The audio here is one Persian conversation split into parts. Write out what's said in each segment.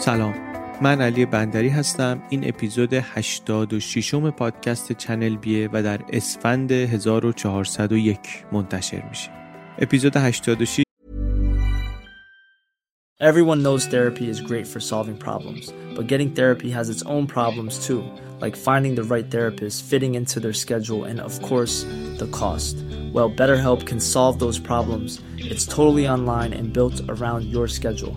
سلام من علی بندری هستم این اپیزود 86 م پادکست چنل بیه و در اسفند 1401 منتشر میشه اپیزود 86 Everyone knows therapy is great for solving problems, but getting therapy has its own problems too, like finding the right therapist, fitting into their schedule, and of course, the cost. Well, BetterHelp can solve those problems. It's totally online and built around your schedule.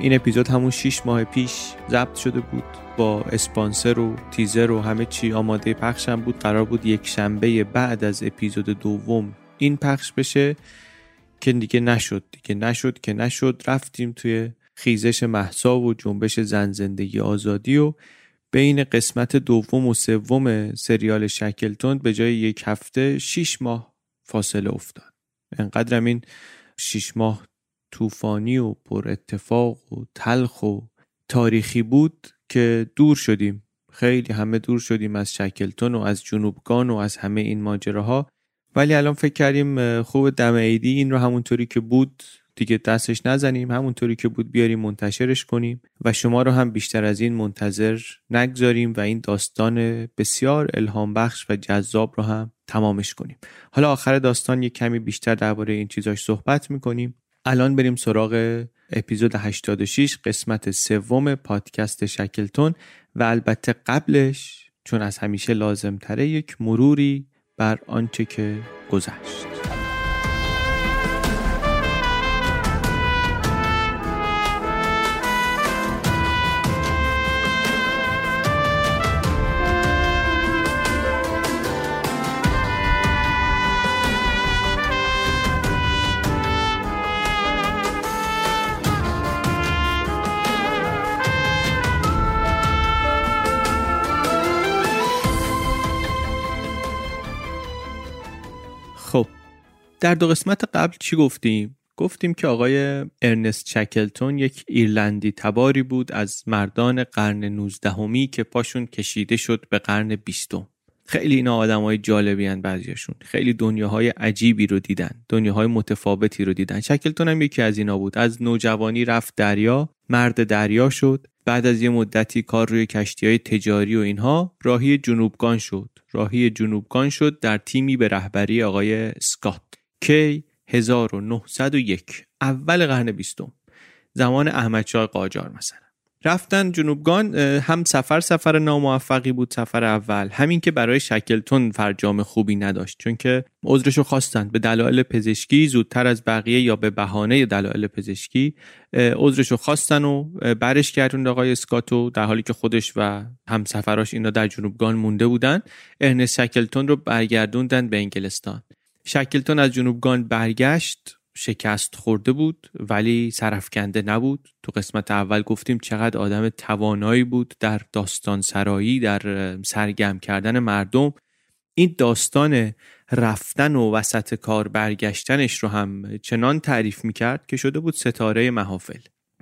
این اپیزود همون 6 ماه پیش ضبط شده بود. با اسپانسر و تیزر و همه چی آماده پخش هم بود. قرار بود یک شنبه بعد از اپیزود دوم این پخش بشه که دیگه نشد. دیگه نشد که نشد. رفتیم توی خیزش محسا و جنبش زن زندگی آزادی و بین قسمت دوم و سوم سریال شکلتون به جای یک هفته 6 ماه فاصله افتاد. انقدرم این 6 ماه طوفانی و پر اتفاق و تلخ و تاریخی بود که دور شدیم. خیلی همه دور شدیم از شکلتون و از جنوبگان و از همه این ماجراها. ولی الان فکر کردیم خوب دم عیدی این رو همونطوری که بود دیگه دستش نزنیم همونطوری که بود بیاریم منتشرش کنیم و شما رو هم بیشتر از این منتظر نگذاریم و این داستان بسیار الهام بخش و جذاب رو هم تمامش کنیم. حالا آخر داستان یک کمی بیشتر درباره این چیزاش صحبت می‌کنیم. الان بریم سراغ اپیزود 86 قسمت سوم پادکست شکلتون و البته قبلش چون از همیشه لازم تره یک مروری بر آنچه که گذشت. در دو قسمت قبل چی گفتیم؟ گفتیم که آقای ارنست چکلتون یک ایرلندی تباری بود از مردان قرن 19 همی که پاشون کشیده شد به قرن بیستم. خیلی اینا آدم های جالبی هن بعضیشون. خیلی دنیاهای عجیبی رو دیدن دنیاهای متفاوتی رو دیدن. شکلتون هم یکی از اینا بود. از نوجوانی رفت دریا مرد دریا شد. بعد از یه مدتی کار روی کشتی های تجاری و اینها راهی جنوبگان شد. راهی جنوبگان شد در تیمی به رهبری آقای سکات. کی 1901 اول قرن بیستم. زمان احمدشاه قاجار مثلا. رفتن جنوبگان هم سفر سفر ناموفقی بود سفر اول همین که برای شکلتون فرجام خوبی نداشت چون که عذرشو خواستن. به دلایل پزشکی زودتر از بقیه یا به بهانه دلایل پزشکی عذرشو خواستن و برش گردوند آقای اسکاتو در حالی که خودش و همسفراش اینا در جنوبگان مونده بودن. ارنست شکلتون رو برگردوندن به انگلستان. شکلتون از جنوبگان برگشت شکست خورده بود ولی سرفکنده نبود. تو قسمت اول گفتیم چقدر آدم توانایی بود در داستان سرایی در سرگرم کردن مردم. این داستان رفتن و وسط کار برگشتنش رو هم چنان تعریف می‌کرد که شده بود ستاره محافل.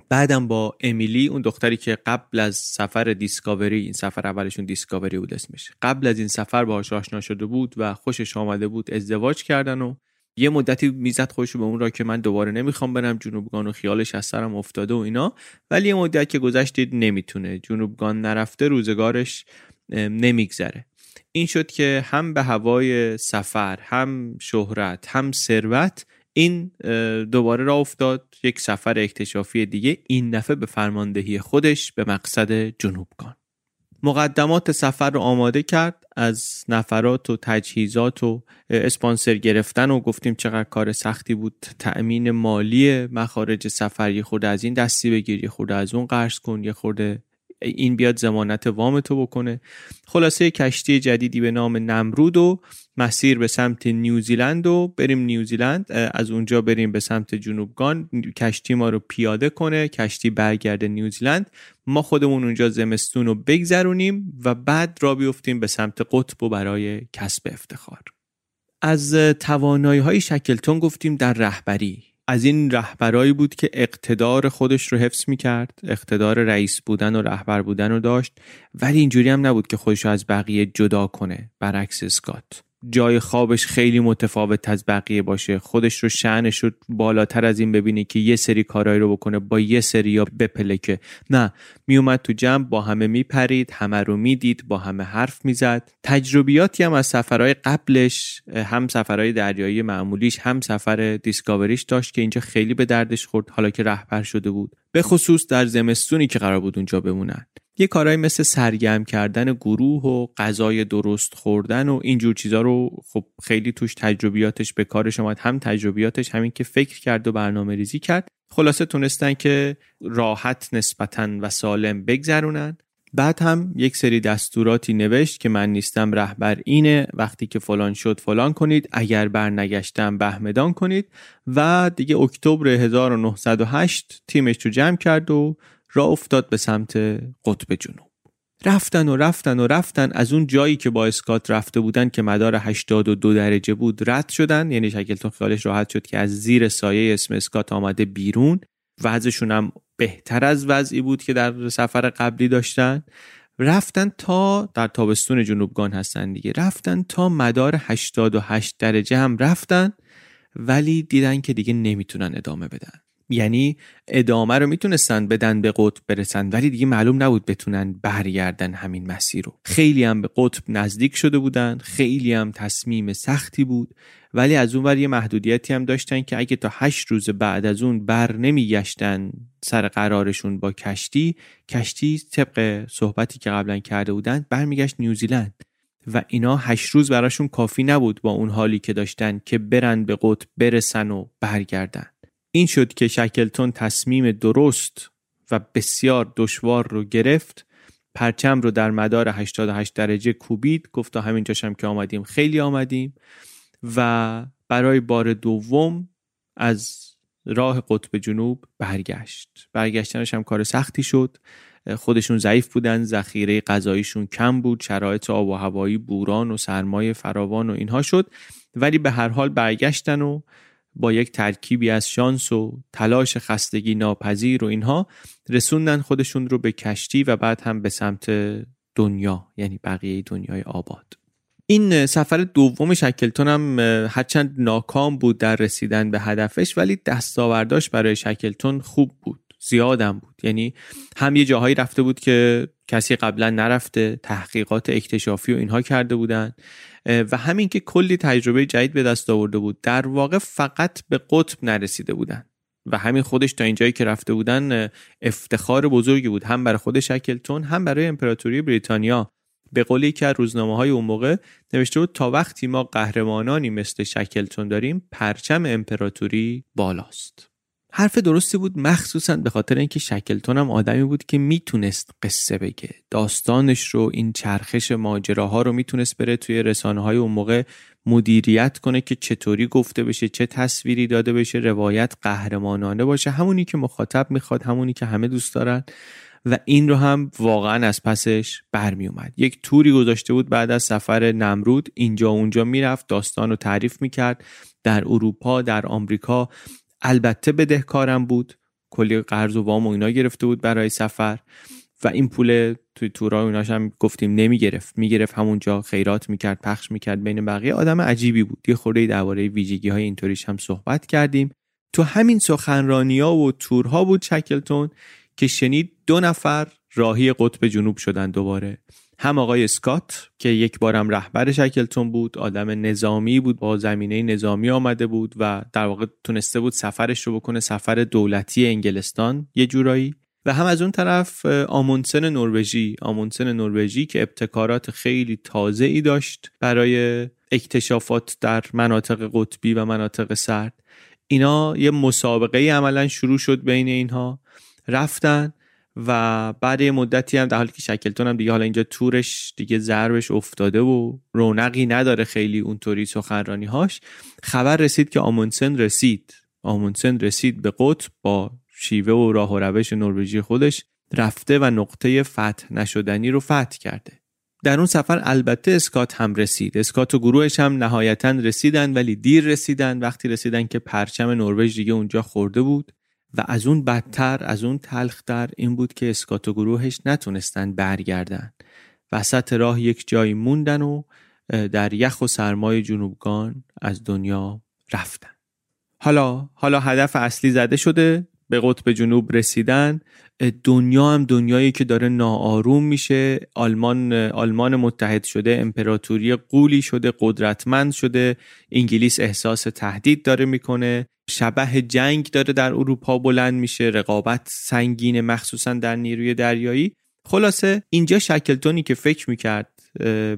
بعدم با امیلی اون دختری که قبل از سفر دیسکاوری این سفر اولشون دیسکاوری بود اسمش قبل از این سفر باهاش آشنا شده بود و خوشش آمده بود ازدواج کردن و یه مدتی می‌زد خودش به اون را که من دوباره نمی‌خوام برم جنوبگان و خیالش از سرم افتاده و اینا. ولی یه مدت که گذشت دید نمی‌تونه جنوبگان نرفته روزگارش نمیگذره. این شد که هم به هوای سفر هم شهرت هم ثروت این دوباره را افتاد. یک سفر اکتشافی دیگه این دفعه به فرماندهی خودش به مقصد جنوبگان مقدمات سفر رو آماده کرد. از نفرات و تجهیزات و اسپانسر گرفتن و گفتیم چقدر کار سختی بود. تأمین مالی مخارج سفر خورده از این دستی بگیر یه خورده از اون قرض کن یه خورده این بیاد زمانت وام تو بکنه. خلاصه کشتی جدیدی به نام نمرود و مسیر به سمت نیوزیلند و بریم نیوزیلند. از اونجا بریم به سمت جنوبگان کشتی ما رو پیاده کنه کشتی برگرده نیوزیلند. ما خودمون اونجا زمستون رو بگذرونیم و بعد را بیفتیم به سمت قطب و برای کسب افتخار. از توانایی های شکلتون گفتیم در رهبری. از این رهبرایی بود که اقتدار خودش رو حفظ می کرد اقتدار رئیس بودن و رهبر بودن رو داشت ولی اینجوری هم نبود که خودش رو از بقیه جدا کنه برعکس اسکات. جای خوابش خیلی متفاوت از بقیه باشه. خودش رو شعنش رو بالاتر از این ببینی که یه سری کارهایی رو بکنه با یه سری یا بپلکه نه میومد تو جمع با همه میپرید همه رو می‌دید با همه حرف می‌زد. تجربیاتی هم از سفرهای قبلش هم سفرهای دریایی معمولیش هم سفر دیسکاوریش داشت که اینجا خیلی به دردش خورد. حالا که رهبر شده بود. به خصوص در زمستونی که قرار بود اونجا بمونن. یه کارهایی مثل سرگرم کردن گروه و غذای درست خوردن و اینجور چیزا رو خب خیلی توش تجربیاتش به کارش اومد. هم تجربیاتش همین که فکر کرد و برنامه ریزی کرد. خلاصه تونستن که راحت نسبتا و سالم بگذرونن. بعد هم یک سری دستوراتی نوشت که من نیستم رهبر اینه وقتی که فلان شد فلان کنید اگر برنگشتم بهمدان کنید. و دیگه اکتبر 1908 تیمش رو جمع کرد و را افتاد به سمت قطب جنوب. رفتن و رفتن و رفتن از اون جایی که با اسکات رفته بودن که مدار 82 درجه بود رد شدن. یعنی شکلتون خیالش راحت شد که از زیر سایه اسم اسکات آمده بیرون. وضعشون هم بهتر از وضعی بود که در سفر قبلی داشتن. رفتن تا در تابستون جنوبگان هستن دیگه. رفتن تا مدار 88 درجه هم رفتن ولی دیدن که دیگه نمی‌تونن ادامه بدن. یعنی ادامه رو می‌تونستن بدن به قطب برسن ولی دیگه معلوم نبود بتونن برگردن همین مسیر رو. خیلی هم به قطب نزدیک شده بودن خیلی هم تصمیم سختی بود ولی از اون ور یه محدودیتی هم داشتن که اگه تا هشت روز بعد از اون بر نمیگشتن سر قرارشون با کشتی کشتی طبق صحبتی که قبلا کرده بودن برمیگشت نیوزیلند. و اینا هشت روز براشون کافی نبود با اون حالی که داشتن که برن به قطب برسن و برگردن. این شد که شکلتون تصمیم درست و بسیار دشوار رو گرفت. پرچم رو در مدار 88 درجه کوبید. گفت تا همین هم که آمدیم. خیلی آمدیم. و برای بار دوم از راه قطب جنوب برگشت. برگشتنش هم کار سختی شد. خودشون ضعیف بودن ذخیره غذاییشون کم بود شرایط آب و هوایی بوران و سرمایه فراوان و اینها شد. ولی به هر حال برگشتن و با یک ترکیبی از شانس و تلاش خستگی ناپذیر و اینها رسوندن خودشون رو به کشتی و بعد هم به سمت دنیا یعنی بقیه دنیای آباد. این سفر دوم شکلتون هم هرچند ناکام بود در رسیدن به هدفش ولی دستاورداش برای شکلتون خوب بود. زیادم بود. یعنی هم یه جاهایی رفته بود که کسی قبلا نرفته تحقیقات اکتشافی و اینها کرده بودن. و همین که کلی تجربه جدید به دست آورده بود در واقع فقط به قطب نرسیده بودن. و همین خودش تا اینجایی که رفته بودن افتخار بزرگی بود. هم برای خود شکلتون هم برای امپراتوری بریتانیا. به قولی که روزنامه های اون موقع نوشته بود تا وقتی ما قهرمانانی مثل شکلتون داریم پرچم امپراتوری بالاست. حرف درستی بود مخصوصا به خاطر اینکه شکلتون هم آدمی بود که می‌تونست قصه بگه. داستانش رو این چرخش ماجراها رو می‌تونست بره توی رسانه های اون موقع مدیریت کنه که چطوری گفته بشه چه تصویری داده بشه روایت قهرمانانه باشه. همونی که مخاطب می‌خواد همونی که همه دوست دارن. و این رو هم واقعا از پسش برمی اومد. یک توری گذاشته بود بعد از سفر نمرود اینجا اونجا می‌رفت داستان رو تعریف می‌کرد. در اروپا در آمریکا البته بدهکارم بود. کلی قرض و وام و اینا گرفته بود برای سفر. و این پول توی تورا اوناش هم گفتیم نمی‌گرفت. می‌گرفت همونجا خیرات می‌کرد پخش می‌کرد بین بقیه. آدم عجیبی بود. یه خورده درباره ویژگی های اینطوریش هم صحبت کردیم. تو همین سخنرانی ها و تورها بود شکلتون که شنید دو نفر راهی قطب جنوب شدن دوباره. هم آقای اسکات که یک بارم رهبر شکلتون بود آدم نظامی بود با زمینه نظامی آمده بود و در واقع تونسته بود سفرش رو بکنه سفر دولتی انگلستان یه جورایی. و هم از اون طرف آمونسن نروژی. آمونسن نروژی که ابتکارات خیلی تازه ای داشت برای اکتشافات در مناطق قطبی و مناطق سرد. اینا یه مسابقه عملا شروع شد بین اینها. رفتن و بعد یه مدتی هم در حالی که شکلتون هم دیگه حالا اینجا تورش دیگه ضربش افتاده و رونقی نداره خیلی اونطوری سخنرانی هاش خبر رسید که آمونسن رسید. آمونسن رسید به قطب با شیوه و راه و روش نروژی خودش رفته و نقطه فتح نشدنی رو فتح کرده. در اون سفر البته اسکات هم رسید. اسکات و گروهش هم نهایتا رسیدن ولی دیر رسیدن. وقتی رسیدن که پرچم نروژ دیگه اونجا خورده بود. و از اون بدتر از اون تلختر این بود که اسکات و گروهش نتونستن برگردن. وسط راه یک جایی موندن و در یخ و سرمای جنوبگان از دنیا رفتن. حالا حالا هدف اصلی زده شده. به قطب جنوب رسیدن دنیا هم دنیایی که داره ناآروم میشه. آلمان آلمان متحد شده امپراتوری قولی شده قدرتمند شده. انگلیس احساس تهدید داره می‌کنه. شبه جنگ داره در اروپا بلند میشه رقابت سنگین مخصوصا در نیروی دریایی. خلاصه اینجا شکلتونی که فکر می‌کرد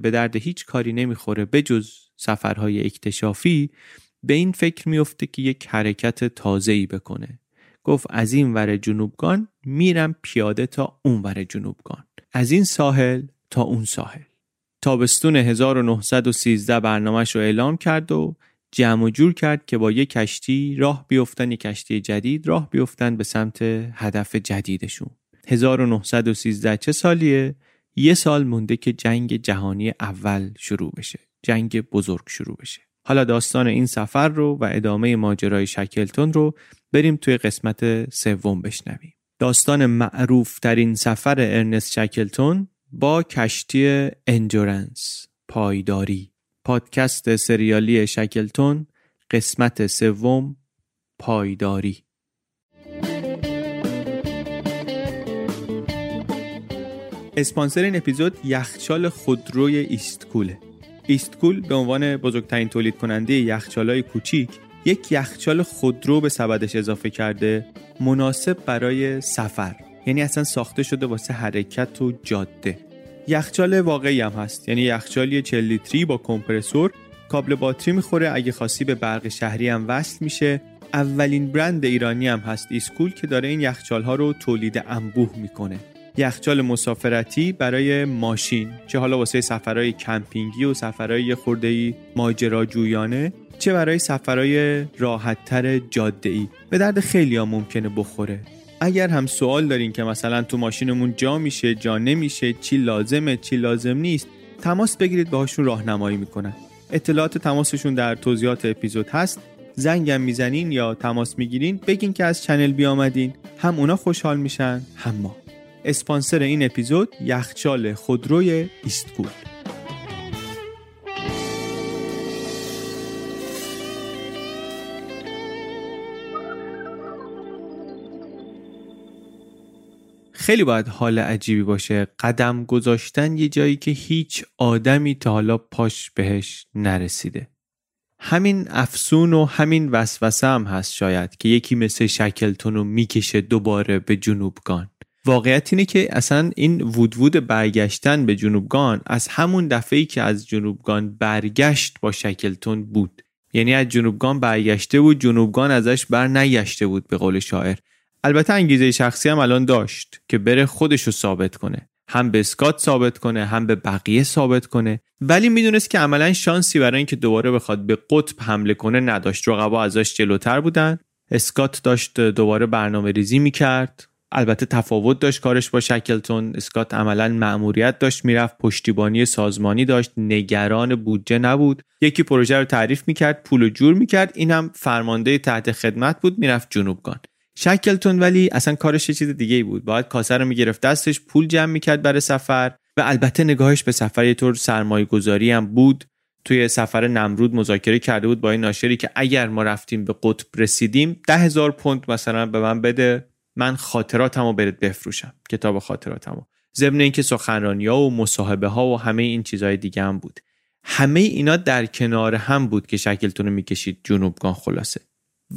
به درد هیچ کاری نمی‌خوره بجز سفرهای اکتشافی به این فکر میفته که یک حرکت تازه‌ای بکنه. گفت از این ور جنوبگان میرم پیاده تا اون ور جنوبگان از این ساحل تا اون ساحل. تابستون 1913 برنامهش رو اعلام کرد و جمع و جور کرد که با یک کشتی راه بیفتن یک کشتی جدید راه بیفتن به سمت هدف جدیدشون. 1913 چه سالیه؟ یه سال مونده که جنگ جهانی اول شروع بشه. جنگ بزرگ شروع بشه. حالا داستان این سفر رو و ادامه ماجرای شکلتون رو بریم توی قسمت سوم بشنویم. داستان معروف ترین سفر ارنست شکلتون با کشتی Endurance پایداری. پادکست سریالی شکلتون قسمت سوم پایداری. اسپانسر این اپیزود یخچال خودروی ایستکوله. ایستکول به عنوان بزرگترین تولید کننده یخچالای کوچیک یک یخچال خودرو به سبدش اضافه کرده مناسب برای سفر. یعنی اصلا ساخته شده واسه حرکت و جاده. یخچال واقعی هم هست. یعنی یخچالی 40 لیتری با کمپرسور کابل باتری می‌خوره. اگه خواستی به برق شهری هم وصل میشه. اولین برند ایرانی هم هست ایسکول که داره این یخچال ها رو تولید انبوه می‌کنه. یخچال مسافرتی برای ماشین چه حالا واسه سفرهای کمپینگی و سفرهای خورده ماجراجویانه چه برای سفرهای راحتتر جاده ای به درد خیلی ها ممکنه بخوره. اگر هم سوال دارین که مثلا تو ماشینمون جا میشه جا نمیشه چی لازمه چی لازم نیست تماس بگیرید باهاشون راهنمایی می‌کنن. اطلاعات تماسشون در توضیحات اپیزود هست. زنگم می‌زنین یا تماس می‌گیرین بگین که از چنل بیامدین. هم اونا خوشحال میشن هم ما. اسپانسر این اپیزود یخچال خودروی ایستگول خیلی باید حال عجیبی باشه. قدم گذاشتن یه جایی که هیچ آدمی تا حالا پاش بهش نرسیده. همین افسون و همین وسوسه هم هست شاید که یکی مثل شکلتون رو می‌کشه دوباره به جنوبگان واقعیت اینه که اصلا این وودوود برگشتن به جنوبگان از همون دفعه ای که از جنوبگان برگشت با شکلتون بود. یعنی از جنوبگان برگشته بود جنوبگان ازش بر نگشته بود به قول شاعر. البته انگیزه شخصی هم الان داشت که بره خودش رو ثابت کنه. هم به اسکات ثابت کنه هم به بقیه ثابت کنه. ولی می‌دونست که عملا شانسی برای اینکه دوباره بخواد به قطب حمله کنه نداشت. رقبا ازش جلوتر بودن. اسکات داشت دوباره برنامه ریزی می‌کرد. البته تفاوت داشت کارش با شکلتون. اسکات عملا مأموریت داشت می‌رفت پشتیبانی سازمانی داشت. نگران بودجه نبود. یکی پروژه رو تعریف می‌کرد پول و جور می‌کرد. این هم فرمانده تحت خدمت بود می‌رفت جنوبگان شکلتون ولی اصلا کارش یه چیز دیگه ای بود. باید کاسه رو می‌گرفت دستش پول جمع می‌کرد برای سفر و البته نگاهش به سفر یه طور سرمایه گذاری هم بود. توی سفر نمرود مذاکره کرده بود با این ناشری که اگر ما رفتیم به قطب رسیدیم ده هزار پوند مثلا به من بده من خاطراتمو برات بفروشم کتاب خاطراتمو. ضمن اینکه سخنرانی ها و مصاحبه ها و همه این چیزهای دیگه هم بود. همه اینا در کنار هم بود که شکلتون رو می‌کشید جنوبگان خلاصه.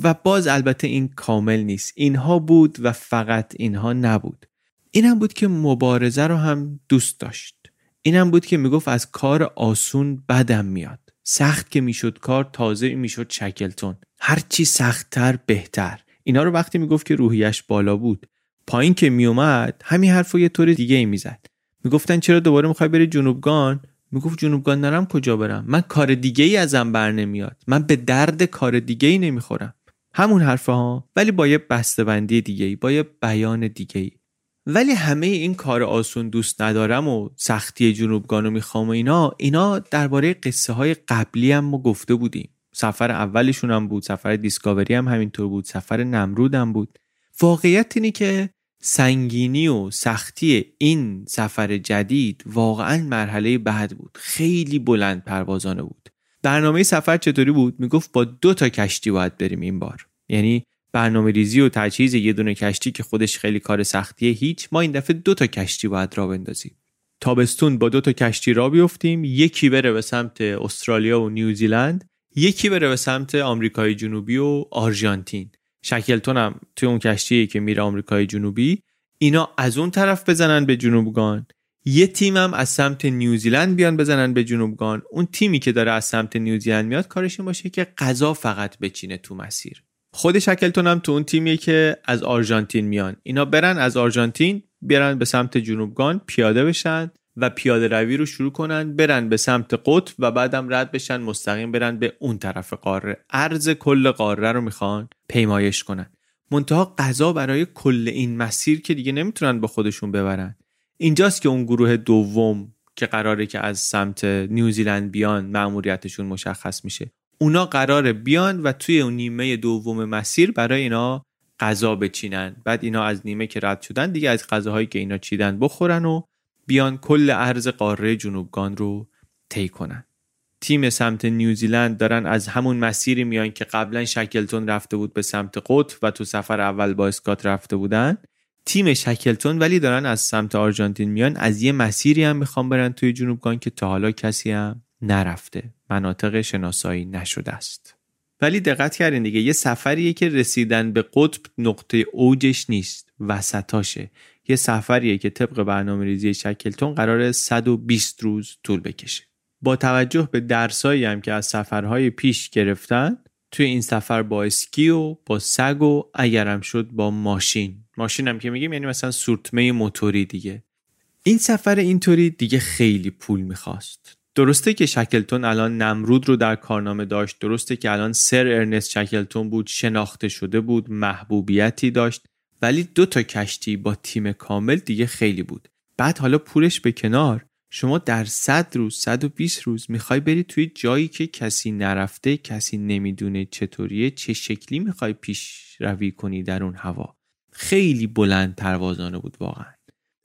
و باز البته این کامل نیست. اینها بود و فقط اینها نبود. این هم بود که مبارزه رو هم دوست داشت. این هم بود که می‌گفت از کار آسون بدم میاد. سخت که می‌شد کار تازه می‌شد شکلتون. هرچی سختتر بهتر. اینا رو وقتی می‌گفت که روحیش بالا بود پایین که میومد همین حرف رو یه طور دیگه ای می‌زد. می‌گفتن چرا دوباره می‌خوای بری جنوبگان؟ می‌گفت جنوبگان نرم کجا برم؟ من کار دیگه ای ازم بر نمیاد. من به درد کار دیگه ای نمی‌خورم. همون حرف ها ولی با یه بسته‌بندی دیگه با یه بیان دیگه ولی همه این کار آسون دوست ندارم و سختی جنوبگانو می‌خوام و اینا اینا درباره قصه های قبلی هم ما گفته بودیم. سفر اولشون هم بود سفر دیسکاوری هم همینطور بود سفر نمرود هم بود. واقعیت اینه که سنگینی و سختی این سفر جدید واقعا مرحله بعد بود. خیلی بلند پروازانه بود. برنامه سفر چطوری بود؟ می‌گفت با دو تا کشتی باید بریم این بار. یعنی برنامه ریزی و تجهیز یه دونه کشتی که خودش خیلی کار سختیه هیچ. ما این دفعه دو تا کشتی باید را بندازیم. تابستون با دو تا کشتی را بیفتیم. یکی بره به سمت استرالیا و نیوزیلند. یکی بره به سمت آمریکای جنوبی و آرژانتین. شکلتون هم توی اون کشتی که میره آمریکای جنوبی. اینا از اون طرف بزنن به جنوبگان. یه تیم هم از سمت نیوزیلند بیان بزنن به جنوبگان اون تیمی که داره از سمت نیوزیلند میاد کارش این باشه که غذا فقط بچینه تو مسیر. خود شکلتون هم تو اون تیمیه که از آرژانتین میان. اینا برن از آرژانتین بیارن به سمت جنوبگان پیاده بشن و پیاده روی رو شروع کنن برن به سمت قطب و بعدم رد بشن مستقیم برن به اون طرف قاره. ارز کل قاره رو می‌خوان پیمایش کنن. منتها غذا برای کل این مسیر که دیگه نمی‌تونن با خودشون ببرن. اینجاست که اون گروه دوم که قراره که از سمت نیوزیلند بیان مأموریتشون مشخص میشه. اونا قراره بیان و توی اون نیمه دوم مسیر برای اینا غذا بچینن. بعد اینا از نیمه که رد شدن دیگه از غذاهایی که اینا چیدن بخورن و بیان کل ارز قاره جنوبگان رو طی کنن. تیم سمت نیوزیلند دارن از همون مسیری میان که قبلا شکلتون رفته بود به سمت قطب و تو سفر اول با اسکات رفته بودن. تیم شکلتون ولی دارن از سمت آرژانتین میان از یه مسیری هم می‌خوان برن توی جنوبگان که تا حالا کسی هم نرفته. مناطق شناسایی نشده است. ولی دقت کردین دیگه یه سفریه که رسیدن به قطب نقطه اوجش نیست وسطاشه. یه سفریه که طبق برنامه ریزی شکلتون قرار 120 روز طول بکشه. با توجه به درسایی هم که از سفرهای پیش گرفتن توی این سفر با اسکی و با سگ و اگرم شد با ماشین. ماشین هم که میگیم یعنی مثلا سورتمه موتوری دیگه. این سفر اینطوری دیگه خیلی پول می‌خواست. درسته که شکلتون الان نمرود رو در کارنامه داشت درسته که الان سر ارنست شکلتون بود شناخته شده بود محبوبیتی داشت ولی دو تا کشتی با تیم کامل دیگه خیلی بود. بعد حالا پولش به کنار. شما در 100 روز 120 روز می‌خوای بری توی جایی که کسی نرفته کسی نمی‌دونه چطوریه چه شکلی می‌خوای پیش روی کنی در اون هوا؟ خیلی بلند پروازانه بود واقعا.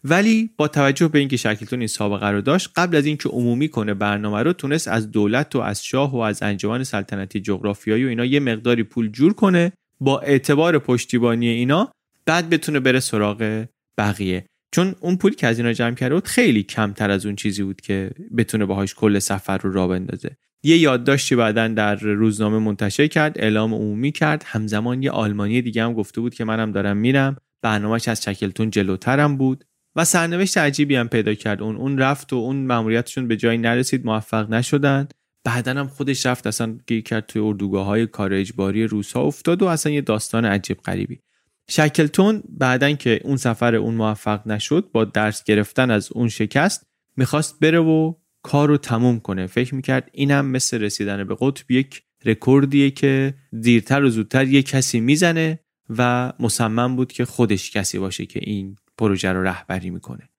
ولی با توجه به اینکه شکلتون این سابقه رو داشت قبل از اینکه عمومی کنه برنامه رو تونست از دولت و از شاه و از انجمن سلطنتی جغرافیایی و اینا یه مقداری پول جور کنه با اعتبار پشتیبانی اینا بعد بتونه بره سراغ بقیه. چون اون پول که از اینا جمع کرده بود خیلی کمتر از اون چیزی بود که بتونه باهاش کل سفر رو را بندازه. یه یادداشتی بعدا در روزنامه منتشر کرد اعلام عمومی کرد. همزمان یه آلمانی دیگه هم گفته بود که منم دارم میرم. برنامهش از چکلتون جلوترم بود. و سرنوشت عجیبی هم پیدا کرد. اون اون رفت و اون ماموریتشون به جایی نرسید. موفق نشدن. بعدا هم خودش رفت اصلا گیر کرد توی اردوگاه های کار اجباری روس ها افتاد و اصلا یه داستان عجیب غریبی. شکلتون بعدا که اون سفر اون موفق نشد با درس گرفتن از اون شکست می‌خواست بره و کار رو تموم کنه. فکر می‌کرد اینم مثل رسیدن به قطب یک رکوردیه که دیرتر و زودتر یک کسی می‌زنه و مصمم بود که خودش کسی باشه که این پروژه رو رهبری می‌کنه.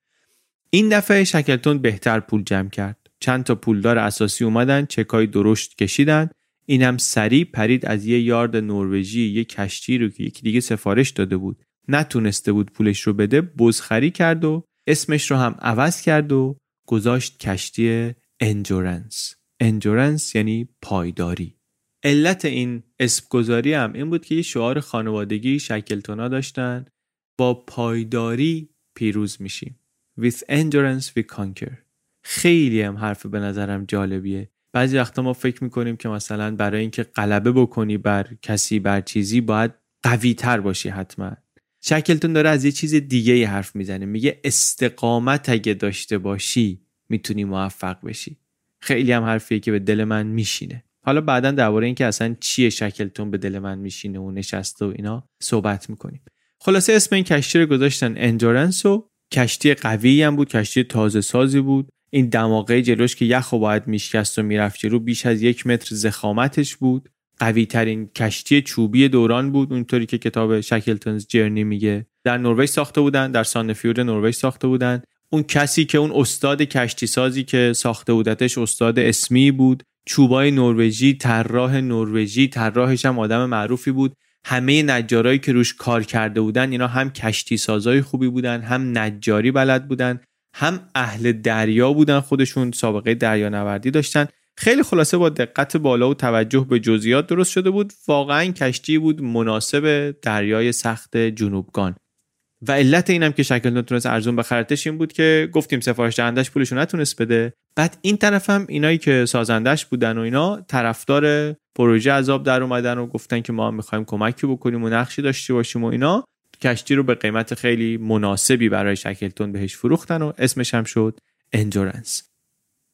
این دفعه شکلتون بهتر پول جمع کرد. چند تا پولدار اساسی اومدن چکای درشت کشیدن اینم سریع پرید از یه یارد نروژی یه کشتی رو که یکی دیگه سفارش داده بود. نتونسته بود پولش رو بده بزخری کرد و اسمش رو هم عوض کرد و گذاشت کشتی انجورنس انجورنس یعنی پایداری. علت این اسم گذاری هم این بود که یه شعار خانوادگی شکلتونا داشتن. با پایداری پیروز میشیم. With endurance we conquer. خیلی هم حرف به نظرم جالبیه. بعضی وقتا ما فکر می‌کنیم که مثلا برای اینکه غلبه بکنی بر کسی بر چیزی باید قوی تر باشی حتما. شکلتون داره از یه چیز دیگه ای حرف می‌زنه. میگه استقامت اگه داشته باشی می‌تونی موفق بشی. خیلی هم حرفیه که به دل من میشینه. حالا بعدا درباره اینکه اصلا چیه شکلتون به دل من میشینه و نشسته و اینا صحبت می‌کنیم. خلاصه اسم این کشتی رو گذاشتن اندورنس و کشتی قوی هم بود کشتی تازه سازی بود. این دماغه جلوش که یخ و باید میشکست و می‌رفت جلو بیش از یک متر ضخامتش بود. قوی ترین کشتی چوبی دوران بود. اونطوری که کتاب Shackleton's Journey میگه. در نروژ ساخته بودن در ساندفیور نروژ ساخته بودن. اون کسی که اون استاد کشتی سازی که ساخته بودتش استاد اسمی بود. چوبای نروژی طراح نروژی طراحش هم آدم معروفی بود. همه نجارایی که روش کار کرده بودن اینا هم کشتی سازای خوبی بودن هم نجاری بلد بودن. هم اهل دریا بودن خودشون سابقه دریانوردی داشتن. خیلی خلاصه با دقت بالا و توجه به جزئیات درست شده بود. واقعا کشتی بود مناسب دریای سخت جنوبگان. و علت اینم که شکل نتونست ارزون بخرتش این بود که گفتیم سفارش دهندش پولشو نتونست بده. بعد این طرف هم اینایی که سازندش بودن و اینا طرفدار پروژه عذاب در اومدن و گفتن که ما هم می‌خوایم کمکی بکنیم و نقشی داشته باشیم و اینا. کشتی رو به قیمت خیلی مناسبی برای شکلتون بهش فروختن و اسمش هم شد انجورنس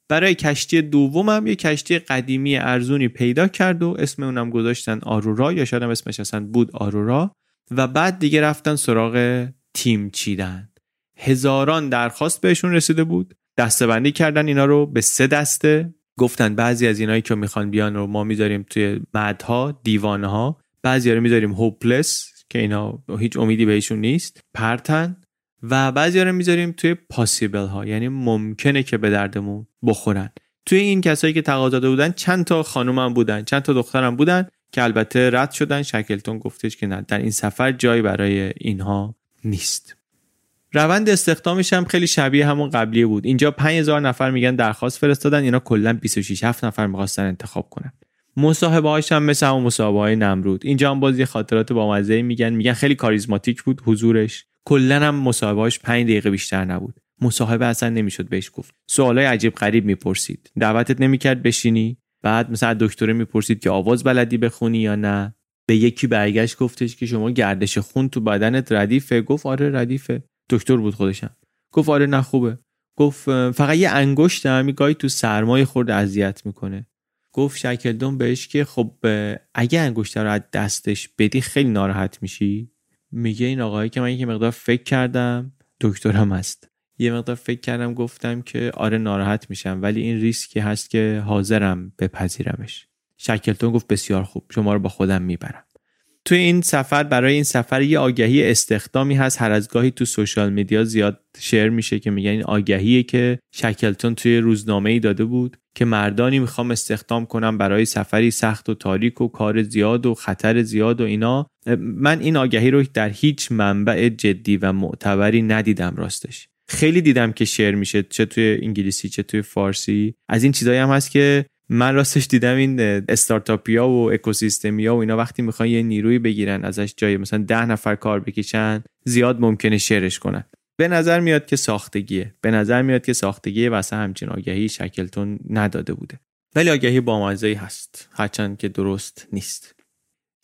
برای کشتی دوم هم یه کشتی قدیمی ارزونی پیدا کرد و اسم اونم گذاشتن آرورا یا شاید هم اسمش اصلا بود آرورا و بعد دیگه رفتن سراغ تیم چیدن. هزاران درخواست بهشون رسیده بود دستبندی کردن اینا رو به سه دسته. گفتن بعضی از اینایی که می‌خوان بیان رو ما می‌ذاریم توی مدها دیوانها. بعضی رو می‌ذاریم هوپلس که اینا هیچ امیدی بهشون نیست پرتن و بعضی رو می‌ذاریم توی پاسیبل ها یعنی ممکنه که به دردمون بخورن. توی این کسایی که تقاضا داده بودن چند تا خانومم بودن چند تا دخترم بودن که البته رد شدن شکلتون گفتش که نه در این سفر جایی برای اینها نیست. روند استخدامش هم خیلی شبیه همون قبلی بود. اینجا 5000 نفر میگن درخواست فرستادن اینا کلا 26 7 نفر می‌خواستن انتخاب کنن. مصاحبه هاش هم مثل همون مصاحبه های نمرود. اینجا هم باز یه خاطرات بامزه میگن. میگن خیلی کاریزماتیک بود حضورش. کلا هم مصاحبه هاش 5 دقیقه بیشتر نبود. مصاحبه اصلا نمی‌شد بهش گفت. سوالای عجیب غریب می‌پرسید. دعوتت نمی‌کرد بشینی؟ بعد مثلا دکتره می‌پرسید که آواز بلدی بخونی یا نه؟ به یکی برگشت گفتش که شما گردش خون تو بدنت ردیفه. گفت آره ردیفه. دکتر بود خودشم. گفت آره نه خوبه. گفت فقط یه انگشت هم گاهی تو سرمای خورد اذیت می‌کنه. گفت شکلدون بهش که خب اگه انگشت رو از دستش بدی خیلی ناراحت میشی؟ میگه این آقایی که من یه مقدار فکر کردم دکترم هست یه مقدار فکر کردم گفتم که آره ناراحت میشم ولی این ریسکی هست که حاضرم بپذیرمش. شکلتون گفت بسیار خوب شما رو با خودم می‌برم. توی این سفر برای این سفر یه آگهی استخدامی هست. هر از گاهی تو سوشال میدیا زیاد شیر میشه که میگن این آگهیه که شکلتون توی روزنامه ای داده بود. که مردانی می‌خوام استخدام کنم برای سفری سخت و تاریک و کار زیاد و خطر زیاد و اینا من این آگهی رو در هیچ منبع جدی و معتبری ندیدم راستش. خیلی دیدم که شیر میشه چه توی انگلیسی چه توی فارسی. از این چیزایی هم هست که من راستش دیدم این استارتاپیا و اکوسیستمیا و اینا وقتی می‌خوان یه نیروی بگیرن ازش جای مثلا ده نفر کار بکشن زیاد ممکنه شیرش کنن. به نظر میاد که ساختگیه. به نظر میاد که ساختگیه واسه همچین آگهی شکلتون نداده بوده. ولی آگهی بامزه‌ای هست. هرچند که درست نیست.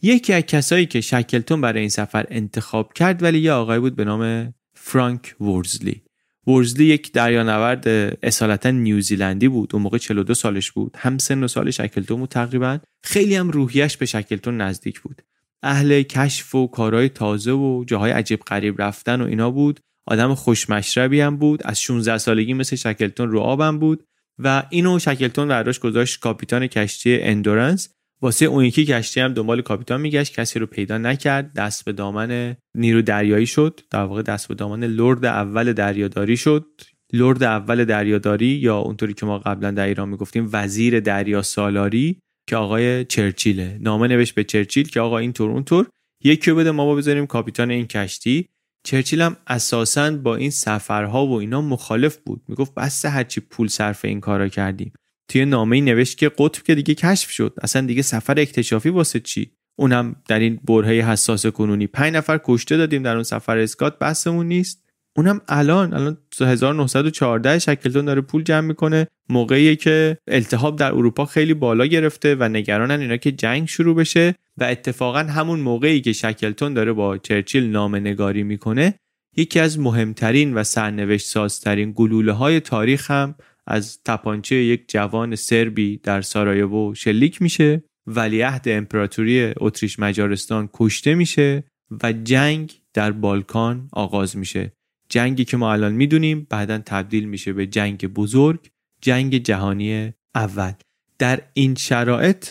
یکی از کسایی که شکلتون برای این سفر انتخاب کرد ولی یه آقای بود به نام فرانک ورزلی ورزلی یک دریانورد اصالتا نیوزیلندی بود. اون موقع 42 سالش بود. هم سن و سال شکلتون بود تقریبا. خیلی هم روحیش به شکلتون نزدیک بود. اهل کشف و کارهای تازه و جاهای عجیب غریب رفتن و اینا بود. آدم خوشمشربی هم بود از 16 سالگی مثل شکلتون رو آب بود و اینو شکلتون برداشت گذاشت کاپیتان کشتی اندورنس. واسه اون یکی کشتی هم دنبال کاپیتان میگشت کسی رو پیدا نکرد دست به دامن نیرو دریایی شد. در واقع دست به دامن لرد اول دریاداری شد. لرد اول دریاداری یا اونطوری که ما قبلا در ایران می‌گفتیم وزیر دریا سالاری که آقای چرچیله. نامه نوشت به چرچیل که آقا این طور اونطور یکی بده ما با بذاریم کاپیتان این کشتی. چرچیل هم اساسا با این سفرها و اینا مخالف بود. می‌گفت بس هرچی پول صرف این کارا کردیم. توی نامه نوشت که قطب که دیگه کشف شد. اصلا دیگه سفر اکتشافی واسه چی؟ اونم در این برهه حساس کنونی پنج نفر کشته دادیم در اون سفر اسکات. بحثمون نیست. اونم الان الان 1914 شکلتون داره پول جمع می‌کنه. موقعی که التهاب در اروپا خیلی بالا گرفته و نگرانن اینا که جنگ شروع بشه و اتفاقا همون موقعی که شکلتون داره با چرچیل نامه نگاری می‌کنه یکی از مهمترین و سرنوشت سازترین گلوله های تاریخ هم از تپانچه یک جوان سربی در سارایوو شلیک میشه. ولیعهد امپراتوری اتریش مجارستان کشته میشه و جنگ در بالکان آغاز میشه. جنگی که ما الان می‌دونیم بعدا تبدیل میشه به جنگ بزرگ جنگ جهانی اول. در این شرایط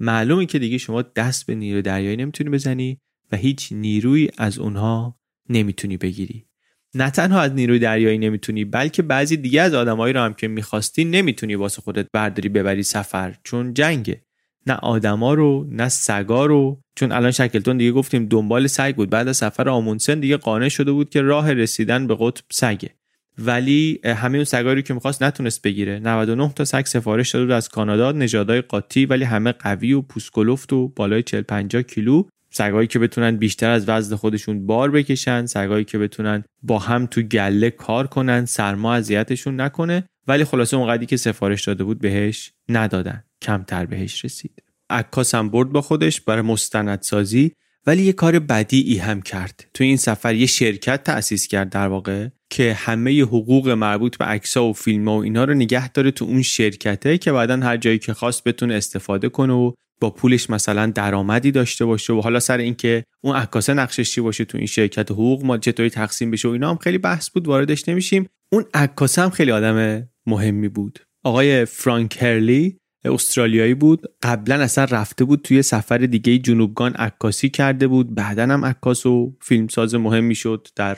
معلومه که دیگه شما دست به نیرو دریایی نمی‌تونی بزنی و هیچ نیروی از اونها نمی‌تونی بگیری. نه تنها از نیروی دریایی نمی‌تونی بلکه بعضی دیگه از آدمایی رو هم که می‌خواستی نمی‌تونی واسه خودت برداری ببری سفر چون جنگه. نه آدما رو نه سگا رو. چون الان شکلتون دیگه گفتیم دنبال سگ بود. بعد از سفر آمونسن دیگه قانع شده بود که راه رسیدن به قطب سگه. ولی همه اون سگایی که می‌خواست نتونست بگیره. 99 تا سگ سفارش داده بود از کانادا. نژادهای قاطی ولی همه قوی و پوسکلفت و بالای 40 50 کیلو. سگایی که بتونن بیشتر از وزن خودشون بار بکشن. سگایی که بتونن با هم تو گله کار کنن. سرما اذیتشون نکنه. ولی خلاصه اونقدری که سفارش داده بود بهش ندادن. کمتر بهش رسید. عکاس هم برد با خودش برای مستندسازی ولی یه کار بدی هم کرد. تو این سفر یه شرکت تأسیس کرد در واقع که همه حقوق مربوط به عکس‌ها و فیلم و اینا رو نگه داره تو اون شرکته که بعدا هر جایی که خواست بتونه استفاده کنه و با پولش مثلا درآمدی داشته باشه و حالا سر اینکه اون عکاسه نقشش چی باشه تو این شرکت حقوق ما چطوری تقسیم بشه و اینا هم خیلی بحث بود واردش نمیشیم. اون عکاسه هم خیلی آدم مهمی بود. آقای فرانک هرلی استرالیایی بود. قبلا اصلا رفته بود توی سفر دیگه جنوبگان عکاسی کرده بود. بعدا هم عکاس و فیلمساز مهمی شد در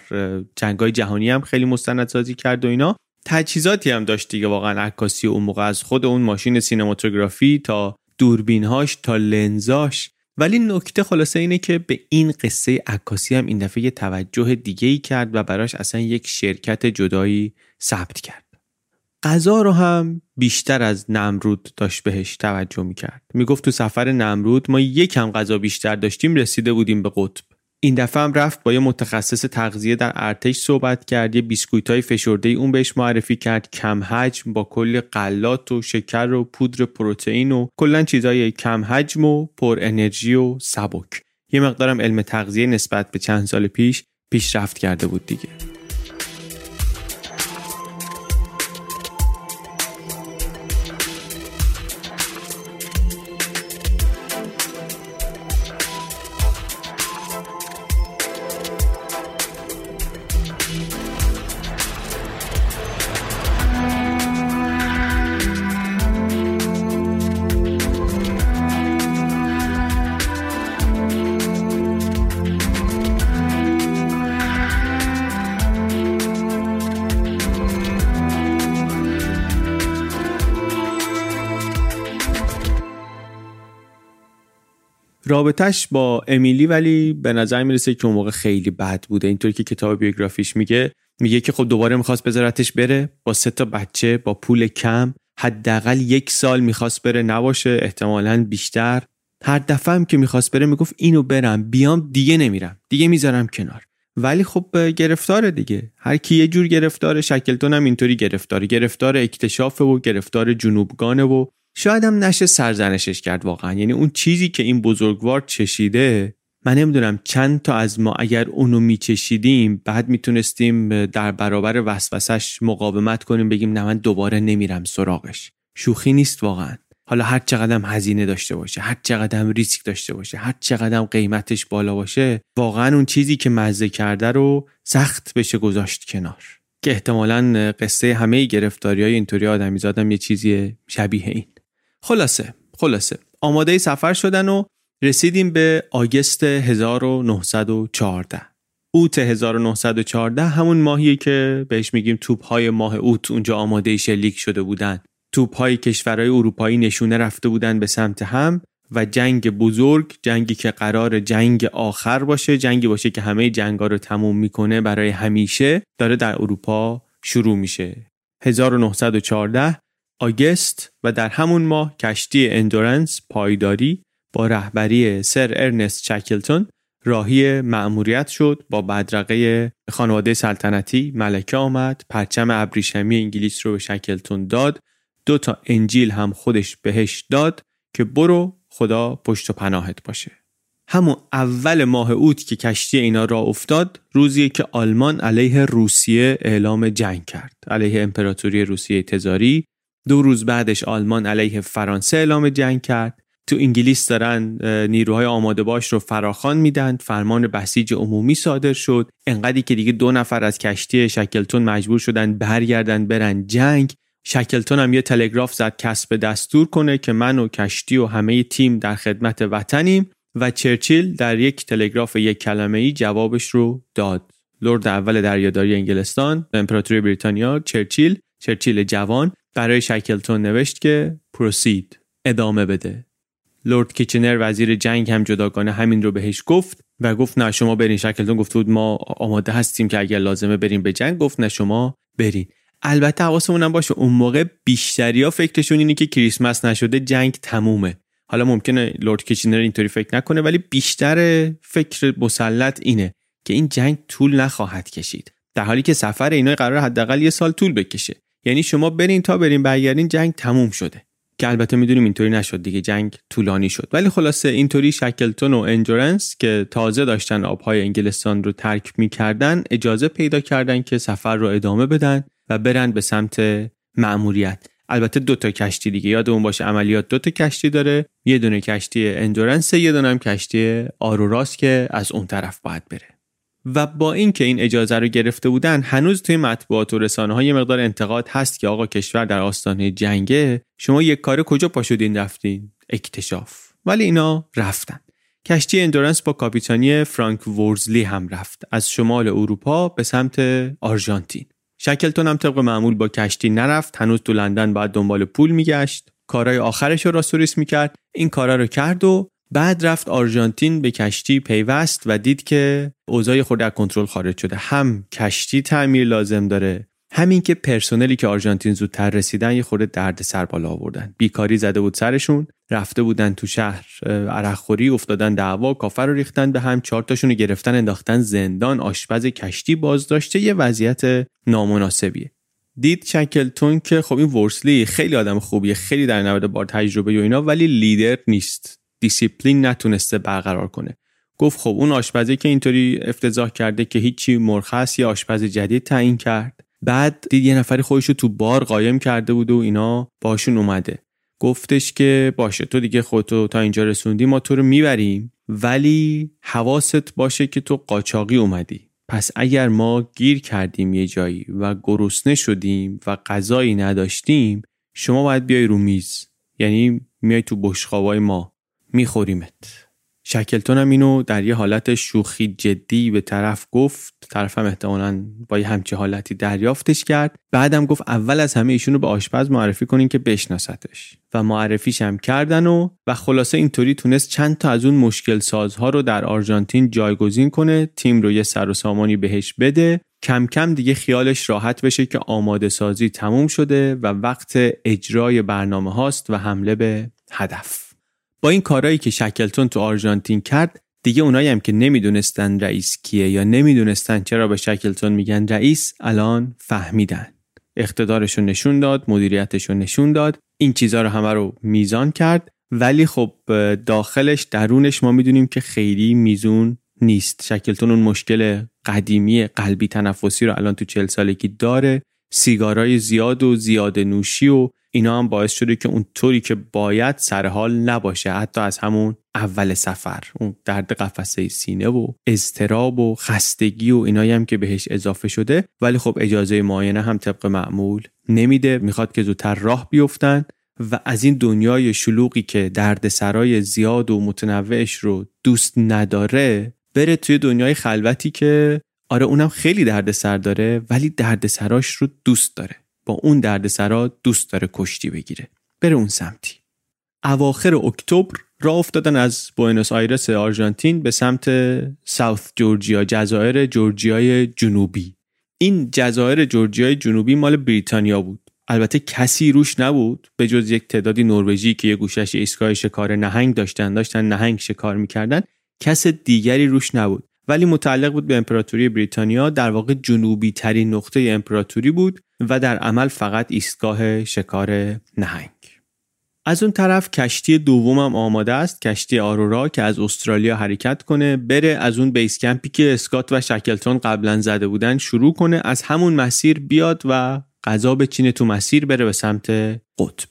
جنگای جهانی هم خیلی مستندسازی کرد و اینا. تجهیزاتی هم داشت دیگه واقعا عکاسی اون موقع از خود اون ماشین سینماتوگرافی تا دوربینهاش تا لنزاش. ولی نکته خلاصه اینه که به این قصه عکاسی هم این دفعه یه توجه دیگه ای کرد و براش اصلا یک شرکت جدایی ثبت کرد. غذا رو هم بیشتر از نمرود داشت بهش توجه می‌کرد. می‌گفت تو سفر نمرود ما یکم غذا بیشتر داشتیم رسیده بودیم به قطب. این دفعه هم رفت با یه متخصص تغذیه در ارتش صحبت کرد یه بیسکویت های فشرده اون بهش معرفی کرد کم حجم با کل غلات و شکر و پودر پروتئین و کلا چیزای کم حجم و پر انرژی و سبک. یه مقدارم علم تغذیه نسبت به چند سال پیش پیشرفت کرده بود دیگه. رابطش با امیلی ولی به نظر می‌رسه که اون موقع خیلی بد بوده. اینطوری که کتاب بیوگرافیش میگه میگه که خب دوباره می‌خواست بذارتش بره با سه تا بچه با پول کم حداقل یک سال می‌خواست بره نباشه احتمالا بیشتر. هر دفعه هم که می‌خواست بره می‌گفت اینو برم بیام دیگه نمیرم دیگه می‌ذارم کنار. ولی خب گرفتاره دیگه. هر کی یه جور گرفتاره شکلتون هم اینطوری گرفتاره. گرفتار اکتشاف و گرفتار جنوبگانه و شاید هم نشه سرزنشش کرد واقعا. یعنی اون چیزی که این بزرگوار چشیده من نمی‌دونم چند تا از ما اگر اونو میچشیدیم بعد می‌تونستیم در برابر وسوسش مقاومت کنیم بگیم نه من دوباره نمیرم سراغش. شوخی نیست واقعا. حالا هر چقدر هزینه داشته باشه هر چقدر ریسک داشته باشه هر چقدر قیمتش بالا باشه واقعا اون چیزی که مزه کرده رو سخت بشه گذاشت کنار. که احتمالا قصه همه گرفتاری های اینطوری آدمی زادم یه چیزی شبیه این. خلاصه خلاصه. آماده سفر شدن و رسیدیم به آگست 1914 اوت 1914 همون ماهیه که بهش میگیم توپ های ماه اوت. اونجا آماده شلیک شده بودن. توپهای کشورهای اروپایی نشونه رفته بودن به سمت هم و جنگ بزرگ جنگی که قرار جنگ آخر باشه جنگی باشه که همه جنگا رو تموم می‌کنه برای همیشه داره در اروپا شروع میشه. 1914 August و در همون ماه کشتی اندورنس پایداری با رهبری سر ارنست شکلتون راهی مأموریت شد با بدرقه خانواده سلطنتی ملکه آمد پرچم ابریشمی انگلیس رو به شکلتون داد دو تا انجیل هم خودش بهش داد که برو خدا پشت و پناهت باشه. همون اول ماه اوت که کشتی اینا راه افتاد روزیه که آلمان علیه روسیه اعلام جنگ کرد علیه امپراتوری روسیه تزاری دو روز بعدش آلمان علیه فرانسه اعلام جنگ کرد. تو انگلیس دارن نیروهای آماده باش رو فراخان میدن. فرمان بسیج عمومی صادر شد. انقدری که دیگه دو نفر از کشتی شکلتون مجبور شدن برگردن برن جنگ. شکلتون هم یه تلگراف زد کسب دستور کنه که من و کشتی و همه تیم در خدمت وطنیم. و چرچیل در یک تلگراف یک کلمه ای جوابش رو داد. لرد اول دریاداری انگلستان امپراتوری بریتانیا چرچیل چرچیل جوان برای شکلتون نوشت که پروسید ادامه بده. لورد کیچنر وزیر جنگ هم جداگانه همین رو بهش گفت و گفت نه شما برین. شکلتون گفت بود ما آماده هستیم که اگر لازمه بریم به جنگ. گفت نه شما برین. البته حواسمون هم باشه اون موقع بیشتریا فکرشون اینه که کریسمس نشده جنگ تمومه. حالا ممکنه لورد کیچنر اینطوری فکر نکنه ولی بیشتر فکر مسلط اینه که این جنگ طول نخواهد کشید. در حالی که سفر اینا قرار حداقل یه سال طول بکشه. یعنی شما برین تا برین برگردین جنگ تموم شده. که البته می‌دونیم اینطوری نشد دیگه جنگ طولانی شد. ولی خلاصه اینطوری شکلتون و اندورنس که تازه داشتن آبهای انگلستان رو ترک می‌کردن اجازه پیدا کردن که سفر رو ادامه بدن و برن به سمت مأموریت. البته دو تا کشتی دیگه یادمون باشه عملیات دو تا کشتی داره. یه دونه کشتی اندورنس یه دونه هم کشتی آروراست که از اون طرف باید بره. و با اینکه این اجازه رو گرفته بودن هنوز توی مطبوعات و رسانه ها یه مقدار انتقاد هست که آقا کشور در آستانه جنگه شما یک کاره کجا پا شدین رفتین؟ اکتشاف. ولی اینا رفتن. کشتی اندورنس با کاپیتانی فرانک ورزلی هم رفت از شمال اروپا به سمت آرژانتین. شکلتون هم طبق معمول با کشتی نرفت هنوز تو لندن بعد دنبال پول میگشت. کارهای آخرش رو راست و ریس می‌کرد. این کارا رو کرد و بعد رفت آرژانتین به کشتی پیوست و دید که اوضاع یه خورده از کنترل خارج شده. هم کشتی تعمیر لازم داره هم این که پرسنلی که آرژانتین زودتر رسیدن یه خورده درد سر بالا آوردن. بیکاری زده بود سرشون رفته بودن تو شهر عرقخوری افتادن دعوا کافه رو ریختن به هم چهار تاشون رو گرفتن انداختن زندان آشپز کشتی بازداشته یه وضعیت نامناسبیه. دید شکلتون که خب این ورسلی خیلی آدم خوبیه خیلی دریانورد با تجربه و اینا ولی لیدر نیست. دیسیپلین نتونسته برقرار کنه. گفت خب اون آشپزی که اینطوری افتضاح کرده که هیچی مرخص یه آشپز جدید تعیین کرد. بعد دید یه نفری خودش رو تو بار قایم کرده بود و اینا باشون اومده. گفتش که باشه تو دیگه خودتو تا اینجا رسوندی ما تو رو می‌بریم ولی حواست باشه که تو قاچاقی اومدی. پس اگر ما گیر کردیم یه جایی و گرسنه شدیم و غذایی نداشتیم شما باید بیای رو میز. یعنی میای تو بشخوابای ما. میخوریمت. شکلتون هم اینو در یه حالت شوخی جدی به طرف گفت. طرفم احتمالا با یه همچی حالتی دریافتش کرد. بعدم گفت اول از همه ایشونو به آشپز معرفی کنین که بشناستش و معرفیش هم کردن و و خلاصه اینطوری تونست چند تا از اون مشکل سازها رو در آرژانتین جایگزین کنه تیم رو یه سر و سامانی بهش بده. کم کم دیگه خیالش راحت بشه که آماده سازی تموم شده و وقت اجرای برنامه هاست و حمله به هدف. این کارهایی که شکلتون تو آرژانتین کرد دیگه اونایی هم که نمی‌دونستن رئیس کیه یا نمی‌دونستن چرا به شکلتون میگن رئیس الان فهمیدن. اقتدارشون نشون داد مدیریتشون نشون داد این چیزها رو همه رو میزان کرد. ولی خب داخلش درونش ما می‌دونیم که خیلی میزون نیست. شکلتون اون مشکل قدیمی قلبی تنفسی رو الان تو چل سالگی داره. سیگارای زیاد و زیاد نوشی و اینا هم باعث شده که اون طوری که باید سر حال نباشه. حتی از همون اول سفر اون درد قفسه سینه و اضطراب و خستگی و اینایی هم که بهش اضافه شده. ولی خب اجازه معاینه هم طبق معمول نمیده. می‌خواد که زودتر راه بیفتن و از این دنیای شلوغی که درد سرای زیاد و متنوعش رو دوست نداره بره توی دنیای خلوتی که آره اونم خیلی درد سر داره ولی درد سراش رو دوست داره. با اون دردسرا دوست داره کشتی بگیره. بره اون سمتی. اواخر اکتبر راه افتادن از بوئنوس آیرس آرژانتین به سمت ساوت جورجیا جزایر جورجیای جنوبی. این جزایر جورجیای جنوبی مال بریتانیا بود. البته کسی روش نبود به جز یک تعدادی نروژی که یه گوشش ایستگاه شکار نهنگ داشتن داشتن نهنگ شکار می‌کردن کس دیگری روش نبود. ولی متعلق بود به امپراتوری بریتانیا در واقع جنوبی ترین نقطه امپراتوری بود و در عمل فقط ایستگاه شکار نهنگ. از اون طرف کشتی دومم آماده است کشتی آرورا که از استرالیا حرکت کنه بره از اون بیس کمپی که اسکات و شکلتون قبلا زده بودن شروع کنه از همون مسیر بیاد و غذا بچینه تو مسیر بره به سمت قطب.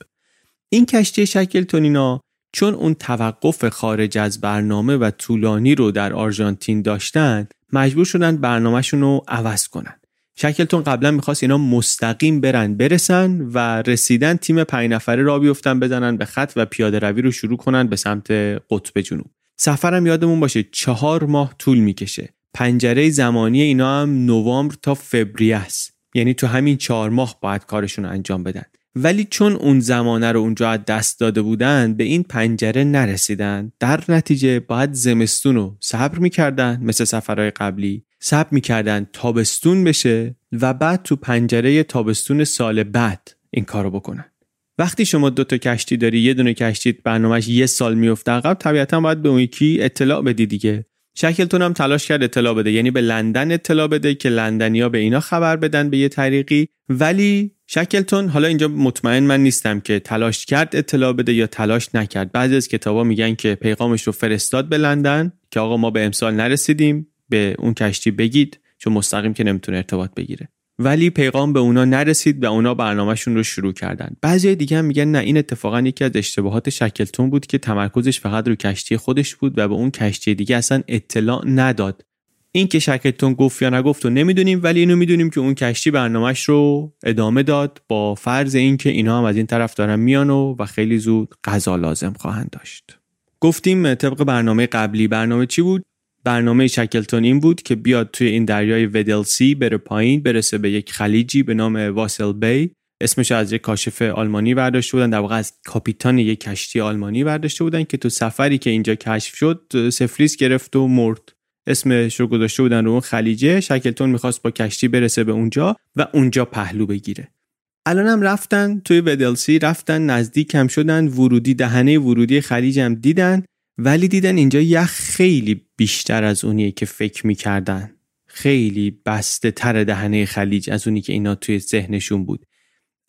این کشتی شکلتونینا چون اون توقف خارج از برنامه و طولانی رو در آرژانتین داشتن مجبور شدن برنامهشون رو عوض کنن. شکلتون قبلا می‌خواست اینا مستقیم برن برسن و رسیدن تیم پنج نفره را بیفتن بزنن به خط و پیاده روی رو شروع کنن به سمت قطب جنوب. سفرم یادمون باشه چهار ماه طول می‌کشه. پنجره زمانی اینا هم نوامبر تا فوریه است. یعنی تو همین چهار ماه باید کارشون انجام بدن. ولی چون اون زمانه رو اونجا از دست داده بودن به این پنجره نرسیدن. در نتیجه باید زمستون رو صبر می‌کردن مثل سفرهای قبلی. صبر می‌کردن تابستون بشه و بعد تو پنجره تابستون سال بعد این کارو بکنن. وقتی شما دو تا کشتی داری یه دونه کشتی برنامهش یه سال میفته عقب طبیعتا باید به اون یکی اطلاع بدی دیگه. شکلتون هم تلاش کرد اطلاع بده یعنی به لندن اطلاع بده که لندنیا به اینا خبر بدن به یه طریقی. ولی شکلتون حالا اینجا مطمئن من نیستم که تلاش کرد اطلاع بده یا تلاش نکرد. بعضی از کتابا میگن که پیغامش رو فرستاد به لندن که آقا ما به امسال نرسیدیم به اون کشتی بگید چون مستقیم که نمی‌تونه ارتباط بگیره. ولی پیغام به اونا نرسید و اونا برنامهشون رو شروع کردن. بعضی دیگه هم میگن نه این اتفاقا یکی از اشتباهات شکلتون بود که تمرکزش فقط رو کشتی خودش بود و به اون کشتی دیگه اصلا اطلاع نداد. این که شکلتون گفت یا نگفت و نمی‌دونیم ولی اینو می‌دونیم که اون کشتی برنامهش رو ادامه داد با فرض اینکه اینا هم از این طرف دارن میان و, و خیلی زود غذا لازم خواهند داشت. گفتیم طبق برنامه قبلی. برنامه چی بود؟ برنامه شکلتون این بود که بیاد توی این دریای ودلسی بره پایین برسه به یک خلیجی به نام واسل بی. اسمش از یک کاشف آلمانی برداشته بودن. در واقع از کاپیتان یک کشتی آلمانی برداشته بودن که تو سفری که اینجا کشف شد سفلیس گرفت و مرد. اسمش رو گذاشته بودن رو اون خلیجه. شکلتون می‌خواست با کشتی برسه به اونجا و اونجا پهلو بگیره. الان هم رفتن توی ودلسی رفتن نزدیک هم شدن ورودی دهنه ورودی خلیج هم دیدن ولی دیدن اینجا یخ خیلی بیشتر از اونیه که فکر می‌کردن. خیلی بسته تر دهنه خلیج از اونی که اینا توی ذهنشون بود.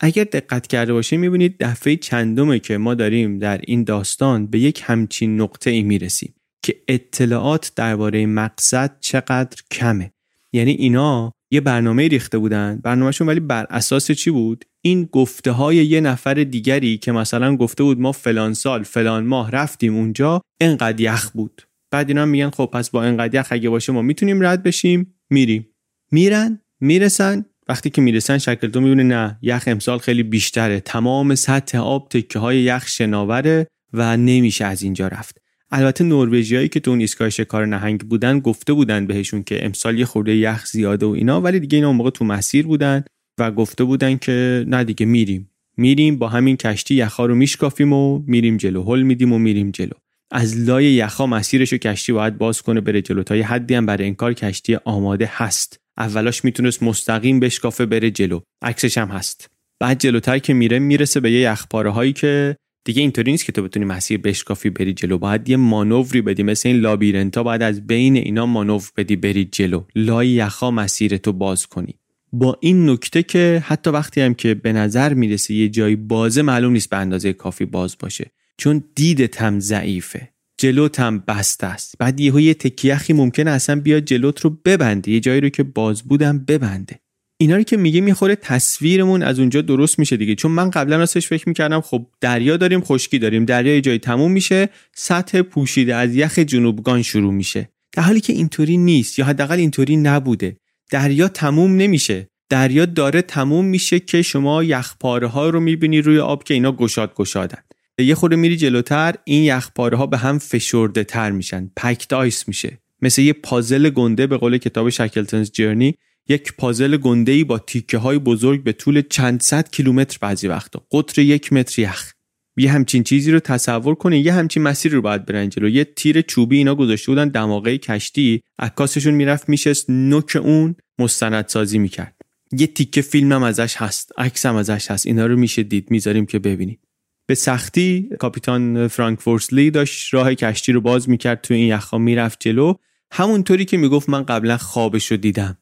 اگر دقت کرده باشه می‌بینید دفعه چندمه که ما داریم در این داستان به یک همچین نقطه ای می‌رسیم. که اطلاعات درباره مقصد چقدر کمه. یعنی اینا یه برنامه ریخته بودن. برنامهشون ولی بر اساس چی بود؟ این گفته های یه نفر دیگری که مثلا گفته بود ما فلان سال فلان ماه رفتیم اونجا انقدر یخ بود. بعد اینا میگن خب پس با انقدر یخ اگه باشه ما می‌تونیم رد بشیم. میریم. میرن می‌رسن. وقتی که می‌رسن شکل تو می‌بینه نه یخ امسال خیلی بیشتره. تمام سطح آب تکه های یخ شناوره و نمیشه از اینجا رفت. البته نروژیایی که تو اون ایستگاه شکار نهنگ بودن گفته بودن بهشون که امسال یه خورده یخ زیاده و اینا ولی دیگه اینا اون موقع تو مسیر بودن و گفته بودن که نه دیگه میریم. میریم با همین کشتی یخا رو میشکافیم و میریم جلو هل میدیم و میریم جلو. از لای یخا مسیرش رو کشتی باید باز کنه بره جلو. تا یه حدی هم برای این کار کشتی آماده هست. اولاش می‌تونست مستقیم بشکافه بره جلو. عکسش هم هست. بعد جلوتر که میره می‌رسه به یه یخپاره هایی که دیگه اینطوری نیست که تو بتونی مسیر بشکافی بری جلو. باید یه مانوری بدی مثل این لابیرنتا باید از بین اینا مانور بدی بری جلو. لای یخا مسیر تو باز کنی. با این نکته که حتی وقتی هم که به نظر می‌رسه یه جایی بازه معلوم نیست به اندازه کافی باز باشه. چون دیدت هم ضعیفه. جلوت هم بسته است. بعد یهو یه تکیخی ممکنه اصلا بیاد جلوت رو ببنده. یه جایی رو که باز بودم ببنده. اینا رو که میگه می‌خوره تصویرمون از اونجا درست میشه دیگه. چون من قبلا راستش فکر می‌کردم خب دریا داریم خشکی داریم. دریا یه جایی تموم میشه سطح پوشیده از یخ جنوبگان شروع میشه. در حالی که اینطوری نیست یا حداقل اینطوری نبوده. دریا تموم نمیشه. دریا داره تموم میشه که شما یخپاره ها رو می‌بینی روی آب که اینا گشاد گشادن. یه خورده میری جلوتر این یخپاره ها به هم فشرده تر میشن. پکت آیس میشه. مثل یه پازل گنده به قول کتاب شکلتنز جرنی یک پازل گنده با تیکه های بزرگ به طول چند صد کیلومتر بعضی وقتا. قطر یک متر یخ. یه همچین چیزی رو تصور کنه یه همچین مسیر رو باید برن جلو. یه تیر چوبی اینا گذاشته بودن دماغه کشتی عکاسشون می‌رفت میشست نوک اون مستندسازی می‌کرد. یه تیکه فیلم هم ازش هست عکس هم ازش هست. اینا رو میشه دید می‌ذاریم که ببینید. به سختی کاپیتان فرانک فورسلی داشت راه کشتی رو باز می‌کرد تو این یخها می‌رفت جلو. همونطوری که می‌گفت من قبلا خوابش رو دیدم.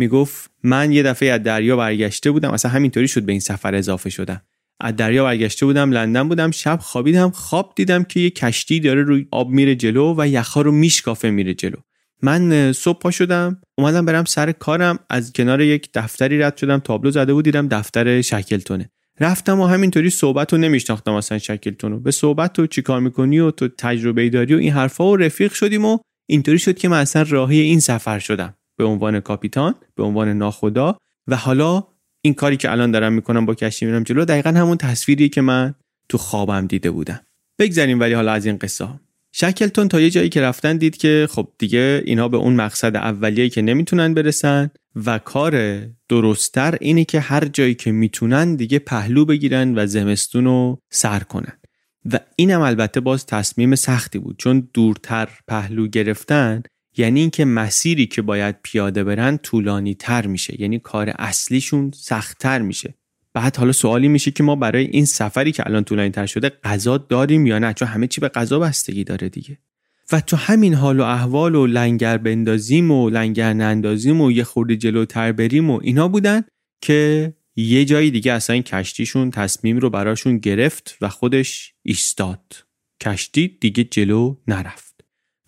می‌گفت من یه دفعه از دریا برگشته بودم اصلا همینطوری شد به این سفر اضافه شدم. از دریا برگشته بودم لندن بودم شب خوابیدم خواب دیدم که یه کشتی داره روی آب میره جلو و یخها رو میشکافه میره جلو. من صبح پا شدم اومدم برم سر کارم از کنار یک دفتری رد شدم تابلو زده بود دیدم دفتر شکلتونه. رفتم و همینطوری صحبت رو نمیشناختم اصلا شکلتون رو. به صحبت و چیکار می‌کنی و تو تجربه داری و این حرفا و رفیق شدیم و اینطوری شد که من اصلا راهی این سفر شدم. به عنوان کاپیتان به عنوان ناخدا و حالا این کاری که الان دارم می‌کنم با کشتی میرم جلو دقیقا همون تصویری که من تو خوابم دیده بودم. بگذریم ولی حالا از این قصه شکلتون تا یه جایی که رفتن دید که خب دیگه اینا به اون مقصد اولیه که نمی‌تونن برسن و کار درستتر اینه که هر جایی که می‌تونن دیگه پهلو بگیرن و زمستون رو سر کنن. و اینم البته باز تصمیم سختی بود. چون دورتر پهلو گرفتن یعنی اینکه مسیری که باید پیاده برن طولانی تر میشه یعنی کار اصلیشون سختتر میشه. بعد حالا سوالی میشه که ما برای این سفری که الان طولانی تر شده غذا داریم یا نه؟ چون همه چی به غذا بستگی داره دیگه. و تو همین حال و احوال و لنگر بندازیم و لنگر نندازیم و یه خورده جلوتر بریم و اینا بودن که یه جایی دیگه اصلا این کشتیشون تصمیم رو براشون گرفت و خودش ایستاد. کشتی دیگه جلو نرفت.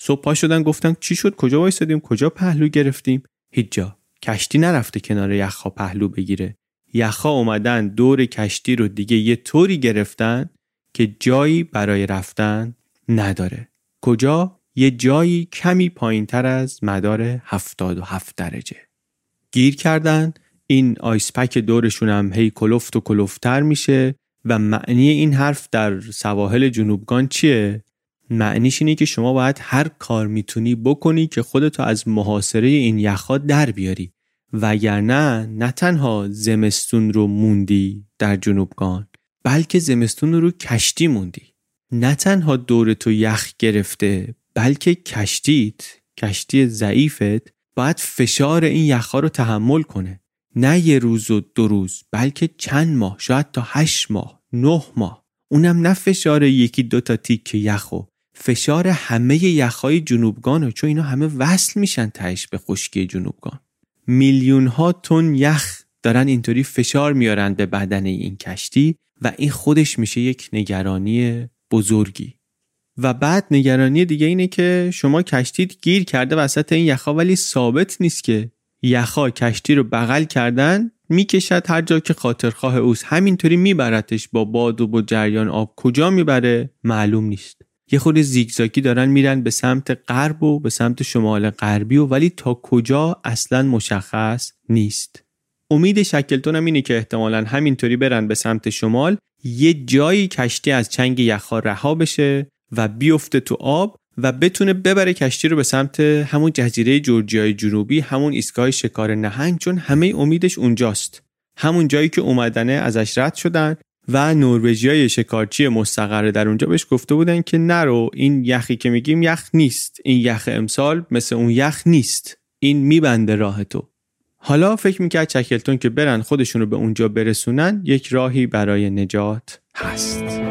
صبح پا شدن گفتن چی شد؟ کجا وایسادیم؟ کجا پهلو گرفتیم؟ هیچ جا. کشتی نرفته کنار یخها پهلو بگیره. یخها اومدن دور کشتی رو دیگه یه طوری گرفتن که جایی برای رفتن نداره. کجا؟ یه جایی کمی پایین تر از مدار 77 درجه. گیر کردن. این آیسپک دورشون هم هی کلفت و کلفتر میشه. و معنی این حرف در سواحل جنوبگان چیه؟ معنیش اینه که شما باید هر کار می‌تونی بکنی که خودتو از محاصره این یخها در بیاری. وگرنه نه تنها زمستون رو موندی در جنوبگان بلکه زمستون رو کشتی موندی. نه تنها دور تو یخ گرفته بلکه کشتیت کشتی ضعیفت باید فشار این یخها رو تحمل کنه. نه یه روز و دو روز بلکه چند ماه شاید تا هشت ماه نه ماه. اونم نه فشار یکی دو تا تیک یخو. فشار همه یخهای جنوبگانو چون اینا همه وصل میشن تهش به خشکی جنوبگان. میلیون ها تن یخ دارن اینطوری فشار میارن به بدن این کشتی و این خودش میشه یک نگرانی بزرگی. و بعد نگرانی دیگه اینه که شما کشتیت گیر کرده وسط این یخها ولی ثابت نیست که یخها کشتی رو بغل کردن می‌کشد هر جا که خاطرخواه اوست. همینطوری میبرتش با باد و با جریان آب. کجا می‌بره؟ معلوم نیست. یه خود زیگزاگی دارن میرن به سمت غرب و به سمت شمال غربی و ولی تا کجا اصلا مشخص نیست. امید شکلتون هم اینه که احتمالا همینطوری برن به سمت شمال. یه جایی کشتی از چنگ یخها رها بشه و بیفته تو آب و بتونه ببره کشتی رو به سمت همون جزیره جورجیای جنوبی همون ایستگاه شکار نهنگ چون همه امیدش اونجاست. همون جایی که اومدنه ازش رد شدن. و نروژیای شکارچی مستقره در اونجا بهش گفته بودن که نرو این یخی که میگیم یخ نیست. این یخ امسال مثل اون یخ نیست. این میبنده راه تو. حالا فکر می‌کرد چکلتون که برن خودشون رو به اونجا برسونن یک راهی برای نجات هست.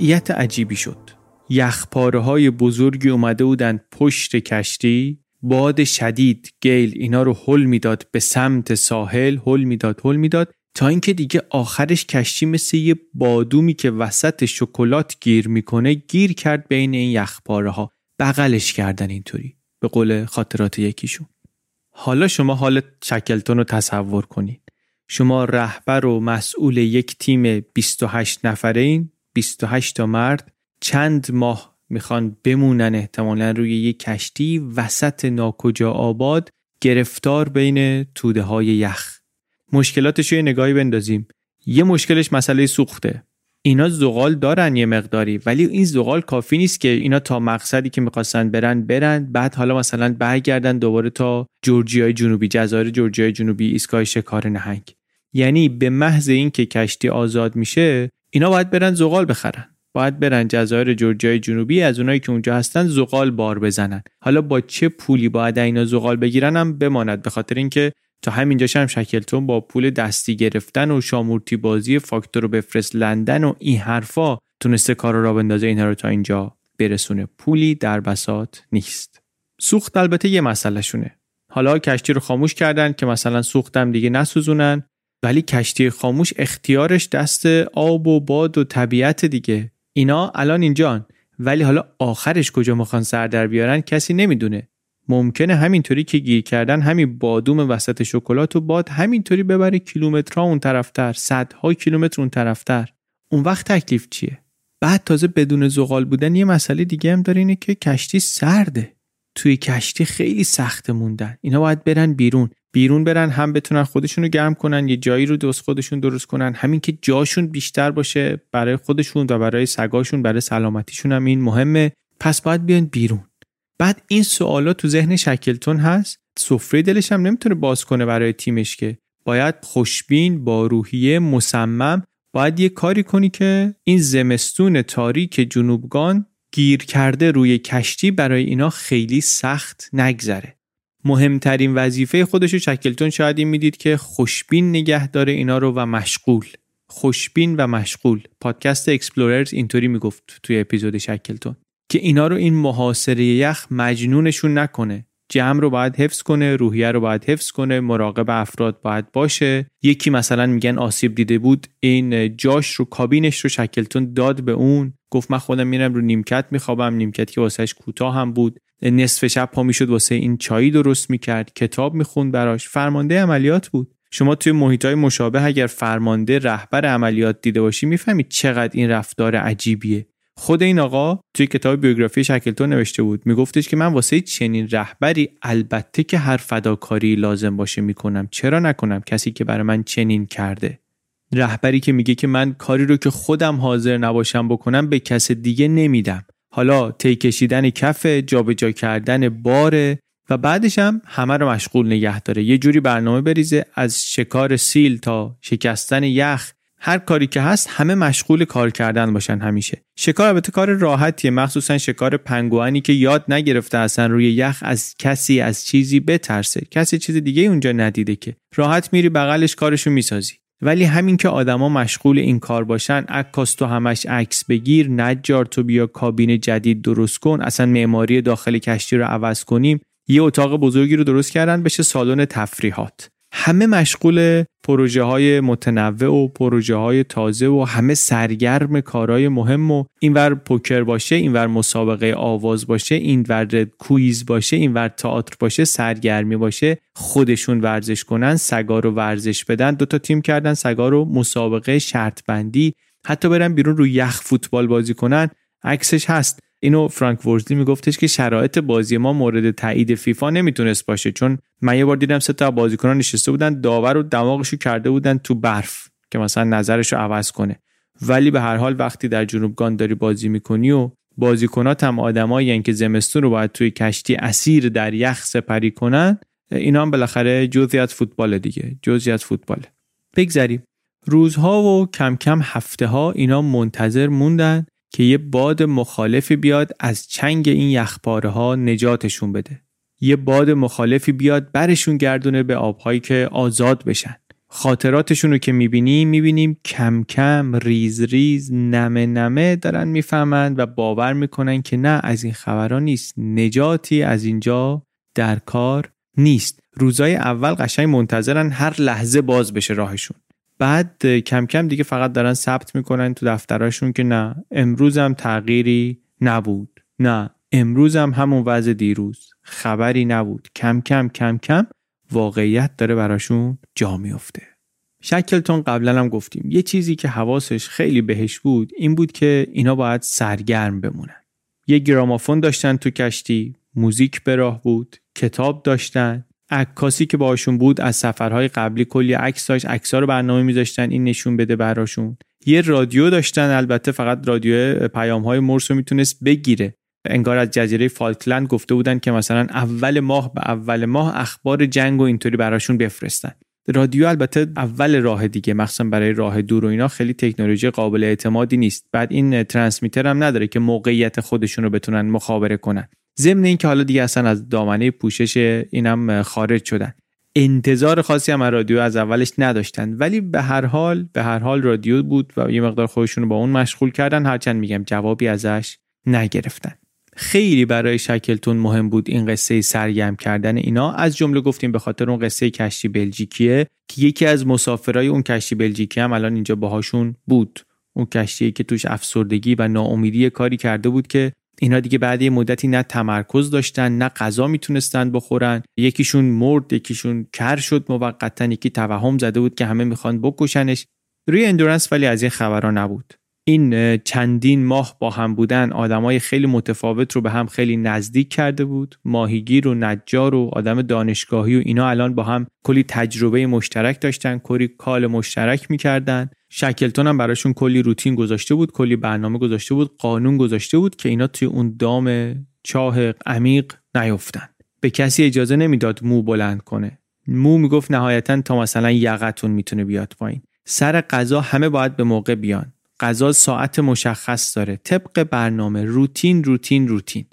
وضعیت عجیبی شد. یخپاره های بزرگی اومده بودن پشت کشتی باد شدید گیل اینا رو حل می‌داد به سمت ساحل حل می‌داد حل می‌داد تا اینکه دیگه آخرش کشتی مثل یه بادومی که وسط شکلات گیر می‌کنه گیر کرد بین این یخپاره ها بغلش کردن اینطوری به قول خاطرات یکیشون. حالا شما حال شکلتون رو تصور کنید شما رهبر و مسئول یک تیم 28 نفره این 28 تا مرد چند ماه می‌خوان بمونن احتمالا روی یک کشتی وسط ناکجا آباد گرفتار بین توده های یخ. مشکلاتش رو نگاهی بندازیم. یه مشکلش مسئله سوخته. اینا زغال دارن یه مقداری ولی این زغال کافی نیست که اینا تا مقصدی که می‌خواستن برن برن. بعد حالا مثلا برگردن دوباره تا جورجیای جنوبی جزایر جورجیای جنوبی ایستگاه شکار نهنگ. یعنی به محض اینکه کشتی آزاد میشه اینا باید برن زغال بخرن. باید برن جزایر جورجیای جنوبی از اونایی که اونجا هستن زغال بار بزنن. حالا با چه پولی باید اینا زغال بگیرن هم بماند به خاطر اینکه تا همینجاش هم شکلتون با پول دستی گرفتن و شامورتی بازی فاکتور رو بفرست لندن و این حرفا تونسته کار را بندازه اینها رو تا اینجا برسونه. پولی در بسات نیست. سوخت البته یه مسئله شونه حالا کشتی رو خاموش کردن که مثلا سوختم دیگه نسوزونن. ولی کشتی خاموش اختیارش دست آب و باد و طبیعت دیگه. اینا الان اینجان. ولی حالا آخرش کجا می‌خوان سر در بیارن کسی نمی‌دونه. ممکنه همینطوری که گیر کردن همین بادوم وسط شکلات و باد همینطوری ببره کیلومترها اون طرفتر صدها کیلومتر اون طرفتر. اون وقت تکلیف چیه؟ بعد تازه بدون زغال بودن یه مسئله دیگه هم داره اینه که کشتی سرده. توی کشتی خیلی سخت موندن. اینا باید برن بیرون. بیرون برن هم بتونن خودشون رو گرم کنن یه جایی رو دوست خودشون درست کنن. همین که جاشون بیشتر باشه برای خودشون و برای سگاشون برای سلامتیشون هم این مهمه. پس باید بیان بیرون. بعد این سوالا تو ذهن شکلتون هست. سفره دلش هم نمی‌تونه باز کنه برای تیمش که. باید خوشبین با روحیه مصمم باید یه کاری کنی که این زمستون تاریک جنوبگان گیر کرده روی کشتی برای اینا خیلی سخت نگذره. مهمترین وظیفه خودشو شکلتون شاید این می‌دید که خوشبین نگه داره اینا رو و مشغول. خوشبین و مشغول. پادکست Explorers اینطوری می‌گفت توی اپیزود شکلتون. که اینا رو این محاصره یخ مجنونشون نکنه. جمع رو باید حفظ کنه روحیه رو باید حفظ کنه مراقب افراد باید باشه. یکی مثلا میگن آسیب دیده بود این جاش رو کابینش رو شکلتون داد به اون. گفت من خودم میرم رو نیمکت میخوابم نیمکت که واسه‌ش کوتاه هم بود. نصف شب پا می‌شد واسه این چایی درست می‌کرد کتاب می‌خوند براش. فرمانده عملیات بود. شما توی محیط های مشابه اگر فرمانده رهبر عملیات دیده باشی می‌فهمید چقدر این رفتار عجیبیه. خود این آقا توی کتاب بیوگرافی شکلتون نوشته بود. میگفتش که من واسه چنین رهبری البته که هر فداکاری لازم باشه می‌کنم. چرا نکنم؟ کسی که برای من چنین کرده. رهبری که میگه که من کاری رو که خودم حاضر نباشم بکنم به کس دیگه نمیدم. حالا تی کشیدن کف جابجا کردن باره و بعدش هم همه رو مشغول نگه داره. یه جوری برنامه بریزه از شکار سیل تا شکستن یخ هر کاری که هست همه مشغول کار کردن باشن همیشه. شکار البته کار راحتیه. مخصوصا شکار پنگوانی که یاد نگرفته اصلا روی یخ از کسی از چیزی بترسه. کسی چیز دیگه اونجا ندیده که. راحت میری بغلش کارشو می‌سازی. ولی همین که آدما مشغول این کار باشن عکاس تو همش عکس بگیر نجار تو بیا کابین جدید درست کن اصلا معماری داخل کشتی رو عوض کنیم. یه اتاق بزرگی رو درست کردن بشه سالن تفریحات. همه مشغول پروژه های متنوع و پروژه های تازه و همه سرگرم کارهای مهم و اینور پوکر باشه اینور مسابقه آواز باشه اینور quiz باشه اینور تئاتر باشه سرگرمی باشه خودشون ورزش کنن سگا رو ورزش بدن دوتا تیم کردن سگا رو مسابقه شرط بندی حتی برن بیرون رو یخ فوتبال بازی کنن عکسش هست. اینو فرانک ورزلی میگفتش که شرایط بازی ما مورد تایید فیفا نمی‌تونست باشه چون من یه بار دیدم سه تا بازیکنان نشسته بودن داور و دماغشو کرده بودن تو برف که مثلا نظرشو عوض کنه. ولی به هر حال وقتی در جنوبگان داری بازی می‌کنی و بازیکنات هم آدمایی که زمستون رو باید توی کشتی اسیر در یخ سپری کنن اینا هم بالاخره جزئی فوتبال دیگه جزئی فوتبال بگذریم. روزها و کم کم هفته ها اینا منتظر موندن که یه باد مخالفی بیاد از چنگ این یخپاره ها نجاتشون بده. یه باد مخالفی بیاد برشون گردونه به آبهایی که آزاد بشن. خاطراتشون رو که می‌بینیم می‌بینیم کم کم ریز ریز نمه نمه دارن می‌فهمند و باور می‌کنن که نه از این خبرها نیست نجاتی از اینجا در کار نیست روزای اول قشنگ منتظرن هر لحظه باز بشه راهشون بعد کم کم دیگه فقط دارن ثبت می‌کنن تو دفتراشون که نه امروز هم تغییری نبود. نه امروز هم همون وضع دیروز. خبری نبود. کم کم کم کم واقعیت داره براشون جا میفته شکلتون قبلا هم گفتیم. یه چیزی که حواسش خیلی بهش بود این بود که اینا باید سرگرم بمونن. یه گرامافون داشتن تو کشتی موزیک به راه بود کتاب داشتن. عکاسی که باشون بود از سفرهای قبلی کلی عکس داشت. عکس‌ها رو برنامه میذاشتن این نشون بده براشون. یه رادیو داشتن البته فقط رادیو پیام های مرس رو می‌تونست بگیره. انگار از جزیره فالکلند گفته بودن که مثلا اول ماه به اول ماه اخبار جنگ و اینطوری براشون بفرستن. رادیو البته اول راه دیگه مخصوصا برای راه دور و اینا خیلی تکنولوژی قابل اعتمادی نیست. بعد این ترانسمیتر هم نداره که موقعیت خودشون رو بتونن مخابره کنن. ضمن اینکه حالا دیگه اصلا از دامنه پوشش اینم خارج شدن. انتظار خاصی هم رادیو از اولش نداشتن. ولی به هر حال به هر حال رادیو بود و یه مقدار خودشون رو با اون مشغول کردن. هرچند میگم جوابی ازش نگرفتن. خیلی برای شکلتون مهم بود این قصه سرگرم کردن اینا. از جمله گفتیم به خاطر اون قصه کشتی بلژیکیه که یکی از مسافرای اون کشتی بلژیکی هم الان اینجا باهاشون بود. اون کشتی که توش افسردگی و ناامیدی کاری کرده بود که اینا دیگه بعد یه مدتی نه تمرکز داشتن نه غذا می‌تونستن بخورن. یکیشون مرد یکیشون کر شد موقتا یکی توهم زده بود که همه می‌خوان بکشنش. روی اندورنس ولی از این خبرها نبود. این چندین ماه با هم بودن آدمای خیلی متفاوت رو به هم خیلی نزدیک کرده بود. ماهیگیر و نجار و آدم دانشگاهی و اینا الان با هم کلی تجربه مشترک داشتن کلی کار مشترک می‌کردن. شکلتون هم براشون کلی روتین گذاشته بود کلی برنامه گذاشته بود قانون گذاشته بود که اینا توی اون دام چاه عمیق نیفتن. به کسی اجازه نمی‌داد مو بلند کنه. مو می‌گفت نهایتا تا مثلا یقتون می‌تونه بیاد پایین. سر غذا همه باید به موقع بیان. غذا ساعت مشخص داره. طبق برنامه روتین روتین روتین.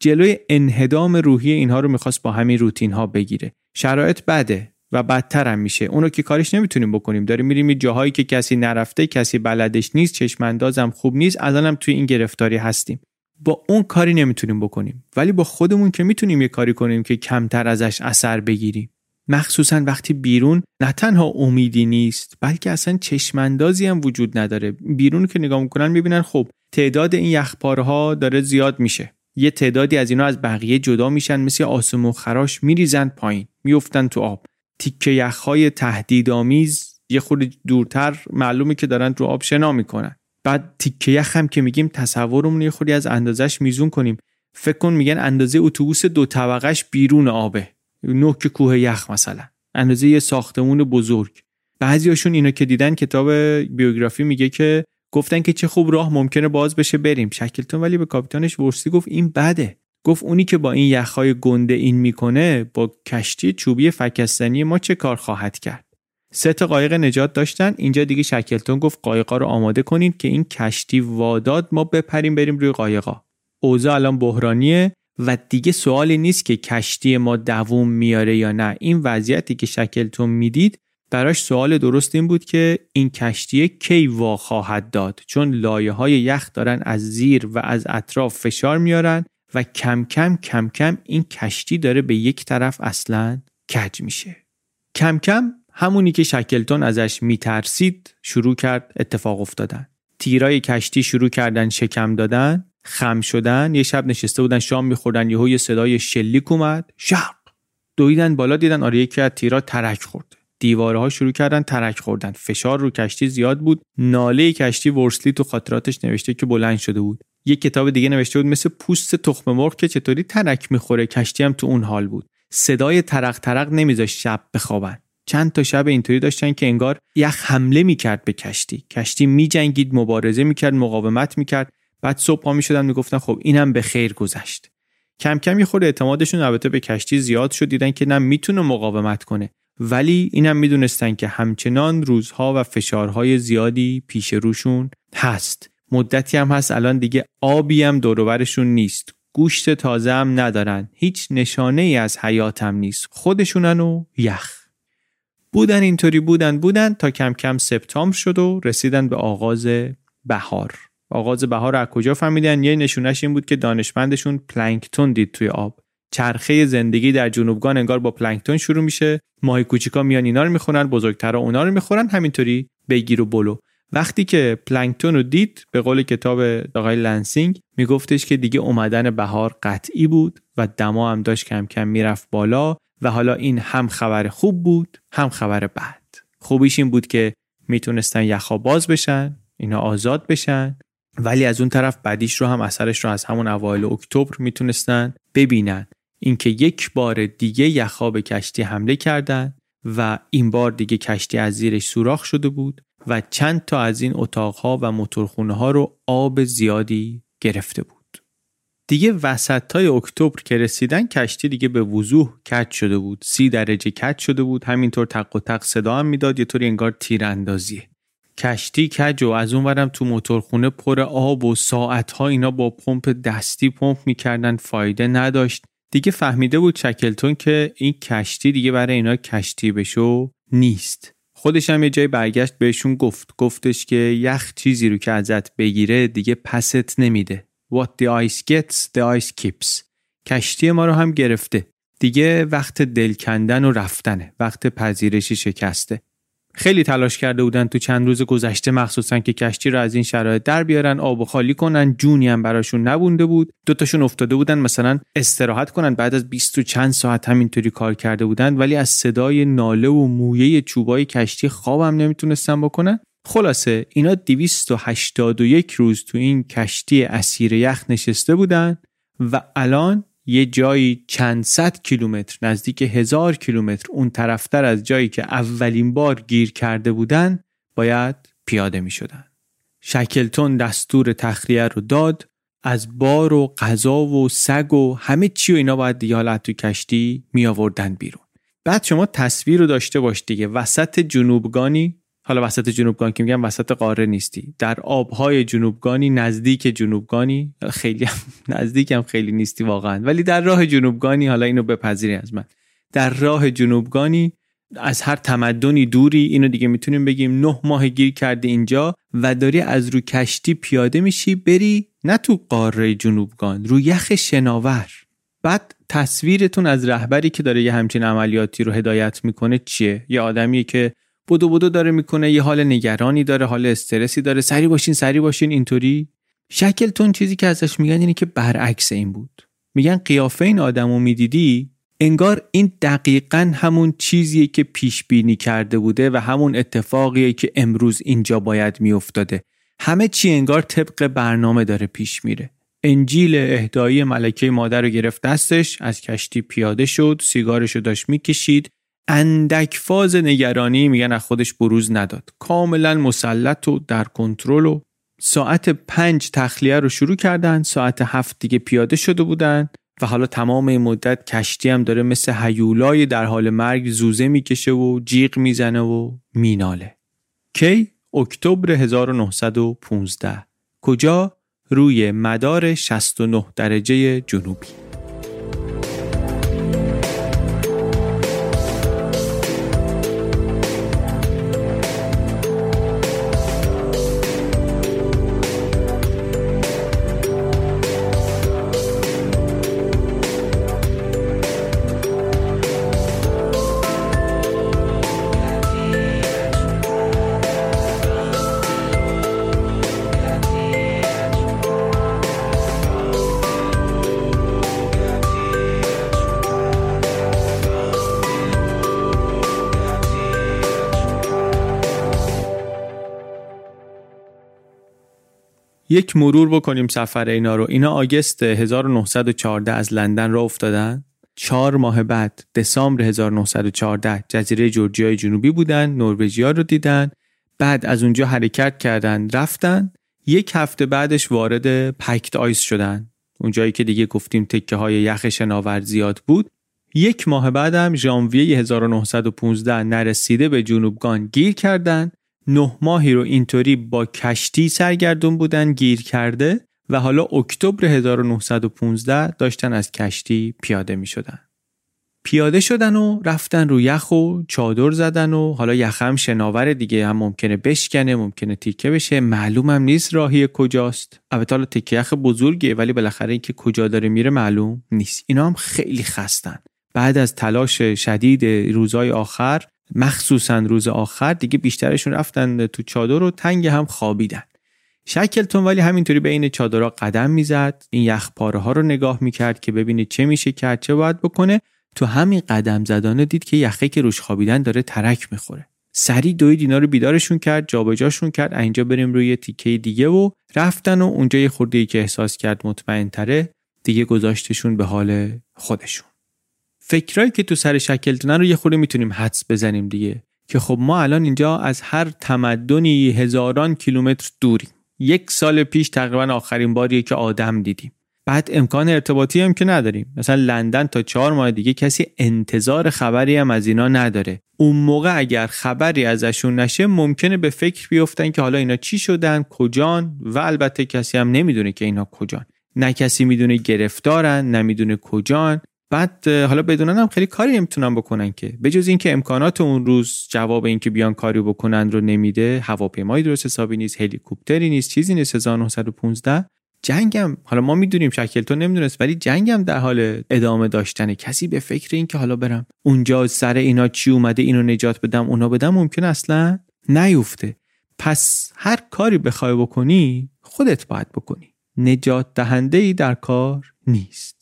جلوی انهدام روحی اینها رو می‌خواست با همین روتین ها بگیره. شرایط بده و بدتر هم میشه. اونو که کارش نمی‌تونیم بکنیم. داریم میریم جاهایی که کسی نرفته کسی بلدش نیست چشماندازم خوب نیست الانم توی این گرفتاری هستیم. با اون کاری نمی‌تونیم بکنیم. ولی با خودمون که می‌تونیم یه کاری کنیم که کمتر ازش اثر بگیریم. مخصوصا وقتی بیرون نه تنها امیدی نیست بلکه اصلا چشماندازی هم وجود نداره. بیرون که نگاه می‌کنن می‌بینن خب تعداد این یخپارها داره زیاد میشه. یه تعدادی از اینا از بقیه جدا میشن مثل آسمو خراش میریزن پایین میفتن تو آب. تیکه یخهای تهدیدآمیز یه خود دورتر معلومه که دارن رو آب شنا می‌کنن. بعد تیکه یخ هم که میگیم تصورمون یه خودی از اندازش میزون کنیم. فکر کن میگن اندازه اتوبوس دو طبقش بیرون آبه. نوک کوه یخ مثلا. اندازه یه ساختمون بزرگ. بعضیاشون اینا که دیدن کتاب بیوگرافی میگه که گفتن که چه خوب راه ممکنه باز بشه بریم. شکلتون ولی به کاپیتانش ورسی گفت این بده. گفت اونی که با این یخهای گنده این می‌کنه با کشتی چوبی فکستنی ما چه کار خواهد کرد؟ سه تا قایق نجات داشتن. اینجا دیگه شکلتون گفت قایقا رو آماده کنید که این کشتی واداد ما بپریم بریم روی قایقا اوضاع الان بحرانیه. و دیگه سوالی نیست که کشتی ما دووم میاره یا نه. این وضعیتی که شکلتون می‌دید براش سوال درست این بود که این کشتی کی وا خواهد داد؟ چون لایه های یخ دارن از زیر و از اطراف فشار میارن و کم کم کم کم این کشتی داره به یک طرف اصلا کج میشه. کم کم همونی که شکلتون ازش میترسید شروع کرد اتفاق افتادن. تیرای کشتی شروع کردن شکم دادن. خم شدن یه شب نشسته بودن شام میخوردن یهو یه صدای شلیک اومد شق! دویدن بالا دیدن آره یکی از تیرا ترک خورد. دیوارها شروع کردن ترک خوردن. فشار رو کشتی زیاد بود. ناله کشتی ورسلی تو خاطراتش نوشته که بلند شده بود. یه کتاب دیگه نوشته بود مثل پوست تخم مرغ که چطوری ترک می‌خوره. کشتی هم تو اون حال بود. صدای ترق ترق نمیذاشت شب بخوابن. چند تا شب اینطوری داشتن که انگار یخ حمله می‌کرد به کشتی. کشتی میجنگید مبارزه می‌کرد مقاومت می‌کرد. بعد صبح پا می‌شدن می‌گفتن خب اینم به خیر گذشت. کم کم یه خود اعتمادشون البته به کشتی زیاد شد دیدن که نه می‌تونه مقاومت کنه. ولی اینم می‌دونستن که همچنان روزها و فشارهای زیادی پیش روشون هست. مدتی هم هست الان دیگه آبی هم دوروبرشون نیست. گوشت تازه هم ندارن. هیچ نشانه ای از حیات هم نیست. خودشونن و یخ. بودن اینطوری بودن بودن تا کم کم سپتامبر شد و رسیدن به آغاز بهار. آغاز بهار از کجا فهمیدن؟ یه نشونش این بود که دانشمندشون پلانکتون دید توی آب. چرخه زندگی در جنوبگان انگار با پلانکتون شروع میشه. ماهی کوچیکا میان اینا رو می‌خورن بزرگترها اونا رو می‌خورن همینطوری بگیر و برو. وقتی که پلانکتون رو دید به قول کتاب آقای لنسینگ میگفتش که دیگه اومدن بهار قطعی بود و دما هم داشت کم کم می‌رفت بالا و حالا این هم خبر خوب بود هم خبر بد. خوبیش این بود که می‌تونستن یخا باز بشن اینا آزاد بشن ولی از اون طرف بعدیش رو هم اثرش رو از همون اوایل اکتبر می‌تونستن ببینن اینکه یک بار دیگه یخا به کشتی حمله کردن و این بار دیگه کشتی از زیرش سوراخ شده بود و چند تا از این اتاقها و موتورخونه ها رو آب زیادی گرفته بود. دیگه وسط های اکتبر که رسیدن کشتی دیگه به وضوح کج شده بود. سی درجه کج شده بود. همینطور تق و تق صدا هم می‌داد یه طوری انگار تیراندازیه. کشتی کج و از اون ورم تو موتورخونه پر آب و ساعت ها اینا با پمپ دستی پمپ می‌کردن فایده نداشت. دیگه فهمیده بود چکلتون که این کشتی دیگه برای اینا کشتی بشو نیست. خودش هم یه جای برگشت بهشون گفت. گفتش که یخ چیزی رو که ازت بگیره دیگه پست نمیده. What the ice gets the ice keeps. کشتی ما رو هم گرفته. دیگه وقت دل کندن و رفتنه. وقت پذیرشی شکسته. خیلی تلاش کرده بودن تو چند روز گذشته مخصوصا که کشتی رو از این شرایط در بیارن آب و خالی کنن. جونی هم براشون نبونده بود. دوتاشون افتاده بودن مثلا استراحت کنن. بعد از 20 و چند ساعت همینطوری کار کرده بودن ولی از صدای ناله و مویه چوبای کشتی خوابم نمی‌تونستن بکنن. خلاصه اینا 281 روز تو این کشتی اسیر یخ نشسته بودن و الان یه جایی چند صد کیلومتر نزدیک هزار کیلومتر اون طرفتر از جایی که اولین بار گیر کرده بودن باید پیاده می شدن. شکلتون دستور تخلیه رو داد از بار و غذا و سگ و همه چی و اینا باید دیگه حالا تو کشتی می آوردن بیرون. بعد شما تصویر رو داشته باش دیگه وسط جنوبگانی حالا وسط جنوبگان که میگم وسط قاره نیستی. در آبهای جنوبگانی نزدیک جنوبگانی خیلی هم نزدیک هم خیلی نیستی واقعا. ولی در راه جنوبگانی حالا اینو بپذیری از من. در راه جنوبگانی از هر تمدنی دوری اینو دیگه می‌تونیم بگیم نه ماه گیر کرده اینجا و داری از رو کشتی پیاده میشی بری نه تو قاره جنوبگان رو یخ شناور. بعد تصویرتون از رهبری که داره یه همچین عملیاتی رو هدایت می‌کنه چیه؟ یه آدمیه که بدو بدو داره می‌کنه یه حال نگرانی داره حال استرسی داره. سری باشین سری باشین اینطوری. شکلتون چیزی که ازش میگن اینه که برعکس این بود. میگن قیافه این آدمو می‌دیدی انگار این دقیقا همون چیزیه که پیش بینی کرده بوده و همون اتفاقیه که امروز اینجا باید میافتاده. همه چی انگار طبق برنامه داره پیش میره. انجیل اهدایی ملکه مادر رو گرفت دستش از کشتی پیاده شد سیگارش رو داشت می‌کشید. اندک فاز نگرانی میگن از خودش بروز نداد. کاملا مسلط و در کنترل و ساعت پنج تخلیه رو شروع کردن. ساعت هفت دیگه پیاده شده بودن و حالا تمام این مدت کشتی هم داره مثل هیولای در حال مرگ زوزه می‌کشه و جیغ می‌زنه و میناله. کی؟ اکتبر 1915 کجا؟ روی مدار 69 درجه جنوبی. یک مرور بکنیم سفر اینا رو. اینا آگست 1914 از لندن را افتادن. چهار ماه بعد دسامبر 1914 جزیره جورجیای جنوبی بودن نروژیا رو دیدن. بعد از اونجا حرکت کردن رفتن. یک هفته بعدش وارد پکت آیس شدن. اونجایی که دیگه گفتیم تکه های یخ شناور زیاد بود. یک ماه بعدم ژانویه 1915 نرسیده به جنوبگان گیر کردن. نه ماهی رو اینطوری با کشتی سرگردون بودن گیر کرده و حالا اکتبر 1915 داشتن از کشتی پیاده می شدن. پیاده شدن و رفتن رو یخ و چادر زدن و حالا یخ هم شناور دیگه هم ممکنه بشکنه ممکنه تیکه بشه معلومم نیست راهی کجاست. البته حالا تیکه یخ بزرگه ولی بالاخره اینکه کجا داره میره معلوم نیست. اینا هم خیلی خستن. بعد از تلاش شدید روزهای آخر مخصوصا روز آخر دیگه بیشترشون رفتن تو چادر و تنگ هم خوابیدن. شکلتون ولی همینطوری بین چادرها قدم می‌زد. این یخ پاره ها رو نگاه می‌کرد که ببینه چه میشه کرد چه باید بکنه. تو همین قدم زدانه دید که یخه که روش خوابیدن داره ترک می‌خوره. سریع دوید اینا رو بیدارشون کرد جابجاشون کرد. اینجا بریم روی تیکه دیگه و رفتن و اونجا یه خورده که احساس کرد مطمئن تره دیگه گذاشتشون به حال خودشون. فکرایی که تو سر شکلتونن رو یه خورده می‌تونیم حدس بزنیم دیگه. که خب ما الان اینجا از هر تمدنی هزاران کیلومتر دوریم. یک سال پیش تقریبا آخرین باریه که آدم دیدیم. بعد امکان ارتباطی هم که نداریم. مثلا لندن تا چهار ماه دیگه کسی انتظار خبری هم از اینا نداره. اون موقع اگر خبری ازشون نشه ممکنه به فکر بیفتن که حالا اینا چی شدن کجان؟ و البته کسی هم نمی‌دونه که اینا کجان. نه کسی می‌دونه گرفتارن نمی‌دونه کجان. بعد حالا بدونن هم خیلی کاری نمی‌تونن بکنن که. بجز اینکه امکانات اون روز جواب اینکه بیان کاری بکنن رو نمیده هواپیمایی درست حسابی نیست هلیکوپتری نیست چیزی نیست 1915 جنگم حالا ما می‌دونیم شکل تو نمی‌دونست ولی جنگم در حال ادامه داشتنه. کسی به فکر این که حالا برم اونجا سر اینا چی اومده اینو نجات بدم اونا بدم ممکن اصلا نیفته. پس هر کاری بخوای بکنی خودت باید بکنی. نجات دهنده ای در کار نیست.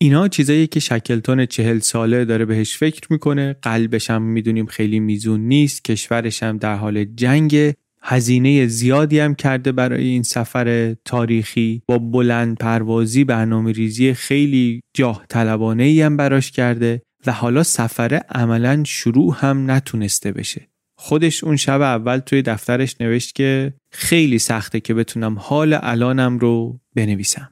اینا چیزایی که شکلتون چهل ساله داره بهش فکر می‌کنه قلبش هم می‌دونیم خیلی میزون نیست کشورش هم در حال جنگ. هزینه زیادی هم کرده برای این سفر تاریخی. با بلند پروازی برنامه ریزی خیلی جاه طلبانه ای هم براش کرده و حالا سفر عملا شروع هم نتونسته بشه. خودش اون شب اول توی دفترش نوشت که خیلی سخته که بتونم حال الانم رو بنویسم.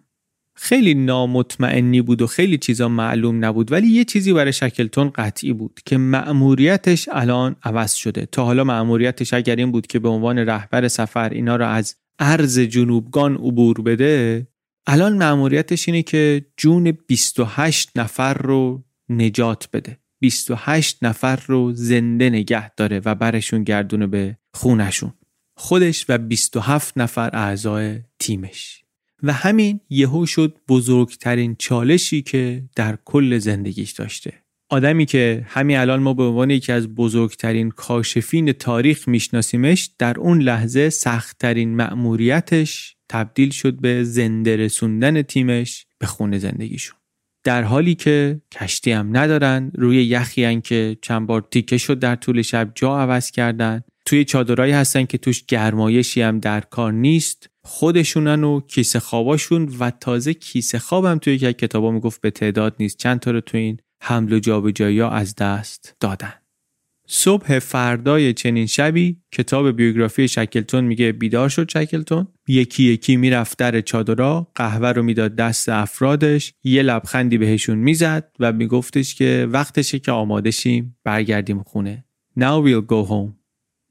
خیلی نامطمئنی بود و خیلی چیزا معلوم نبود ولی یه چیزی برای شکلتون قطعی بود که مأموریتش الان عوض شده. تا حالا مأموریتش اگر این بود که به عنوان رهبر سفر اینا را از ارز جنوبگان عبور بده الان مأموریتش اینه که جون 28 نفر رو نجات بده. 28 نفر رو زنده نگه داره و برشون گردونه به خونشون خودش و 27 نفر اعضای تیمش. و همین یهو شد بزرگترین چالشی که در کل زندگیش داشته. آدمی که همین الان ما به عنوان یکی از بزرگترین کاشفین تاریخ میشناسیمش در اون لحظه سختترین مأموریتش تبدیل شد به زنده رسوندن تیمش به خونه زندگیشون. در حالی که کشتی هم ندارن روی یخی که چند بار تیکه شد در طول شب جا عوض کردن. توی چادرایی هستن که توش گرمایشی هم در کار نیست. خودشونن و کیسه خواباشون و تازه کیسه خوابم توی یک کتابا می‌گفت به تعداد نیست. چند تا رو تو این حمل و جابجایی از دست دادن. صبح فردای چنین شبی کتاب بیوگرافی شکلتون میگه بیدار شد شکلتون. یکی یکی می‌رفت در چادرها قهوه رو می‌داد دست افرادش یه لبخندی بهشون می‌زد و میگفتش که وقتشه که آماده شیم برگردیم خونه. Now we'll go home.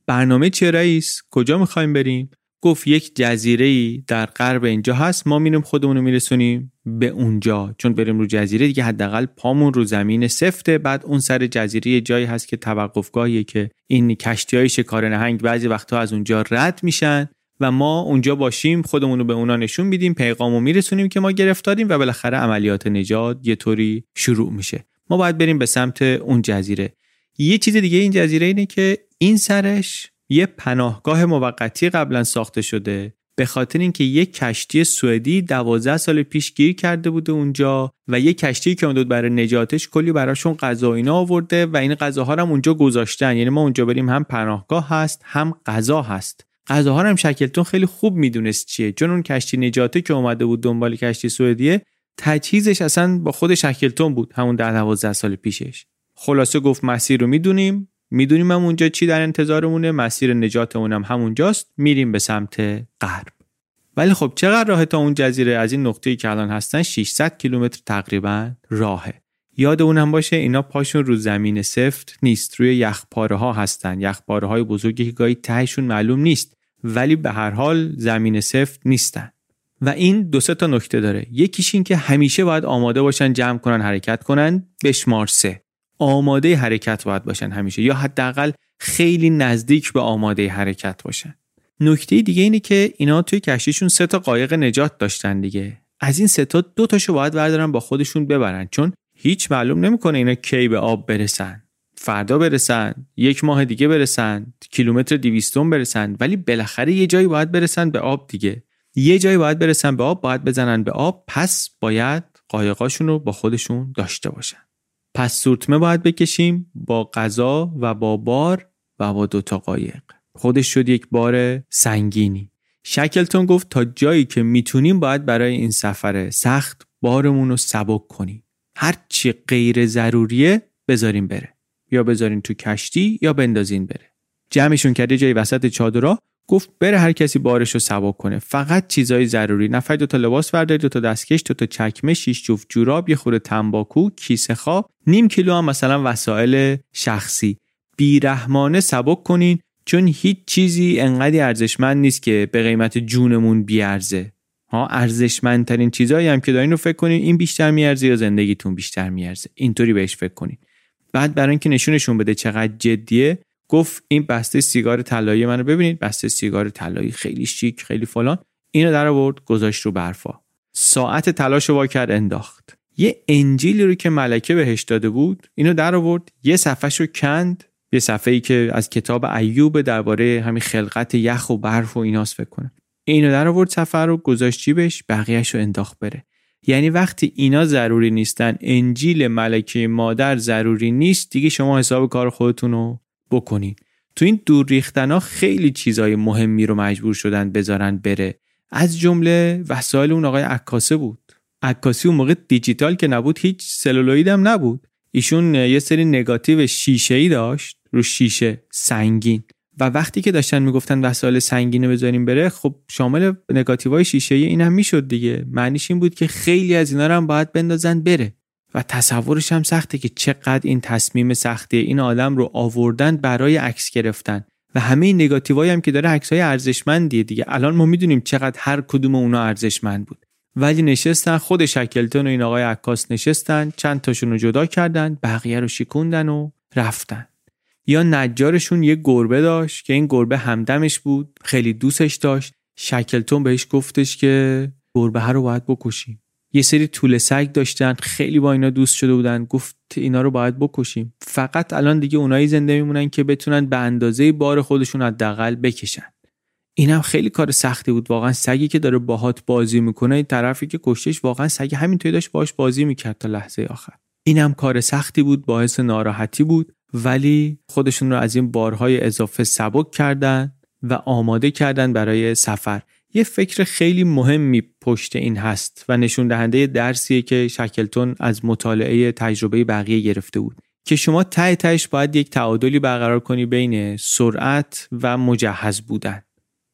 برنامه چیه رئیس؟ کجا می‌خوایم بریم؟ گفت یک جزیره ای در غرب اینجا هست ما میریم خودمون رو میرسونیم به اونجا. چون بریم رو جزیره دیگه حداقل پامون رو زمین سفته. بعد اون سر جزیره جایی هست که توقفگاهیه که این کشتی های شکار نهنگ بعضی وقتها از اونجا رد میشن و ما اونجا باشیم خودمون رو به اونا نشون میدیم پیغامو میرسونیم که ما گرفتاریم و بالاخره عملیات نجات یه طوری شروع میشه. ما باید بریم به سمت اون جزیره. یه چیز دیگه این جزیره اینه که این سرش یه پناهگاه موقتی قبلا ساخته شده. به خاطر اینکه یک کشتی سوئدی 12 سال پیش گیر کرده بوده اونجا و یک کشتی که اومد برای نجاتش کلی براشون غذا اینا آورده و این غذاها هم اونجا گذاشتن. یعنی ما اونجا بریم هم پناهگاه هست هم غذا هست. غذاها هم شکلتون خیلی خوب می‌دونست چیه. چون اون کشتی نجاته که اومده بود دنبال کشتی سوئدیه تجهیزش اصلا با خود شکلتون بود همون 12 سال پیشش. خلاصه گفت مسیر رو می‌دونیم. می‌دونیم هم اونجا چی در انتظارمونه مسیر نجاتمون هم همونجاست میریم به سمت غرب. ولی خب چقدر راه تا اون جزیره؟ از این نقطه‌ای که الان هستن 600 کیلومتر تقریبا راهه. یاد اونم باشه اینا پاشون رو زمین سفت نیست روی یخپاره ها هستن. یخپاره های بزرگی که گاهی تهشون معلوم نیست ولی به هر حال زمین سفت نیستن. و این دو تا نکته داره. یکیش این که همیشه باید آماده باشن جمع کنن حرکت کنن. بشمار سه. آماده حرکت باید باشن همیشه یا حداقل خیلی نزدیک به آماده حرکت باشن. نکته دیگه اینه که اینا توی کشتیشون سه تا قایق نجات داشتن دیگه. از این سه تا دو تاشو باید بردارن با خودشون ببرن چون هیچ معلوم نمی‌کنه اینا کی به آب برسن. فردا برسن یک ماه دیگه برسن کیلومتر دیویستون برسن ولی بالاخره یه جایی باید برسن به آب دیگه. یه جایی باید برسن به آب باید بزنن به آب پس باید قایقاشون رو با خودشون داشته باشن. پس سورتمه باید بکشیم با غذا و با بار و با دوتا قایق. خودش شد یک بار سنگینی. شکلتون گفت تا جایی که می‌تونیم باید برای این سفر سخت بارمون رو سبک کنیم. هر چی غیر ضروریه بذاریم بره. یا بذارین تو کشتی یا بندازین بره. جمعشون کرده جای وسط چادرها گفت بره هر کسی بارش رو سبک کنه. فقط چیزای ضروری. نفر دو تا لباس بردارید دو تا دستکش دو تا چکمه شیش جفت جوراب یه خورده تنباکو کیسه خواب. نیم کیلو هم مثلا وسایل شخصی. بیرحمانه سبک کنین چون هیچ چیزی انقدی ارزشمند نیست که به قیمت جونمون بیارزه. ها ارزشمندترین چیزایی هم که دارین رو فکر کنین این بیشتر میارزه یا زندگیتون بیشتر میارزه. اینطوری بهش فکر کنین. بعد برای اینکه نشونشون بده چقدر جدیه گفت این بسته سیگار طلایی منو ببینید بسته سیگار طلایی خیلی شیک خیلی فلان. اینو در آورد گذاشت رو برفا. ساعت تلاش وا کرد انداخت. یه انجیلی رو که ملکه بهش داده بود اینو در آورد. یه صفحه رو کند یه صفحه ای که از کتاب ایوب درباره همین خلقت یخ و برف و ایناس فکر کنه اینو در آورد صفحه رو گذاشت جیبش بقیهش رو انداخت بره. یعنی وقتی اینا ضروری نیستن انجیل ملکه مادر ضروری نیست دیگه شما حساب کار خودتون رو بکنین تو این دور ریختن ها خیلی چیزای مهمی رو مجبور شدن بذارن بره. از جمله وسایل اون آقای عکاسه بود. عکاسی اون موقع دیجیتال که نبود هیچ سلولوید هم نبود. ایشون یه سری نگاتیو شیشه ای داشت رو شیشه سنگین. و وقتی که داشتن می‌گفتن وسایل سنگینه بذاریم بره خب شامل نگاتیوهای شیشه این هم می‌شد دیگه. معنیش این بود که خیلی از اینا رو هم باید بندازن بره. و تصورش هم سخته که چقدر این تصمیم سختی این آدم رو آوردن برای عکس گرفتن. و همه این نگاتیوهایی هم که داره عکسای ارزشمندیه دیگه. الان ما می‌دونیم چقدر هر کدوم اونا ارزشمند بود. ولی نشستن خود شکلتون و این آقای عکاس نشستن چند تاشون رو جدا کردن بقیه رو شیکوندن و رفتن. یا نجارشون یه گربه داشت که این گربه همدمش بود خیلی دوستش داشت. شکلتون بهش گفتش که گربه ها رو باید بکشیم. یه سری طول سگ داشتن خیلی با اینا دوست شده بودن. گفت اینا رو باید بکشیم. فقط الان دیگه اونایی زنده میمونن که بتونن به اندازه بار خودشون حداقل بکشن. اینم خیلی کار سختی بود. واقعا سگی که داره باهات بازی می‌کنه این طرفی که کشتش واقعا سگ همینطوری داشت باش بازی می‌کرد تا لحظه آخر. اینم کار سختی بود باعث ناراحتی بود. ولی خودشون رو از این بارهای اضافه سبک کردن و آماده کردن برای سفر. یه فکر خیلی مهمی پشت این هست و نشون دهنده درسیه که شکلتون از مطالعه تجربه بقیه گرفته بود که شما ته تهش باید یک تعادلی برقرار کنی بین سرعت و مجهز بودن.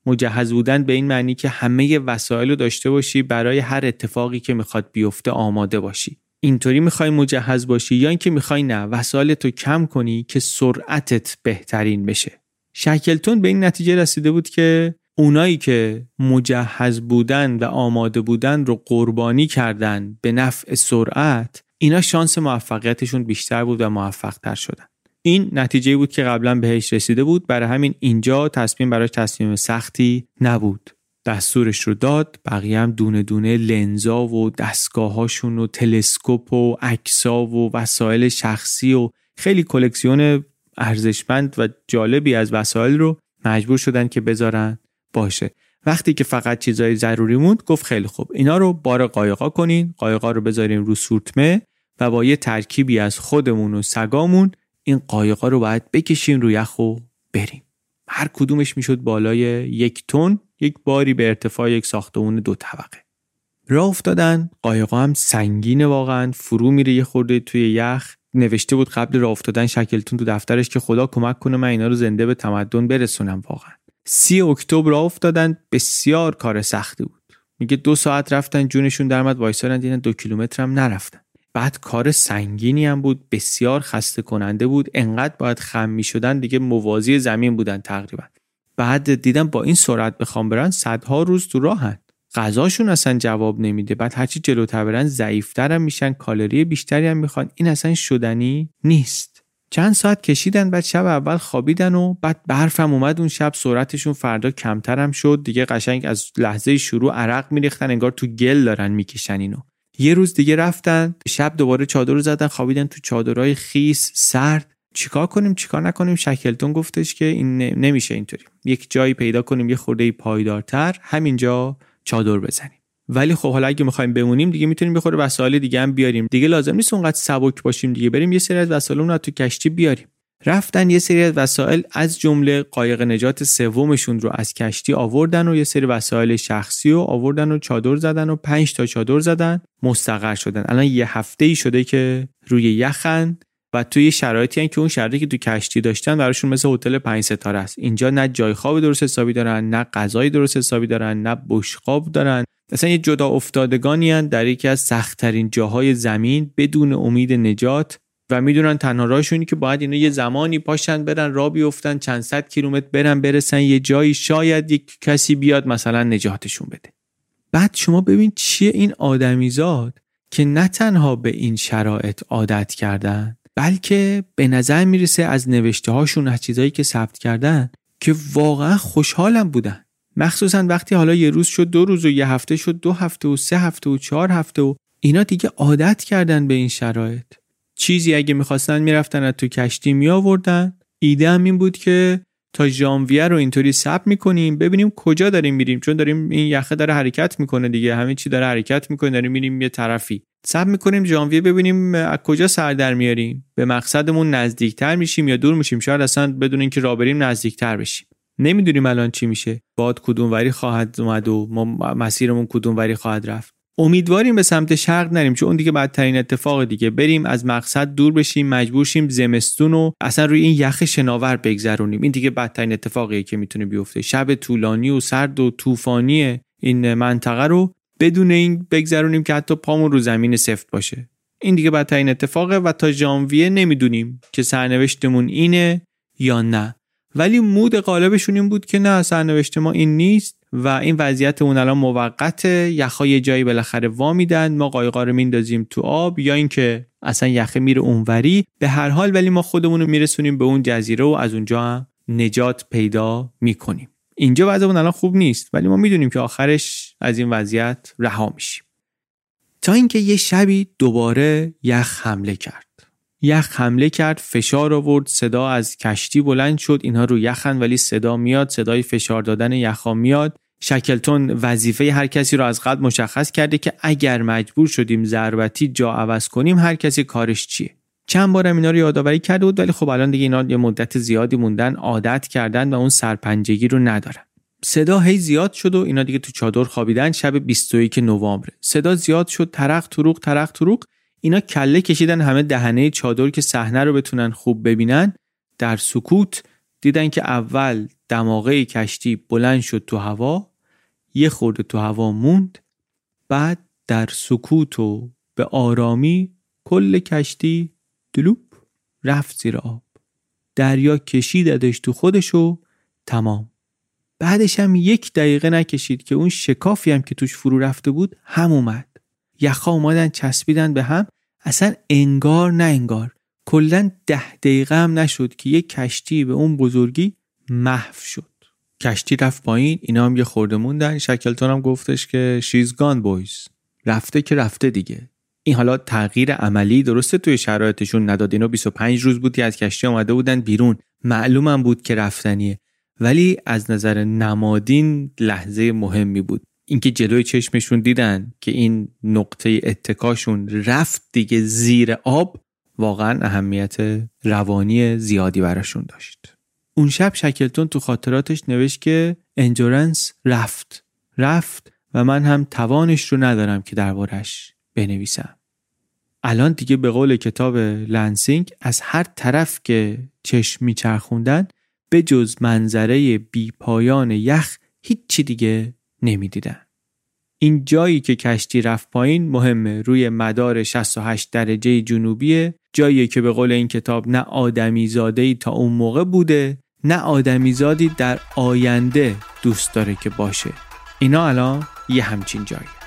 مجهز بودن به این معنی که همه وسایل رو داشته باشی برای هر اتفاقی که می‌خواد بیفته آماده باشی. اینطوری می‌خوای مجهز باشی یا اینکه می‌خوای نه وسایل تو کم کنی که سرعتت بهترین بشه. شکلتون به این نتیجه رسیده بود که اونایی که مجهز بودن و آماده بودن رو قربانی کردن به نفع سرعت اینا شانس موفقیتشون بیشتر بود و موفقتر شدن. این نتیجه بود که قبلا بهش رسیده بود. برای همین اینجا تصمیم براش تصمیم سختی نبود. دستورش رو داد. بقیه هم دونه دونه لنزا و دستگاهاشون و تلسکوپ و عکسا و وسایل شخصی و خیلی کلکسیون ارزشمند و جالبی از وسایل رو مجبور شدن که بذارن. باشه. وقتی که فقط چیزای ضروری موند گفت خیلی خوب. اینا رو بار قایقا کنین. قایقا رو بذاریم رو سورتمه و با یه ترکیبی از خودمون و سگامون این قایقا رو باید بکشیم رو یخ و بریم هر کدومش می‌شد بالای یک تن یک باری به ارتفاع یک ساختمون دو طبقه. راه افتادن. قایقا هم سنگینه واقعا. فرو میره یه خورده توی یخ. نوشته بود قبل راه افتادن شکلتون تو دفترش که خدا کمک کنه من اینا رو زنده به تمدن برسونم واقعا. سی اکتبر افتادن بسیار کار سختی بود. میگه دو ساعت رفتن جونشون درمد وایسارن دیدن دو کیلومتر هم نرفتن. بعد کار سنگینی هم بود بسیار خسته کننده بود. انقدر باید خم می شدن دیگه موازی زمین بودن تقریبا. بعد دیدم با این سرعت بخوام برن صدها روز تو راهن. غذاشون اصلا جواب نمیده. بعد هرچی جلوتر برن ضعیفتر هم میشن کالری بیشتری هم می‌خوان. این اصلا شدنی نیست. چند ساعت کشیدن بعد شب اول خوابیدن و بعد برفم اومد اون شب سرعتشون فردا کمتر هم شد. دیگه قشنگ از لحظه شروع عرق میریختن انگار تو گل دارن می‌کشن اینو. یه روز دیگه رفتن شب دوباره چادر رو زدن خوابیدن تو چادرهای خیس سرد. چیکار کنیم؟ چیکار نکنیم؟ شکلتون گفتش که این نمیشه اینطوری. یک جایی پیدا کنیم یه خورده پایدارتر همینجا چادر بزنیم. ولی خب حالا اگه می‌خوایم بمونیم دیگه می‌تونیم بخوره وسایل دیگه هم بیاریم. دیگه لازم نیست اونقدر سبک باشیم دیگه. بریم یه سری از وسایلمون تو کشتی بیاریم. رفتن یه سری از وسایل از جمله قایق نجات سومشون رو از کشتی آوردن و یه سری وسایل شخصی رو آوردن و چادر زدن و پنج تا چادر زدن. مستقر شدن. الان یه هفته ای شده که روی یخن و توی شرایطی هن که اون شرایطی که تو کشتی داشتن براشون مثل هتل پنج ستاره است. اینجا نه جای خواب درست حسابی دارن نه غذای درست حسابی دارن نه بشقاب دارن. اصلا یه جدا افتادگانی در یکی از سختترین جاهای زمین بدون امید نجات و می‌دونن تنها راهشونی که باید اینا یه زمانی پاشن برن را بیفتن چند صد کیلومتر برن برسن یه جایی شاید یک کسی بیاد مثلا نجاتشون بده. بعد شما ببین چیه این آدمیزاد که نه تنها به این شرایط عادت کردن بلکه به نظر می‌رسه از نوشته هاشون از چیزایی که ثبت کردن که واقعا خوشحالم بودن. مخصوصا وقتی حالا یه روز شد دو روز و یه هفته شد دو هفته و سه هفته و چهار هفته و اینا دیگه عادت کردن به این شرایط. چیزی اگه می‌خواستن می‌رفتن از تو کشتی می آوردن ایده هم این بود که تا ژانویه رو اینطوری سب می‌کنیم ببینیم کجا داریم میریم. چون داریم این یخه داره حرکت می‌کنه دیگه. همه چی داره حرکت می‌کنه داریم میریم یه طرفی. سب می‌کنیم ژانویه ببینیم از کجا سر در میاریم. به مقصدمون نزدیکتر میشیم یا دور میشیم. شاید اصلا بدون اینکه راه بریم نزدیکتر بشیم. نمی‌دونیم الان چی میشه. باد کدوم وری خواهد اومد و ما مسیرمون کدوم وری خواهد رفت. امیدواریم به سمت شرق نریم چون اون دیگه بدترین اتفاق دیگه. بریم از مقصد دور بشیم مجبور شیم زمستون و اصلا روی این یخ شناور بگذرونیم. این دیگه بدترین اتفاقیه که می‌تونه بیفته. شب طولانی و سرد و طوفانی این منطقه رو. بدون این بگذرونیم که حتی پامون رو زمین سفت باشه. این دیگه بدترین اتفاقه و تا ژانویه نمی‌دونیم که سرنوشتمون اینه یا نه. ولی مود قالبشون این بود که نه سرنوشت ما این نیست و این وضعیتمون الان موقت یخای جایی بالاخره وا میدن. ما قایقا رو میندازیم تو آب یا اینکه اصلا یخه میره اونوری. به هر حال ولی ما خودمون رو میرسونیم به اون جزیره و از اونجا هم نجات پیدا می‌کنیم. اینجا وضعمون الان خوب نیست ولی ما می‌دونیم که آخرش از این وضعیت رها میشیم. تا اینکه یه شبی دوباره یخ حمله کرد. یخ حمله کرد فشار آورد صدا از کشتی بلند شد اینها رو یخن ولی صدا میاد صدای فشار دادن یخا میاد. شکلتون وظیفه هر کسی رو از قبل مشخص کرده که اگر مجبور شدیم ضربتی جا عوض کنیم هر کسی کارش چیه؟ چند بارم اینا رو یادآوری کرده بود ولی خب الان دیگه اینا یه مدت زیادی موندن عادت کردن و اون سرپنجگی رو ندارن. صدا هی زیاد شد و اینا دیگه تو چادر خوابیدن شب 21 نوامبر صدا زیاد شد ترق تروق ترق تروق اینا کله کشیدن همه دهنه چادر که صحنه رو بتونن خوب ببینن در سکوت دیدن که اول دماغه کشتی بلند شد تو هوا یه خورده تو هوا موند بعد در سکوت و به آرامی کل کشتی دلوپ رفت زیر آب. دریا کشیدش تو خودش و تمام. بعدش هم یک دقیقه نکشید که اون شکافی هم که توش فرو رفته بود هم اومد. یخا اومدن چسبیدن به هم. اصلا انگار نه انگار. کلا ده دقیقه هم نشد که یک کشتی به اون بزرگی محو شد. کشتی رفت پایین اینا هم یه خورده موندن. شکلتون هم گفتش که شیز گان بویز رفته که رفته دیگه. این حالا تغییر عملی درسته توی شرایطشون نداد. اینا 25 روز بودی از کشتی آمده بودن بیرون. معلومم بود که رفتنیه. ولی از نظر نمادین لحظه مهمی بود. اینکه جلوی چشمشون دیدن که این نقطه اتکاشون رفت دیگه زیر آب واقعا اهمیت روانی زیادی براشون داشت. اون شب شکلتون تو خاطراتش نوشت که اندورنس رفت. رفت و من هم توانش رو ندارم که دربارش بنویسم. الان دیگه به قول کتاب لنسینگ از هر طرف که چشم میچرخوندن به جز منظره بی پایان یخ هیچی دیگه نمی‌دیدن. این جایی که کشتی رفت پایین مهمه. روی مدار 68 درجه جنوبیه. جایی که به قول این کتاب نه آدمی زاده تا اون موقع بوده نه آدمی زادی در آینده دوست داره که باشه. اینا الان یه همچین جایی.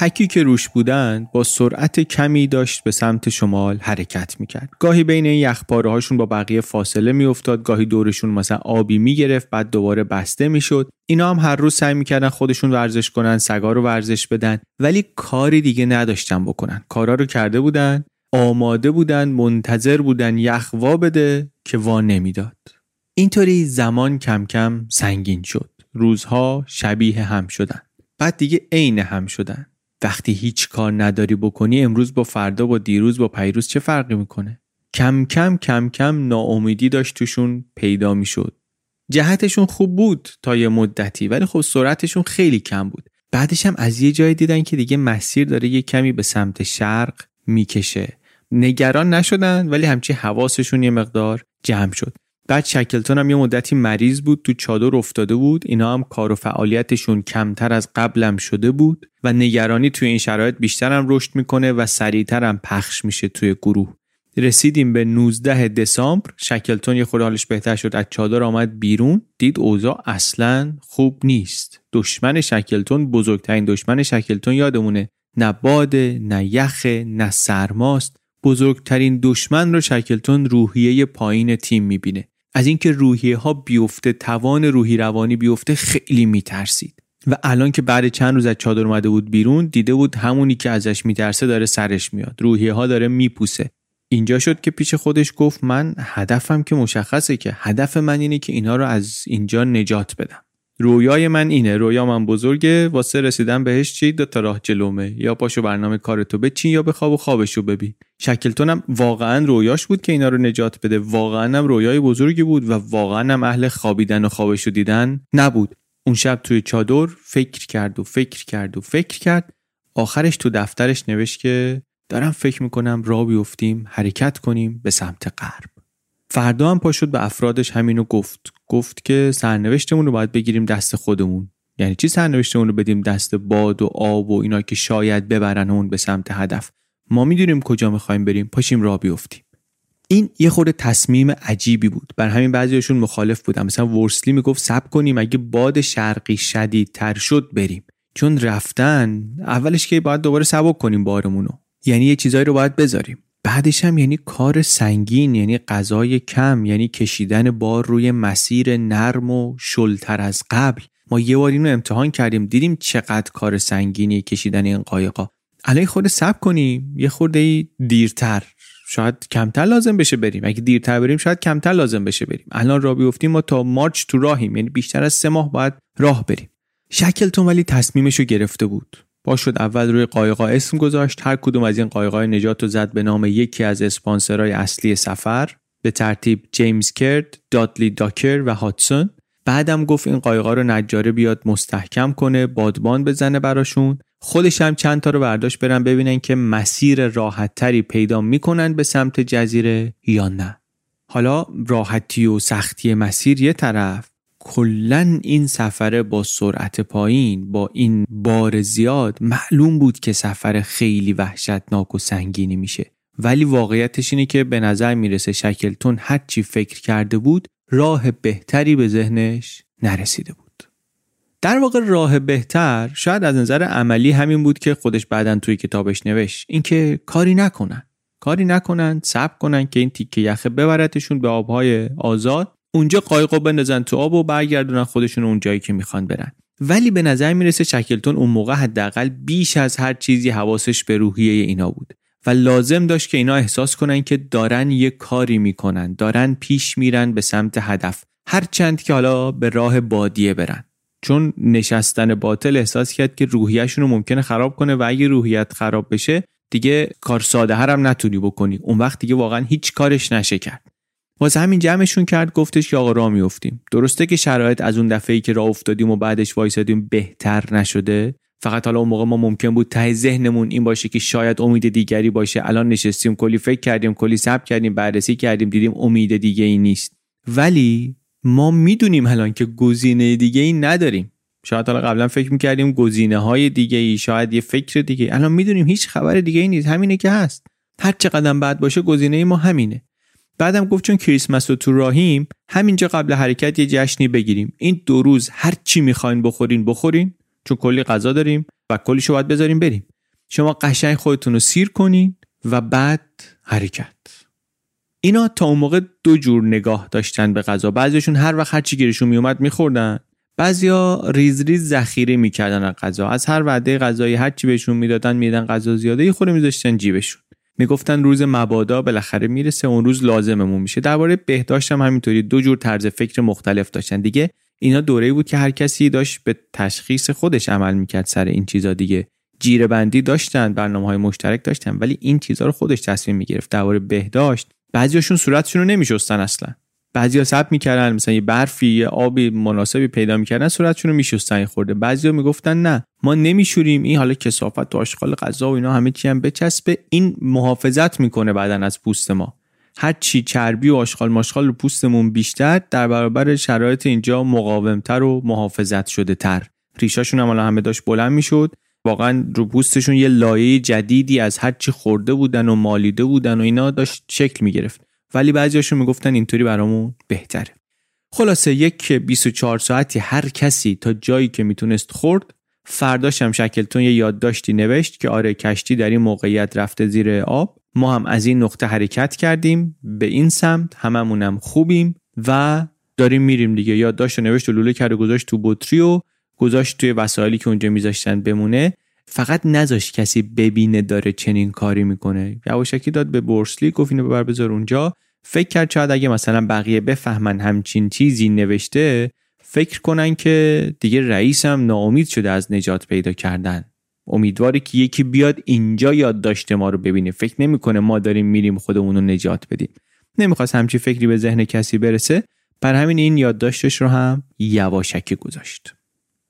پکی که روش بودن با سرعت کمی داشت به سمت شمال حرکت می‌کرد. گاهی بین این یخپاره هاشون با بقیه فاصله میافتاد گاهی دورشون مثلا آبی می‌گرفت بعد دوباره بسته می‌شد. اینا هم هر روز سعی می‌کردن خودشون ورزش کنن سگا رو ورزش بدن ولی کاری دیگه نداشتن بکنن. کارا رو کرده بودن آماده بودن منتظر بودن یخ وا بده که وا نمی‌داد. اینطوری زمان کم کم سنگین شد. روزها شبیه هم شدن. بعد دیگه عین هم شدن. وقتی هیچ کار نداری بکنی امروز با فردا با دیروز با پیروز چه فرقی می‌کنه؟ کم کم کم کم ناامیدی داشت توشون پیدا می‌شد. جهتشون خوب بود تا یه مدتی ولی خب سرعتشون خیلی کم بود. بعدش هم از یه جای دیدن که دیگه مسیر داره یه کمی به سمت شرق می‌کشه. نگران نشدن ولی همچی حواسشون یه مقدار جمع شد. بعد شکلتون هم یه مدتی مریض بود تو چادر افتاده بود. اینا هم کار و فعالیتشون کمتر از قبلم شده بود و نگرانی توی این شرایط بیشتر هم رشد می‌کنه و سریعتر هم پخش میشه توی گروه. رسیدیم به 19 دسامبر. شکلتون یه خورده حالش بهتر شد. از چادر آمد بیرون. دید اوضاع اصلا خوب نیست. دشمن شکلتون بزرگترین دشمن شکلتون یادمونه. نه باده نه یخه نه سرماست. بزرگترین دشمن رو شکلتون روحیه پایین تیم می‌بینه. از اینکه روحیه ها بیفته توان روحی روانی بیفته خیلی میترسید. و الان که بعد چند روز از چادر اومده بود بیرون دیده بود همونی که ازش میترسه داره سرش میاد. روحیه ها داره میپوسه. اینجا شد که پیش خودش گفت من هدفم که مشخصه که هدف من اینه که اینا رو از اینجا نجات بدم. رویای من اینه رویا من بزرگه واسه رسیدن بهش چی؟ دو تا راه جلومه. یا پاشو برنامه کارتو بچین یا بخواب و خوابشو ببین. شکلتونم واقعا رویاش بود که اینا رو نجات بده. واقعا هم رویای بزرگی بود و واقعا هم اهل خوابیدن و خوابشو دیدن نبود. اون شب توی چادر فکر کرد و فکر کرد و فکر کرد. آخرش تو دفترش نوشت که دارم فکر می‌کنم را بیفتیم حرکت کنیم به سمت غرب. فردا هم پا شد به افرادش همینو گفت. گفت که سرنوشتمون رو باید بگیریم دست خودمون. یعنی چی سرنوشتمون رو بدیم دست باد و آب و اینا که شاید ببرن اون به سمت هدف؟ ما می‌دونیم کجا می‌خوایم بریم پاشیم را بیفتیم. این یه خورده تصمیم عجیبی بود. بر همین بعضیشون مخالف بودن. مثلا ورسلی می‌گفت سب کنیم اگه باد شرقی شدیدتر شد بریم. چون رفتن اولش که باید دوباره سبک کنیم بارمونو. یعنی یه چیزایی رو باید بذاریم. بعدش هم یعنی کار سنگین یعنی غذای کم یعنی کشیدن بار روی مسیر نرم و شلتر از قبل. ما یه بار اینو امتحان کردیم دیدیم چقدر کار سنگینی کشیدن این قایقا. الان خود سب کنیم یه خورده دیرتر. شاید کمتر لازم بشه بریم. اگه دیرتر بریم شاید کمتر لازم بشه بریم. الان را بیفتیم ما تا مارچ تو راهیم. یعنی بیشتر از سه ماه باید راه بریم. شکلتون ولی تصمیمش گرفته بود. با شد اول روی قایقا اسم گذاشت. هر کدوم از این قایقای نجات رو زد به نام یکی از اسپانسرهای اصلی سفر. به ترتیب جیمز کرد، دادلی داکر و هاتسون. بعدم گفت این قایقا رو نجاره بیاد مستحکم کنه بادبان بزنه براشون. خودش هم چند تا رو برداشت برن ببینن که مسیر راحت تری پیدا می‌کنن به سمت جزیره یا نه. حالا راحتی و سختی مسیر یه طرف کلا این سفره با سرعت پایین با این بار زیاد معلوم بود که سفر خیلی وحشتناک و سنگینی میشه. ولی واقعیتش اینه که به نظر می‌رسه شکلتون هرچی فکر کرده بود راه بهتری به ذهنش نرسیده بود. در واقع راه بهتر شاید از نظر عملی همین بود که خودش بعدا توی کتابش نوشت. اینکه کاری نکنن. کاری نکنن صبر کنن که این تیکه یخه ببرتشون به آبهای آزاد. اونجا قایقو بندازن تو آب و برگردونن خودشون اون جایی که می‌خوان برن. ولی به نظر می‌رسه شکلتون اون موقع حداقل بیش از هر چیزی حواسش به روحیه اینا بود. و لازم داشت که اینا احساس کنن که دارن یه کاری می‌کنن دارن پیش میرن به سمت هدف. هر چند که حالا به راه بادیه برن. چون نشستن باطل احساس کرد که روحیهشون رو ممکنه خراب کنه و اگه روحیت خراب بشه دیگه کار ساده هم نتونی بکنی. اون وقت دیگه واقعا هیچ کارش نشه کرد. واسه همین جمعشون کرد گفتش که آقا راه میافتیم. درسته که شرایط از اون دفعه ای که راه افتادیم و بعدش وایسادیم بهتر نشده. فقط حالا اون موقع ما ممکن بود ته ذهنمون این باشه که شاید امید دیگری باشه. الان نشستیم کلی فکر کردیم کلی سب کردیم بررسی کردیم دیدیم امید دیگه ای نیست. ولی ما می‌دونیم الان که گزینه دیگه ای نداریم. شاید حالا قبلا فکر می‌کردیم گزینه های دیگه ای شاید یه فکر دیگه الان می‌دونیم هیچ خبر دیگه ای نیست. همینه که هست. هر چه قدم بعد باشه گزینه ما همینه. بعدم گفت چون کریسمس رو تو راهیم همینجا قبل حرکت یه جشنی بگیریم. این دو روز هر چی می‌خواین بخورین بخورین چون کلی غذا داریم و کلی باید بذاریم بریم. شما قشنگ خودتون رو سیر کنین و بعد حرکت. اینا تا اون موقع دو جور نگاه داشتن به غذا. بعضیشون هر وقت هر چی گیرشون میومد میخوردن. بعضیا ریز ریز ذخیره می‌کردن از غذا. از هر وعده غذایی هر چی بهشون می‌دادن میدن غذا زیاده یه خورده میذاشتن جیبشون. می‌گفتن روز مبادا بالاخره می‌رسه اون روز لازممون میشه. درباره بهداشت هم همینطوری دو جور طرز فکر مختلف داشتن. دیگه اینا دوره بود که هر کسی داشت به تشخیص خودش عمل می‌کرد سر این چیزا دیگه. جیره بندی داشتن برنامه های مشترک داشتن ولی این چیزها رو خودش تصمیم می‌گرفت. درباره بهداشت بعضیاشون صورتشون رو نمیشستن اصلا. بعضیا سب می‌کردن مثلا یه برفی یه آبی مناسبی پیدا می‌کردن صورتشون رو میشستن خورده بعضیا می‌گفتن نه ما نمیشوریم. این حالا کسافت و آشغال غذا و اینا همه چی هم بچسبه. این محافظت می‌کنه بعدن از پوست ما. هر چی چربی و آشغال ماشغال رو پوستمون بیشتر در برابر شرایط اینجا مقاومتر و محافظت شده تر. ریشاشون هم حالا همه داشت بلند می‌شد. واقعا رو پوستشون یه لایه جدیدی از هر چی خورده بودن و مالیده بودن و اینا داشت شکل می‌گرفت. ولی بعضیاشون می‌گفتن اینطوری برامون بهتره. خلاصه یک 24 ساعتی هر کسی تا جایی که می‌تونست خورد فرداش هم شکلتون یه یادداشتی نوشت که آره کشتی در این موقعیت رفته زیر آب. ما هم از این نقطه حرکت کردیم به این سمت هممونم خوبیم و داریم میریم دیگه. یادداشت نوشت و لوله کرد و گذاشت تو بطری و گذاشت توی وسایلی که اونجا میذاشتن بمونه. فقط نذاش کسی ببینه داره چنین کاری می‌کنه. یواشکی داد به بورسلی گفت اینو ببر بذار اونجا. فکر کرد شاید اگه مثلا بقیه بفهمن همچین چیزی نوشته فکر کنن که دیگه رئیسم ناامید شده از نجات پیدا کردن. امیدواره که یکی بیاد اینجا یاد داشته ما رو ببینه. فکر نمی‌کنه ما داریم میریم خودمون رو نجات بدیم. نمی‌خواست همچی فکری به ذهن کسی برسه. بر همین این یادداشتش رو هم یواشکی گذاشت.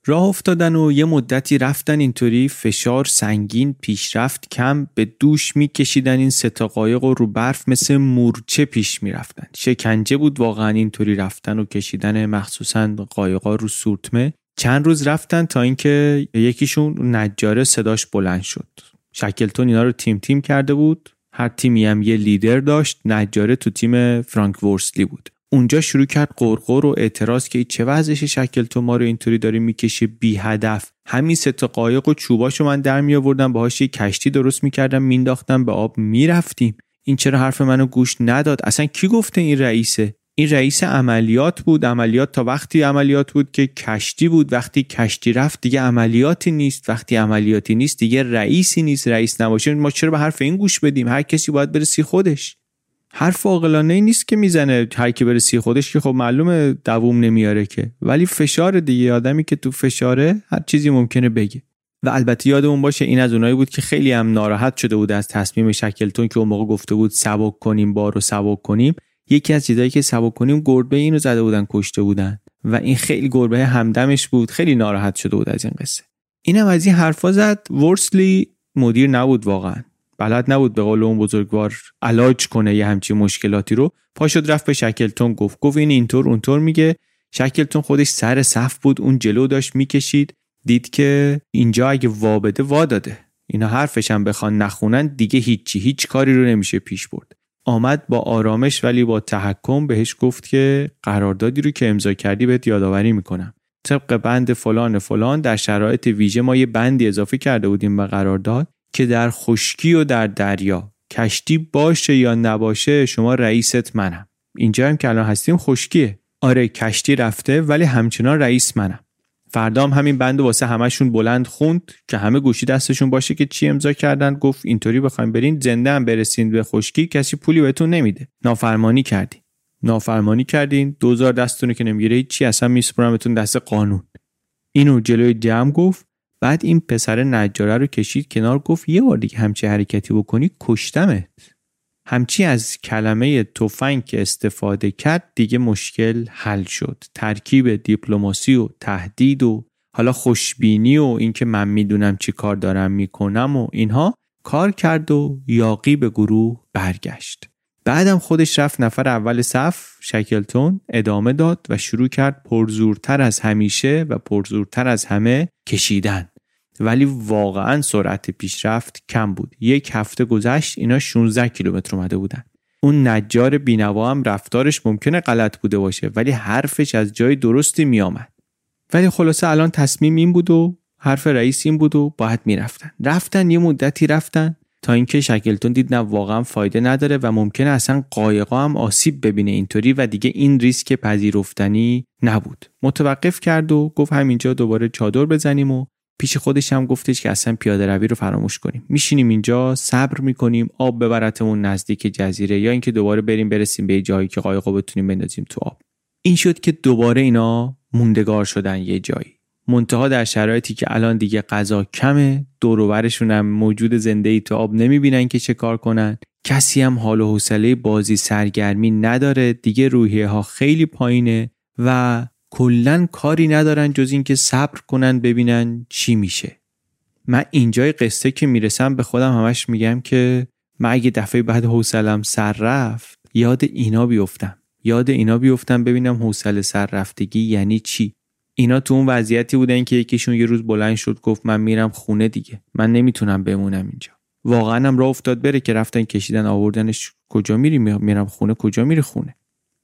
راه افتادن و یه مدتی رفتن اینطوری فشار سنگین پیشرفت کم به دوش میکشیدن این ستا قایق و رو برف مثل مورچه پیش می‌رفتن. شکنجه بود واقعا اینطوری رفتن و کشیدن مخصوصا قایقا رو سورتمه. چند روز رفتن تا اینکه یکیشون نجاره صداش بلند شد. شکلتون اینا رو تیم تیم کرده بود. هر تیمی هم یه لیدر داشت. نجاره تو تیم فرانک ورسلی بود. اونجا شروع کرد قرقر و اعتراض که چه وضعش شکل تو ما رو اینطوری داری می‌کشی بی هدف. همین سه تا قایق و چوباشو من در می آوردم باهاش یه کشتی درست می‌کردم مینداختم به آب می‌رفتیم. این چرا حرف منو گوش نداد؟ اصلا کی گفته این رئیسه؟ این رئیس عملیات بود. عملیات تا وقتی عملیات بود که کشتی بود. وقتی کشتی رفت دیگه عملیاتی نیست. وقتی عملیاتی نیست دیگه رئیسی نیست. رئیس نباشه. ما چرا به حرف این گوش بدیم؟ هر کسی باید برسی خودش. حرف عاقلانه ای نیست که می‌زنه. هر کی برسی خودش که خب معلومه دووم نمیاره که. ولی فشار دیگه. آدمی که تو فشاره هر چیزی ممکنه بگه. و البته یادمون باشه این از اونایی بود که خیلی هم ناراحت شده بود از تصمیم شکلتون که اون موقع گفته بود سبک کنیم بار رو سبک کنیم. یکی از چیزایی که سبک کنیم گربه اینو زده بودن کشته بودن. و این خیلی گربه همدمش بود. خیلی ناراحت شده بود از این قصه. اینم از این حرفا زد. ورسلی مدیر نبود واقعا. بلد نبود به قول اون بزرگوار علاج کنه یه همچین مشکلاتی رو. پاشد رفت به شکلتون گفت گفت این اینطور اونطور میگه. شکلتون خودش سر صف بود اون جلو داشت می‌کشید. دید که اینجا اگه وابده وا داده. اینا حرفش هم بخوان نخونن دیگه هیچی هیچ کاری رو نمیشه پیش برد. آمد با آرامش ولی با تحکم بهش گفت که قراردادی رو که امضا کردی بهت یادآوری می‌کنم. طبق بند فلان فلان در شرایط ویژه ما یه بندی اضافه کرده بودیم به قرارداد. که در خشکی و در دریا کشتی باشه یا نباشه شما رئیست منم. اینجا هم که الان هستیم خشکیه. آره کشتی رفته ولی همچنان رئیس منم. فردام همین بند واسه همشون بلند خوند که همه گوشی دستشون باشه که چی امضا کردن. گفت اینطوری بخوایم برین زنده هم برسین به خشکی کسی پولی بهتون نمیده. نافرمانی کردین. نافرمانی کردین. دوزار دستتون که نمی‌گیره چی اصلا میسپرمتون دست قانون. اینو جلوی جمع گفت. بعد این پسر نجاره رو کشید کنار گفت یه بار دیگه همچه حرکتی بکنی کشتمت. همچی از کلمه تفنگ که استفاده کرد دیگه مشکل حل شد. ترکیب دیپلماسی و تهدید و حالا خوشبینی و اینکه من می‌دونم چی کار دارم می‌کنم و اینها کار کرد و یاقی به گروه برگشت. بعدم خودش رفت نفر اول صف شکلتون ادامه داد و شروع کرد پرزورتر از همیشه و پرزورتر از همه کشیدن. ولی واقعا سرعت پیشرفت کم بود. یک هفته گذشت اینا 16 کیلومتر اومده بودن. اون نجار بینوا هم رفتارش ممکنه غلط بوده باشه ولی حرفش از جای درستی میآمد. ولی خلاصه الان تصمیم این بود و حرف رئیس این بود و باید می‌رفتن. رفتن یه مدتی رفتن تا اینکه شکلتون دید نه واقعا فایده نداره و ممکنه اصلا قایقا هم آسیب ببینه اینطوری و دیگه این ریسک پذیرفتنی نبود. متوقف کرد و گفت همینجا دوباره چادر بزنیم و پیش خودش هم گفتش که اصلا پیاده روی رو فراموش کنیم. میشینیم اینجا صبر می‌کنیم آب ببرتمون نزدیک جزیره یا اینکه دوباره بریم برسیم به جایی که قایقو بتونیم بندازیم تو آب. این شد که دوباره اینا موندگار شدن یه جایی. منتها در شرایطی که الان دیگه غذا کمه دوروبرشون هم موجود زنده ای تو آب نمی‌بینن که چه کار کنن. کسی هم حال و حوصله بازی سرگرمی نداره دیگه روحیه ها خیلی پایینه و کلا کاری ندارن جز اینکه صبر کنن ببینن چی میشه. من اینجای قصه که می‌رسم به خودم همش میگم که من اگه دفعه بعد حوصلم سر رفت یاد اینا بیفتم. یاد اینا بیفتم ببینم حوصله سر رفتگی یعنی چی. اینا تو اون وضعیتی بودن که یکیشون یه روز بلند شد گفت من میرم خونه دیگه. من نمی‌تونم بمونم اینجا. واقعا هم راه افتاد بره که رفتن کشیدن آوردنش کجا میری؟ میرم خونه کجا میری خونه؟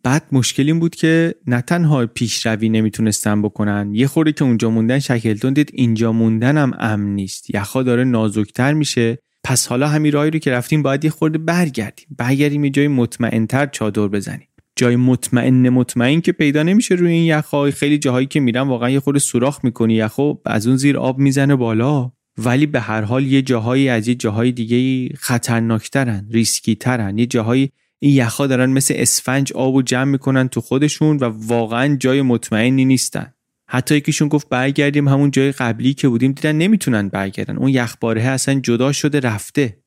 بعد مشکل این بود که نه تنها پیشروی نمی‌تونستن بکنن یه خورده که اونجا موندن شکلتون دید اینجا موندن هم امن نیست. یخا داره نازکتر میشه. پس حالا همین راهی رو که رفتیم باید یه خورده برگردیم. برگردیم یه جای مطمئنتر چادر بزنیم. جای مطمئن مطمئن که پیدا نمیشه روی این یخها خیلی جاهایی که میرم واقعا یه خورده سوراخ می‌کنی یخو از اون زیر آب می‌زنه بالا. ولی به هر حال یه جاهایی از یه جاهای دیگه خطرناکترن ریسکی ترن یه جاهایی این یخها دارن مثل اسفنج آب و جمع می‌کنن تو خودشون و واقعا جای مطمئنی نیستن. حتی یکیشون گفت برگردیم همون جای قبلی که بودیم دیدن نمی‌تونن برگردن. اون یخباره اصلا جدا شده رفته.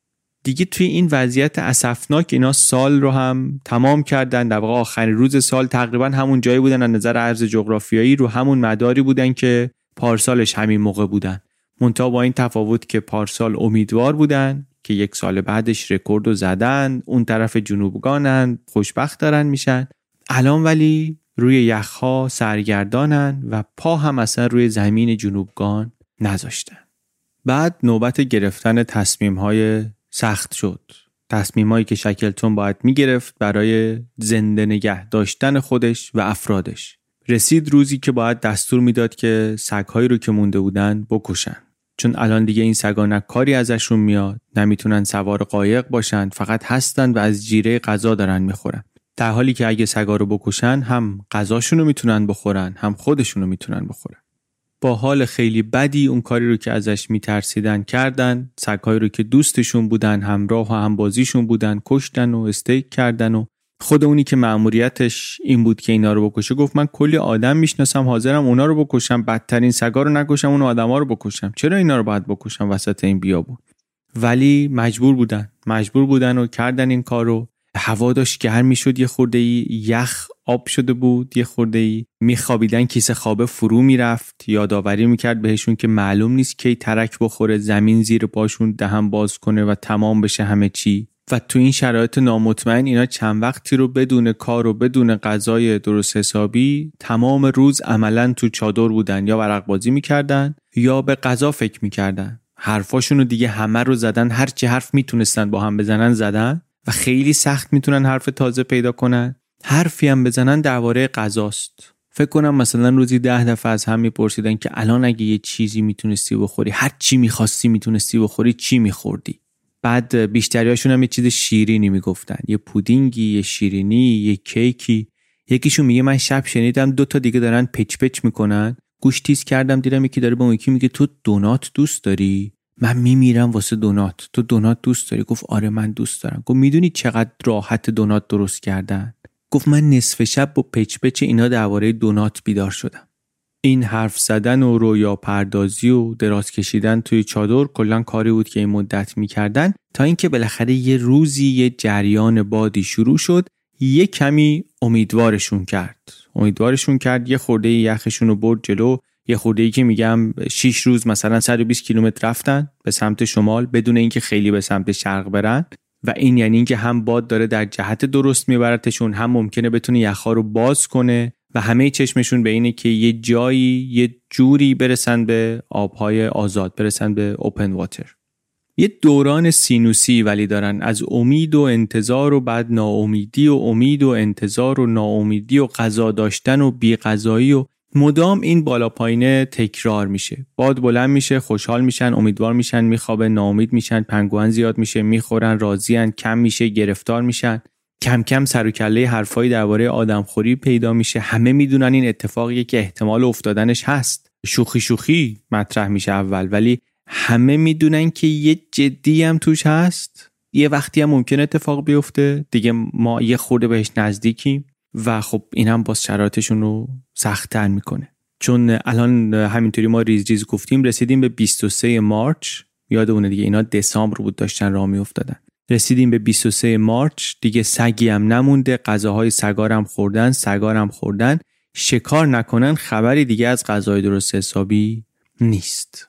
دیگه توی این وضعیت اسفناک اینا سال رو هم تمام کردن. در واقع آخرین روز سال تقریبا همون جایی بودن از نظر عرض جغرافیایی رو همون مداری بودن که پارسالش همین موقع بودن. منتها با این تفاوت که پارسال امیدوار بودن که یک سال بعدش رکورد رو زدن اون طرف جنوبگانن خوشبخت دارن میشن. الان ولی روی یخها سرگردانن و پا هم اصلا روی زمین جنوبگان نذاشتن. بعد نوبت گرفتن تصمیم های سخت شد. تصمیمایی که شکلتون باید می‌گرفت برای زنده نگه داشتن خودش و افرادش. رسید روزی که باید دستور می‌داد که سگهایی رو که مونده بودن بکشن. چون الان دیگه این سگا نه کاری ازشون میاد نمی‌تونن سوار قایق باشن فقط هستن و از جیره غذا دارن می‌خورن. در حالی که اگه سگا رو بکشن هم غذاشون رو می‌تونن بخورن هم خودشون رو می‌تونن بخورن. با حال خیلی بدی اون کاری رو که ازش میترسیدن کردن سگهایی رو که دوستشون بودن همراه و همبازیشون بودن کشتن و استیک کردن و خود اونی که مأموریتش این بود که اینا رو بکشه گفت من کلی آدم می‌شناسم حاضرم اونا رو بکشم بدترین سگا رو نکشم اون آدما رو بکشم. چرا اینا رو باید بکشم وسط این بیابون ولی مجبور بودن. مجبور بودن و کردن این کار رو. هوا داشت گرم می‌شد یه خورده ای یخ آب شده بود یه خورده ای میخوابیدن کیسه خوابه فرو می‌رفت. یادآوری می‌کرد بهشون که معلوم نیست کی ترک بخوره زمین زیر پاشون دهن باز کنه و تمام بشه همه چی. و تو این شرایط نامطمئن اینا چند وقتی رو بدون کار و بدون غذای درست حسابی تمام روز عملا تو چادر بودن یا ورق بازی می‌کردن یا به غذا فکر می‌کردن. حرفاشون رو دیگه همه رو زدن هر چی حرف می‌تونستن با هم بزنن زدن و خیلی سخت می‌تونن حرف تازه پیدا کنن. حرفی هم بزنن درباره غذاست. فکر کنم مثلا روزی ده دفعه از هم میپرسیدن که الان اگه یه چیزی می‌تونستی بخوری هر چی می‌خواستی می‌تونستی بخوری چی میخوردی؟ بعد بیشتریاشون هم یه چیز شیرینی می‌گفتن. یه پودینگی یه شیرینی یه کیکی. یکیشون میگه من شب شنیدم دو تا دیگه دارن پچ پچ می‌کنن. گوش تیز کردم دیدم یکی داره به اون یکی میگه تو دونات دوست داری؟ من میمیرم واسه دونات. تو دونات دوست داری؟ گفت آره من دوست دارم. گفت می‌دونی چقدر راحت دونات درست کردن؟ گفت من نصف شب با پچ پچ اینا درباره دونات بیدار شدم. این حرف زدن و رویا پردازی و دراز کشیدن توی چادر کلا کاری بود که این مدت می‌کردن تا اینکه بالاخره یه روزی یه جریان بادی شروع شد یه کمی امیدوارشون کرد. امیدوارشون کرد یه خورده یخشون رو برد جلو یه خورده ای که میگم 6 روز مثلا 120 کیلومتر رفتن به سمت شمال بدون اینکه خیلی به سمت شرق برن. و این یعنی اینکه هم باد داره در جهت درست میبرتشون هم ممکنه بتونه یخها رو باز کنه. و همه چشمشون به اینه که یه جایی یه جوری برسن به آبهای آزاد برسن به اوپن واتر یه دوران سینوسی ولی دارن. از امید و انتظار و بعد ناامیدی و امید و انتظار و ناامیدی و غذا داشتن و بیغذایی و مدام این بالا پایینه تکرار میشه. باد بلند میشه خوشحال میشن امیدوار میشن میخوابه ناامید میشن پنگوان زیاد میشه می‌خورن راضیان کم میشه گرفتار میشن. کم کم سر و کله حرفایی درباره آدمخوری پیدا میشه. همه می‌دونن این اتفاقیه که احتمال افتادنش هست. شوخی شوخی مطرح میشه اول ولی همه می‌دونن که یه جدی هم توش هست. یه وقتی هم ممکن اتفاق بیفته. دیگه ما یه خورده بهش نزدیکیم و خب این هم باز شرایطشون رو سختتر می‌کنه. چون الان همینطوری ما ریز ریز گفتیم رسیدیم به 23 مارچ. یادمونه دیگه اینا دسامبر بود داشتن راه میافتادن. رسیدیم به 23 مارچ. دیگه سگی هم نمونده. غذاهای سگارم خوردن سگارم خوردن. شکار نکنن خبری دیگه از غذای درست حسابی نیست.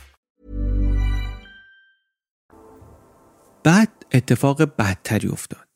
بعد اتفاق بدتری افتاد.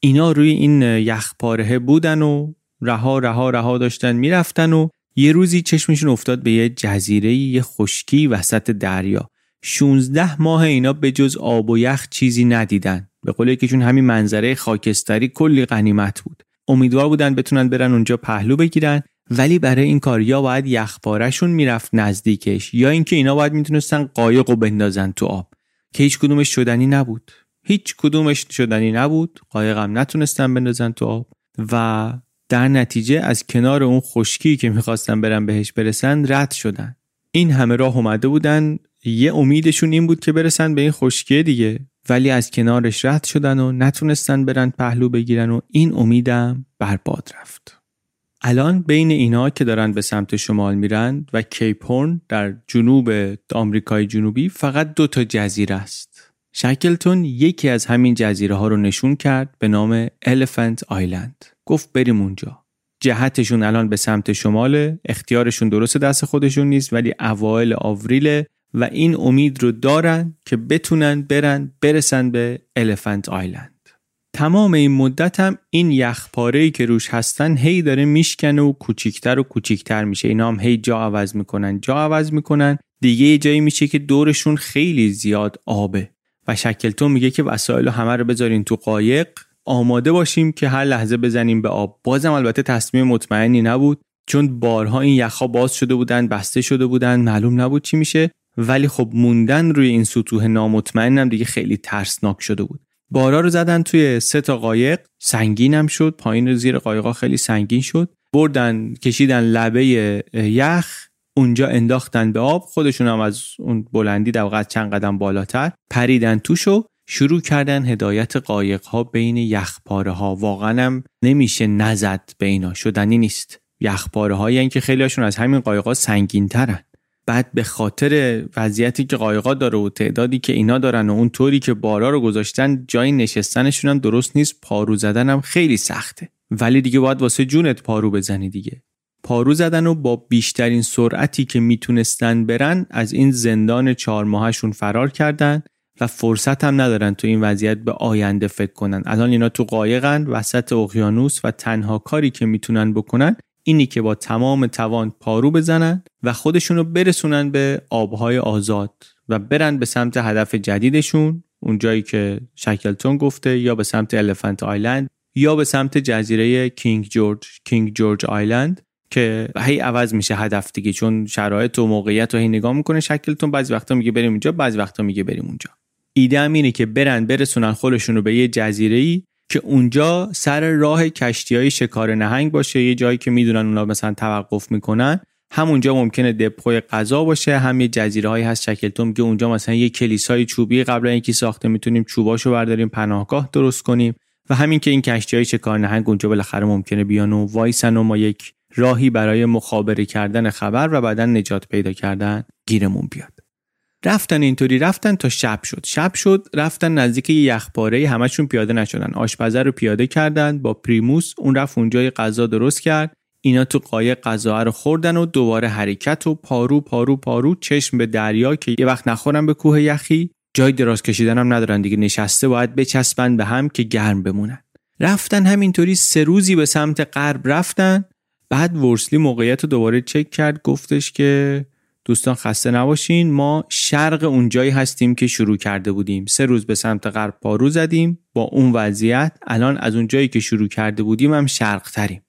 اینا روی این یخپاره بودن و رها رها رها داشتن می‌رفتن و یه روزی چشمشون افتاد به یه جزیره یه خشکی وسط دریا. 16 ماه اینا به جز آب و یخ چیزی ندیدن. به قول یکیشون همین منظره خاکستری کلی غنیمت بود. امیدوار بودن بتونن برن اونجا پهلو بگیرن ولی برای این کار یا باید یخپارشون می‌رفت نزدیکش یا اینکه اینا باید می‌تونستن قایق و بندازن تو آب که هیچ کدومش شدنی نبود. هیچ کدومش شدنی نبود. قایق هم نتونستن بندازن تو آب. و در نتیجه از کنار اون خشکی که می‌خواستن برن بهش برسن رد شدن. این همه راه اومده بودن. یه امیدشون این بود که برسن به این خشکی دیگه. ولی از کنارش رد شدن و نتونستن برن پهلو بگیرن و این امیدم برباد رفت. الان بین اینا که دارن به سمت شمال میرن و کیپورن در جنوب آمریکای جنوبی فقط دو تا جزیره است. شکلتون یکی از همین جزیره ها رو نشون کرد به نام الیفنت آیلند گفت بریم اونجا. جهتشون الان به سمت شمال اختیارشون درست دست خودشون نیست ولی اوایل آوریل و این امید رو دارن که بتونن برن برسن به الیفنت آیلند تمام این مدت هم این یخپاره که روش هستن هی داره میشکنه و کوچیکتر و کوچیکتر میشه. اینا هم هی جا عوض می‌کنن جا عوض می‌کنن. دیگه یه جایی میشه که دورشون خیلی زیاد آبه. و شکلتون میگه که وسایل همه رو بذارین تو قایق. آماده باشیم که هر لحظه بزنیم به آب. بازم البته تصمیم مطمئنی نبود چون بارها این یخها باز شده بودن بسته شده بودن معلوم نبود چی میشه. ولی خب موندن روی این سطوح نامطمئنم دیگه خیلی ترسناک شده بود. بارا رو زدن توی سه تا قایق. سنگینم شد. پایین زیر قایقا خیلی سنگین شد. بردن کشیدن لبه یخ. اونجا انداختن به آب. خودشون هم از اون بلندی در چند قدم بالاتر. پریدن توش و شروع کردن هدایت قایق ها بین یخپاره ها واقعا هم نمیشه نزد به اینا. شدنی نیست. یخپاره هایی که خیلی هاشون از همین قایق ها سنگین ترن بعد به خاطر وضعیتی که قایقا داره و تعدادی که اینا دارن و اون طوری که بارا رو گذاشتن جای نشستنشون هم درست نیست پارو زدن هم خیلی سخته. ولی دیگه باید واسه جونت پارو بزنی دیگه. پارو زدن و با بیشترین سرعتی که می‌تونستن برن از این زندان چهار ماهشون فرار کردن و فرصت هم ندارن تو این وضعیت به آینده فکر کنن. الان اینا تو قایقن وسط اقیانوس و تنها کاری که می‌تونن بکنن اینی که با تمام توان پارو بزنن و خودشونو برسونن به آبهای آزاد و برن به سمت هدف جدیدشون اون جایی که شکلتون گفته یا به سمت الفنت آیلند یا به سمت جزیره کینگ جورج کینگ جورج آیلند که هی عوض میشه هدف دیگه چون شرایط و موقعیت رو هی نگاه می‌کنه شکلتون. بعضی وقتا میگه بریم اونجا بعضی وقتا میگه بریم اونجا. ایده هم اینه که برن برسونن خودشون رو به یه جزیره ای که اونجا سر راه کشتی های شکار نهنگ باشه یه جایی که می‌دونن اونا مثلا توقف می‌کنن. همونجا ممکنه دپوی غذا باشه هم یه جزیره هایی هست شکلتون که اونجا مثلا یه کلیسای چوبی قبل اینکه ساخته می‌تونیم چوباشو برداریم پناهگاه درست کنیم و همین که این کشتی های شکار نهنگ اونجا بالاخره ممکنه بیان و وایسن و ما یک راهی برای مخابره کردن خبر و بعدا نجات پیدا کردن گیرمون بیاد. رفتن اینطوری رفتن تا شب شد. شب شد رفتن نزدیک یه یخپاره همشون پیاده نشدن. آشپزه رو پیاده کردن با پریموس اون رفت اونجا غذا درست کرد. اینا تو قایق غذا رو خوردن و دوباره حرکت و پارو پارو پارو چشم به دریا که یه وقت نخورن به کوه یخی. جای دراز کشیدن هم ندارن دیگه. نشسته باید بچسبن به هم که گرم بمونن. رفتن همینطوری سه روزی به سمت غرب رفتن. بعد ورسلی موقعیت رو دوباره چک کرد. گفتش که دوستان خسته نباشین. ما شرق اونجایی هستیم که شروع کرده بودیم. سه روز به سمت غرب پارو زدیم. با اون وضعیت الان از اونجایی که شروع کرده بودیم هم شرق تریم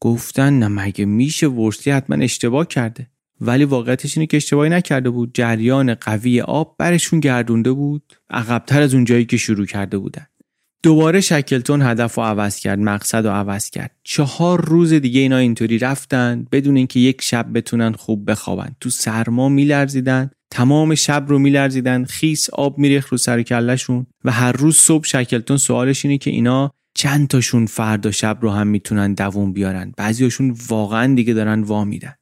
گفتن نه مگه میشه ورسلی حتما اشتباه کرده؟ ولی واقعیتش اینه که اشتباهی نکرده بود. جریان قوی آب برشون گردونده بود. عقبتر از اونجایی که شروع کرده بودن. دوباره شکلتون هدف رو عوض کرد مقصد رو عوض کرد. چهار روز دیگه اینا اینطوری رفتن بدون اینکه یک شب بتونن خوب بخوابن. تو سرما میلرزیدن تمام شب رو میلرزیدن خیس آب میریخ رو سر کلشون و هر روز صبح شکلتون سوالش اینه که اینا چند تاشون فردا شب رو هم می‌تونن دووم بیارن. بعضیاشون واقعا دیگه دارن وا میدن.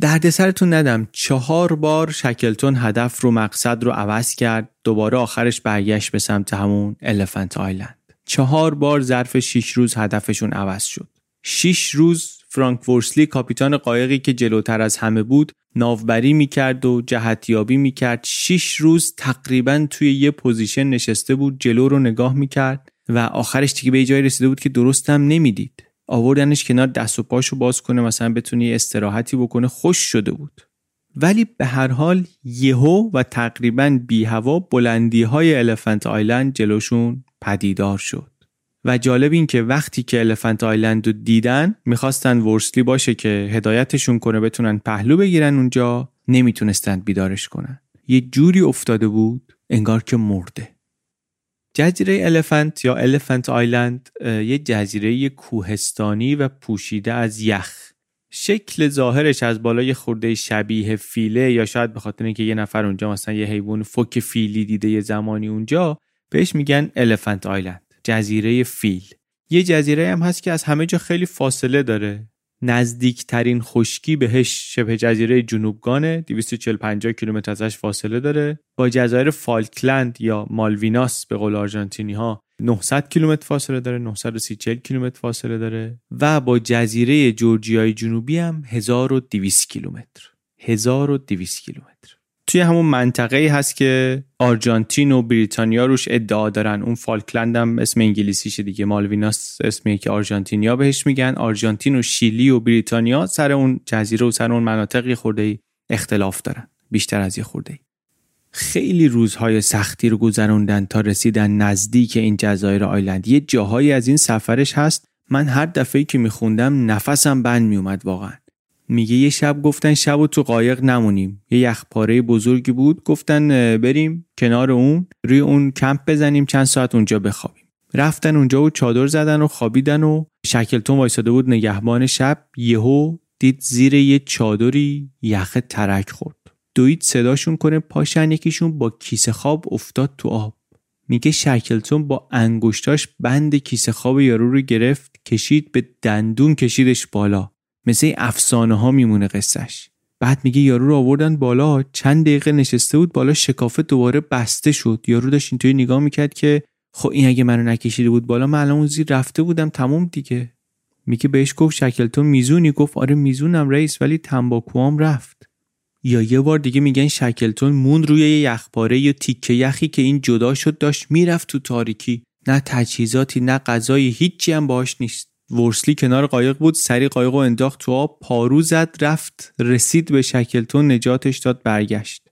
دردسرتون ندم. چهار بار شکلتون هدف رو مقصد رو عوض کرد. دوباره آخرش برگشت به سمت همون Elephant Island چهار بار ظرف شیش روز هدفشون عوض شد. شیش روز فرانک ورسلی کاپیتان قایقی که جلوتر از همه بود ناوبری می‌کرد و جهتیابی می‌کرد. شیش روز تقریبا توی یه position نشسته بود جلو رو نگاه می‌کرد و آخرش دیگه به جایی رسیده بود که درستم نمی‌دید. آوردنش کنار دست و پاشو باز کنه مثلا بتونی استراحتی بکنه خشک شده بود. ولی به هر حال یهو و تقریبا بی هوا بلندی های الفنت آیلند جلوشون پدیدار شد. و جالب این که وقتی که الفنت آیلند رو دیدن می‌خواستن ورسلی باشه که هدایتشون کنه بتونن پهلو بگیرن اونجا نمی‌تونستن بیدارش کنن. یه جوری افتاده بود انگار که مرده. جزیره الفنت یا الفنت آیلند یه جزیره کوهستانی و پوشیده از یخ. شکل ظاهرش از بالای خورده شبیه فیله یا شاید به خاطر اینکه یه نفر اونجا مثلا یه حیوان فوک فیلی دیده یه زمانی اونجا بهش میگن الفنت آیلند جزیره فیل. یه جزیره هم هست که از همه جا خیلی فاصله داره. نزدیکترین خشکی بهش شبه جزیره جنوبگانه 240 کیلومتر ازش فاصله داره. با جزایر فالکلند یا مالویناس به قول آرژانتینی ها 900 کیلومتر فاصله داره 930 کیلومتر فاصله داره و با جزیره جورجیای جنوبی هم 1200 کیلومتر. 1200 کیلومتر. توی همون منطقه هست که آرژانتین و بریتانیا روش ادعا دارن. اون فالکلند هم اسم انگلیسیشه دیگه. مالویناس اسمیه که آرژانتینیا بهش میگن. آرژانتین و شیلی و بریتانیا سر اون جزیره و سر اون مناطقی خورده اختلاف دارن. بیشتر از یه خورده خیلی روزهای سختی رو گذروندن تا رسیدن نزدیک این جزایر آیلند. یه جاهایی از این سفرش هست. من هر دفعه که میخوندم نفسم بند میومد واقعا. میگه یه شب گفتن شب و تو قایق نمونیم. یه یخپاره بزرگی بود گفتن بریم کنار اون روی اون کمپ بزنیم چند ساعت اونجا بخوابیم. رفتن اونجا و چادر زدن و خوابیدن و شکلتون وایساده بود نگهبان شب یهو دید زیر یه چادری یخ ترک خورد. دوید صداشون کنه پاشن یکیشون با کیسه خواب افتاد تو آب. میگه شکلتون با انگشتاش بند کیسه خواب یارو رو گرفت کشید به دندون کشیدش بالا. مثل افسانه ها میمونه قصهش بعد میگه یارو رو آوردن بالا چند دقیقه نشسته بود بالا شکافه دوباره بسته شد. یارو داشت اینطوری نگاه می‌کرد که خب این اگه منو نکشیده بود بالا من الان زیر رفته بودم تموم دیگه. میگه بهش گفت شکلتون میزونی؟ گفت آره میزونم رئیس ولی تنباکوام رفت. یا یه بار دیگه میگن شکلتون مون روی یه یخپاره یا تیکه یخی که این جدا شد داشت می‌رفت تو تاریکی. نه تجهیزاتی نه غذایی هیچی هم باش نیست. ورسلی کنار قایق بود سری قایق و انداخت تو آب پارو زد رفت رسید به شکلتون نجاتش داد برگشت.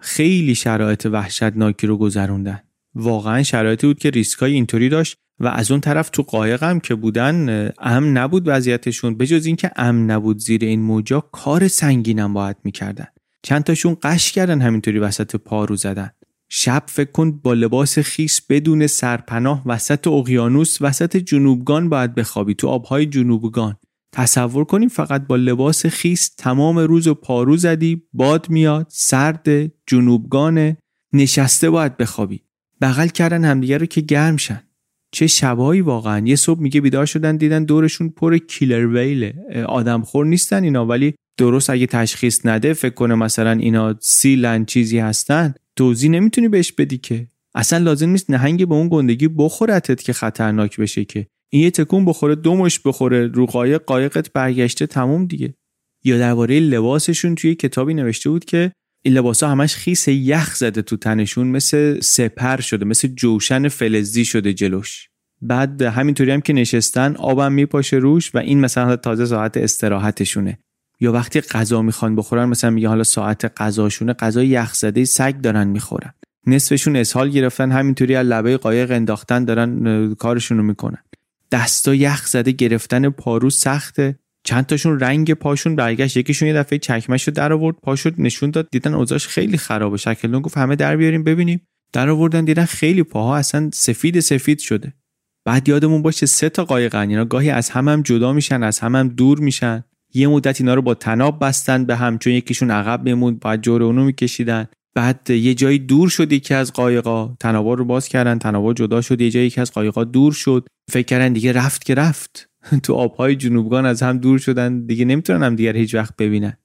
خیلی شرایط وحشتناکی رو گذروندن. واقعا شرایطی بود که ریسکای اینطوری داشت و از اون طرف تو قایق هم که بودن امن نبود وضعیتشون. بجز اینکه امن نبود زیر این موجا کار سنگینم باید می‌کردن. چند تاشون قش کردن همینطوری وسط پارو زدن. شب فکر کن با لباس خیس بدون سرپناه وسط اقیانوس وسط جنوبگان باید بخوابی تو آبهای جنوبگان. تصور کنیم فقط با لباس خیس تمام روز و پارو زدی باد میاد سرد جنوبگانه نشسته باید بخوابی. بغل کردن همدیگه رو که گرم شن. چه شبایی واقعا. یه صبح میگه بیدار شدن دیدن دورشون پر کیلر ویله آدمخور نیستن اینا ولی درست اگه تشخیص نده فکر کنه مثلا اینا سیلن چیزی هستن. توضیح نمی‌تونی بهش بدی که. اصلا لازم نیست نهنگ به اون گندگی بخورتت که خطرناک بشه که. این یه تکون بخوره دومش بخوره رو قایق قایقت برگشته تموم دیگه. یا درباره لباسشون توی کتابی نوشته بود که این لباس همش خیس یخ زده تو تنشون مثل سپر شده مثل جوشن فلزی شده جلوش. بعد همینطوری هم که نشستن آبم میپاشه روش و این مثلا تازه ساعت استراحتشونه. یا وقتی غذا می‌خوان بخورن مثلا میگه حالا ساعت غذاشونه غذا یخ زده سگ دارن می‌خورن. نصفشون اسهال گرفتن همینطوری از لبه قایق انداختن دارن کارشون رو می‌کنن. دستا یخ زده گرفتن پارو سخته. چند تاشون رنگ پاشون برگشت. یکیشون یه دفعه چکمش رو در آورد پاشو نشون داد. دیدن اوضاعش خیلی خرابه. شکلون گفت همه در بیاریم ببینیم. در آوردن دیدن خیلی پاها اصلا سفید سفید شده. بعد یادمون باشه سه تا قایقن اینا گاهی از هم هم جدا میشن از هم هم دور میشن. یه مدت اینا رو با تناب بستن به هم چون یکیشون عقب بموند بعد جور اونو میکشیدن. بعد یه جایی دور شد یکی از قایقا. تنابا رو باز کردن تنابا جدا شد یه جایی یکی از قایقا دور شد. فکر کردن دیگه رفت که رفت. تو آبهای جنوبگان از هم دور شدن. دیگه نمی‌تونن هم دیگر هیچ وقت ببینن.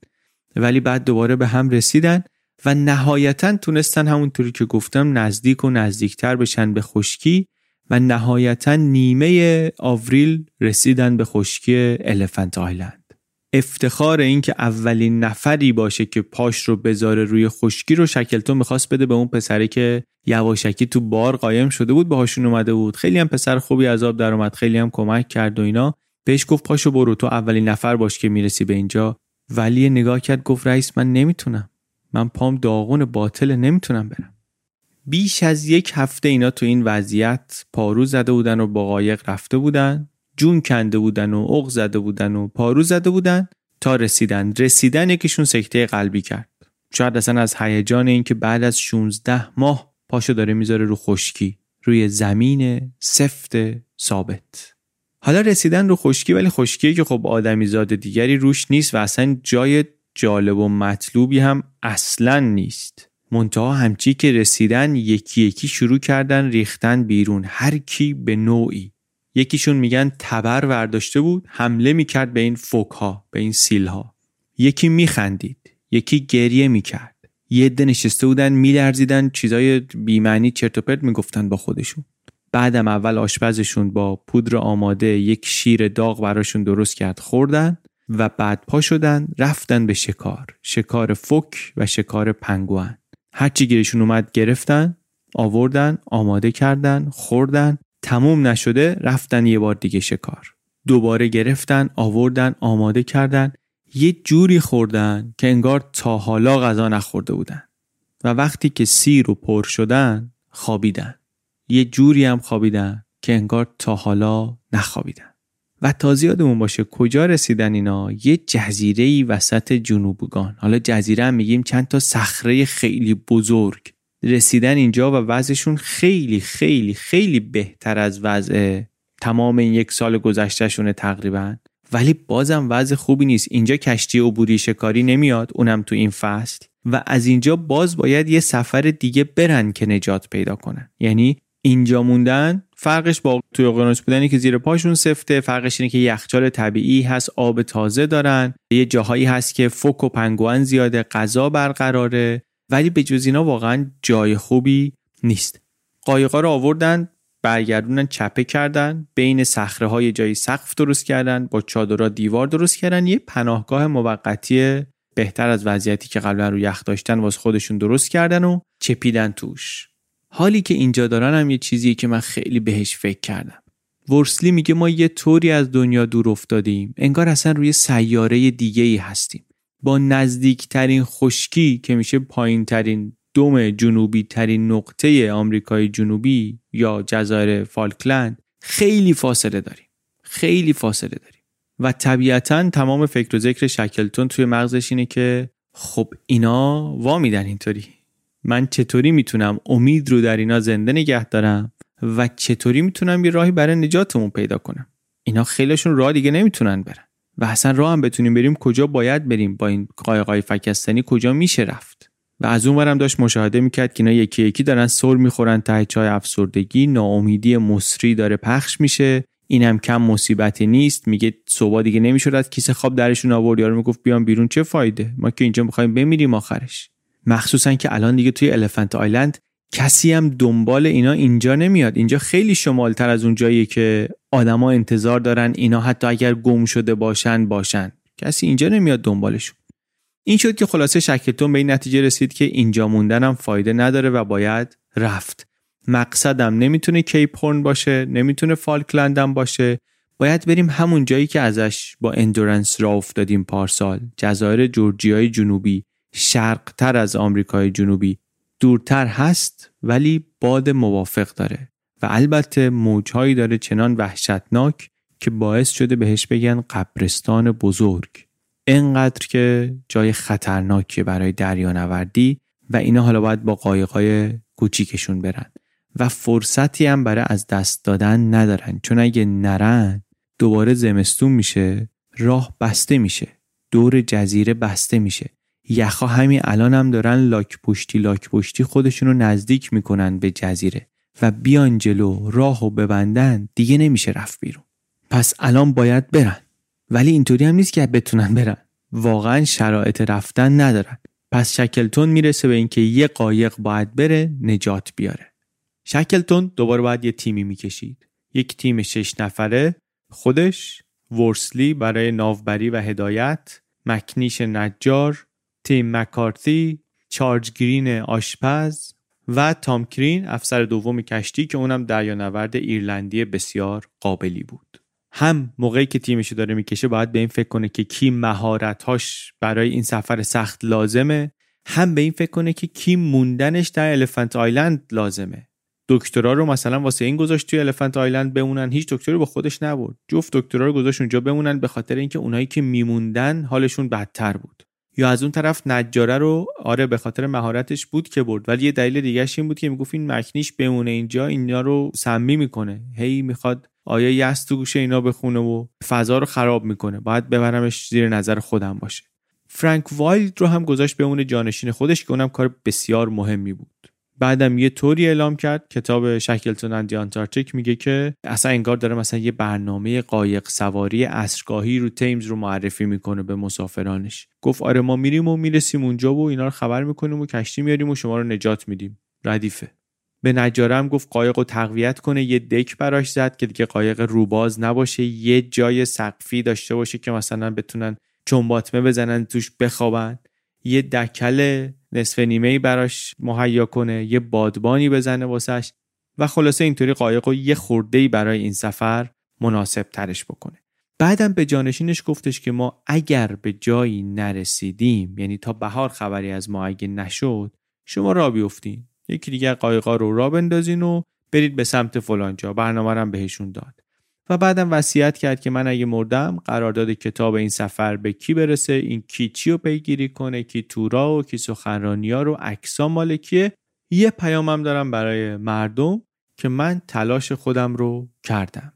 ولی بعد دوباره به هم رسیدن و نهایتا تونستن همونطوری که گفتم نزدیک و نزدیکتر بشن به خشکی و نهایتا نیمه آوریل رسیدن به خشکی الفنت آیلند افتخار این که اولین نفری باشه که پاش رو بذاره روی خشکی رو شکلتون می‌خواست بده به اون پسره که یواشکی تو بار قایم شده بود باهاشون اومده بود. خیلی هم پسر خوبی از آب در اومد خیلی هم کمک کرد و اینا. بهش گفت پاشو برو تو اولین نفر باش که می‌رسی به اینجا. ولی نگاه کرد گفت رئیس من نمی‌تونم. من پام داغون باطل نمی‌تونم برم. بیش از یک هفته اینا تو این وضعیت پارو زده بودن و با قایق رفته بودن. جون کنده بودن و عق زده بودن و پارو زده بودن تا رسیدن. رسیدن یکیشون سکته قلبی کرد. شاید اصلا از هیجان اینکه بعد از 16 ماه پاشو داره می‌ذاره رو خشکی روی زمین سفت ثابت. حالا رسیدن رو خشکی ولی خشکی که خب آدمی زاد دیگری روش نیست و اصلا جای جالب و مطلوبی هم اصلا نیست. منتها همچی که رسیدن یکی یکی شروع کردن ریختن بیرون. هر کی به نوعی یکیشون میگن تبر ورداشته بود حمله می‌کرد به این فوکها به این سیلها. یکی میخندید یکی گریه می‌کرد. یه عده نشسته بودن میلرزیدن چیزای بیمعنی چرت و پرت می‌گفتن با خودشون. بعدم اول آشپزشون با پودر آماده یک شیر داغ براشون درست کرد خوردن و بعد پا شدن رفتن به شکار. شکار فوک و شکار پنگوان هرچی گیرشون اومد گرفتن آوردن آماده کردن خوردن. تموم نشده رفتن یه بار دیگه شکار. دوباره گرفتن آوردن آماده کردن. یه جوری خوردن که انگار تا حالا غذا نخورده بودن. و وقتی که سیر و پر شدن خوابیدن. یه جوری هم خوابیدن که انگار تا حالا نخوابیدن. و تازه یادمون باشه کجا رسیدن اینا؟ یه جزیره وسط جنوبگان. حالا جزیره هم میگیم چند تا صخره خیلی بزرگ. رسیدن اینجا و وضعشون خیلی خیلی خیلی بهتر از وضع تمام این یک سال گذشتهشونه تقریبا. ولی بازم وضع خوبی نیست. اینجا کشتی عبوری شکاری نمیاد اونم تو این فصل. و از اینجا باز باید یه سفر دیگه برن که نجات پیدا کنن. یعنی اینجا موندن فرقش با توی اقیانوس بودنی که زیر پاشون سفته فرقش اینه که یخچال طبیعی هست آب تازه دارن. یه جاهایی هست که فوک و پنگوان زیاده غذا برقراره. ولی به جز اینا واقعا جای خوبی نیست. قایقا رو آوردن برگردونن چپه کردن بین صخره های جایی سقف درست کردن با چادرها دیوار درست کردن. یه پناهگاه موقتی بهتر از وضعیتی که قبلا رو یخ داشتن واسه خودشون درست کردن و چپیدن توش. حالی که اینجا دارن هم یه چیزی که من خیلی بهش فکر کردم. ورسلی میگه ما یه طوری از دنیا دور افتادیم انگار اصلا روی سیاره دیگه ای هستیم. با نزدیکترین خشکی که میشه پایین ترین دوم جنوبی ترین نقطه آمریکای جنوبی یا جزایر فالکلند خیلی فاصله داریم. خیلی فاصله داریم. و طبیعتا تمام فکر و ذکر شکلتون توی مغزش اینه که خب اینا وا میدن اینطوری. من چطوری می‌تونم امید رو در اینا زنده نگه دارم و چطوری می‌تونم یه راهی برای نجاتمون پیدا کنم؟ اینا خیلیشون راه دیگه نمی‌تونن برن. و اصلا راه هم بتونیم بریم کجا باید بریم با این قایقای فکستنی کجا میشه رفت. و از اون ورم داشت مشاهده می‌کرد که اینا یکی یکی دارن سر می‌خورن ته چای افسردگی ناامیدی مصری داره پخش میشه. اینم کم مصیبتی نیست. میگه صبح دیگه نمی‌شد از کیسه خواب درشون آورد. یارو می‌گفت بیام بیرون چه فایده؟ ما که اینجا می‌خوایم بمیریم آخرش. مخصوصا که الان دیگه توی Elephant Island کسی هم دنبال اینا اینجا نمیاد. اینجا خیلی شمالتر از اون جایی که آدما انتظار دارن اینا حتی اگر گم شده باشن باشن. کسی اینجا نمیاد دنبالشون. این شد که خلاصه شکلتون به این نتیجه رسید که اینجا موندنم فایده نداره و باید رفت. مقصدم نمی‌تونه کیپ هورن باشه نمی‌تونه فالکلندم باشه. باید بریم همون جایی که ازش با اندورنس راه افتادیم پارسال. جزایر جورجیای جنوبی. شرقتر از آمریکای جنوبی. دورتر هست ولی باد موافق داره. و البته موجهایی داره چنان وحشتناک که باعث شده بهش بگن قبرستان بزرگ. انقدر که جای خطرناکیه برای دریانوردی و اینا حالا باید با قایقای کوچیکشون برن. و فرصتی هم برای از دست دادن ندارن. چون اگه نرن دوباره زمستون میشه راه بسته میشه. دور جزیره بسته میشه. یخها همین الان هم دارن لاک پشتی لاک پشتی خودشون رو نزدیک می‌کنن به جزیره. و بیان جلو راه و ببندن دیگه نمیشه رفت بیرون. پس الان باید برن. ولی اینطوری هم نیست که بتونن برن. واقعا شرایط رفتن ندارن. پس شکلتون می‌رسه به اینکه یه قایق باید بره نجات بیاره. شکلتون دوباره باید یه تیمی می‌کشید. یک تیم شش نفره خودش ورسلی برای ناوبری و هدایت مکنیش نجار تیم مکارتی چارج گرین آشپز و تام کرین افسر دوم کشتی که اونم دریانورد ایرلندی بسیار قابلی بود. هم موقعی که تیمشو داره می‌کشه باید به این فکر کنه که کی مهارتهاش برای این سفر سخت لازمه. هم به این فکر کنه که کی موندنش در الفنت آیلند لازمه. دکترا رو مثلا واسه این گذاشت توی Elephant Island بمونن هیچ دکتری با خودش نبود جفت دکترا رو گذاشت اونجا بمونن به خاطر اینکه اونایی که میموندن حالشون بدتر بود. یا از اون طرف نجاره رو آره به خاطر مهارتش بود که برد. ولی یه دلیل دیگهش این بود که می‌گفت این مک‌نیش بمونه اینجا اینا رو سمی می‌کنه. هی می‌خواد آیه یأس تو گوشه اینا بخونه و فضا رو خراب می‌کنه. باید ببرمش زیر نظر خودم باشه. فرانک وایلد رو هم گذاشت بمونه جانشین خودش که اونم کار بسیار مهمی بود. بعدم یه طوری اعلام کرد کتاب شکلتون اندی آنتارکتیک میگه که اصلا انگار داره مثلا یه برنامه قایق سواری اسرگاهی رو تیمز رو معرفی می‌کنه به مسافرانش. گفت آره ما میریم و می‌رسیم اونجا و اینا رو خبر می‌کنیم و کشتی میاریم و شما رو نجات میدیم. ردیفه. به نجاره هم گفت قایق رو تقویت کنه یه دک براش زد که دیگه قایق روباز نباشه یه جای سقفی داشته باشه که مثلا بتونن چنباتمه بزنن توش بخوابن. یه دکل نصف نیمه براش مهیا کنه یه بادبانی بزنه واسش و خلاصه اینطوری قایق و یه خورده برای این سفر مناسب ترش بکنه. بعدم به جانشینش گفتش که ما اگر به جایی نرسیدیم یعنی تا بهار خبری از ما اگه نشد شما را بیفتین. یکی دیگر قایقا رو را بندازین و برید به سمت فلانجا. برنامه هم بهشون داد. و بعدم وصیت کرد که من اگه مردم قرارداد کتاب این سفر به کی برسه این کی چی رو پیگیری کنه کی تورا و کی سخنرانی ها رو عکسا مال کیه؟ یه پیامم دارم برای مردم که من تلاش خودم رو کردم.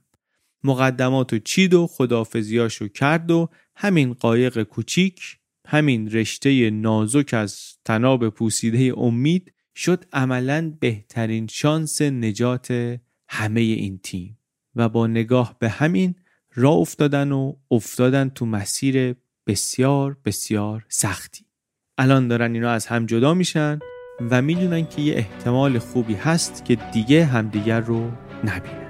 مقدمات و چید و خدافزیاشو کرد و همین قایق کوچیک همین رشته نازک از تناب پوسیده امید شد عملا بهترین شانس نجات همه این تیم. و با نگاه به همین را افتادن و افتادن تو مسیر بسیار بسیار سختی. الان دارن اینا از هم جدا میشن و می‌دونن که یه احتمال خوبی هست که دیگه همدیگر رو نبینن.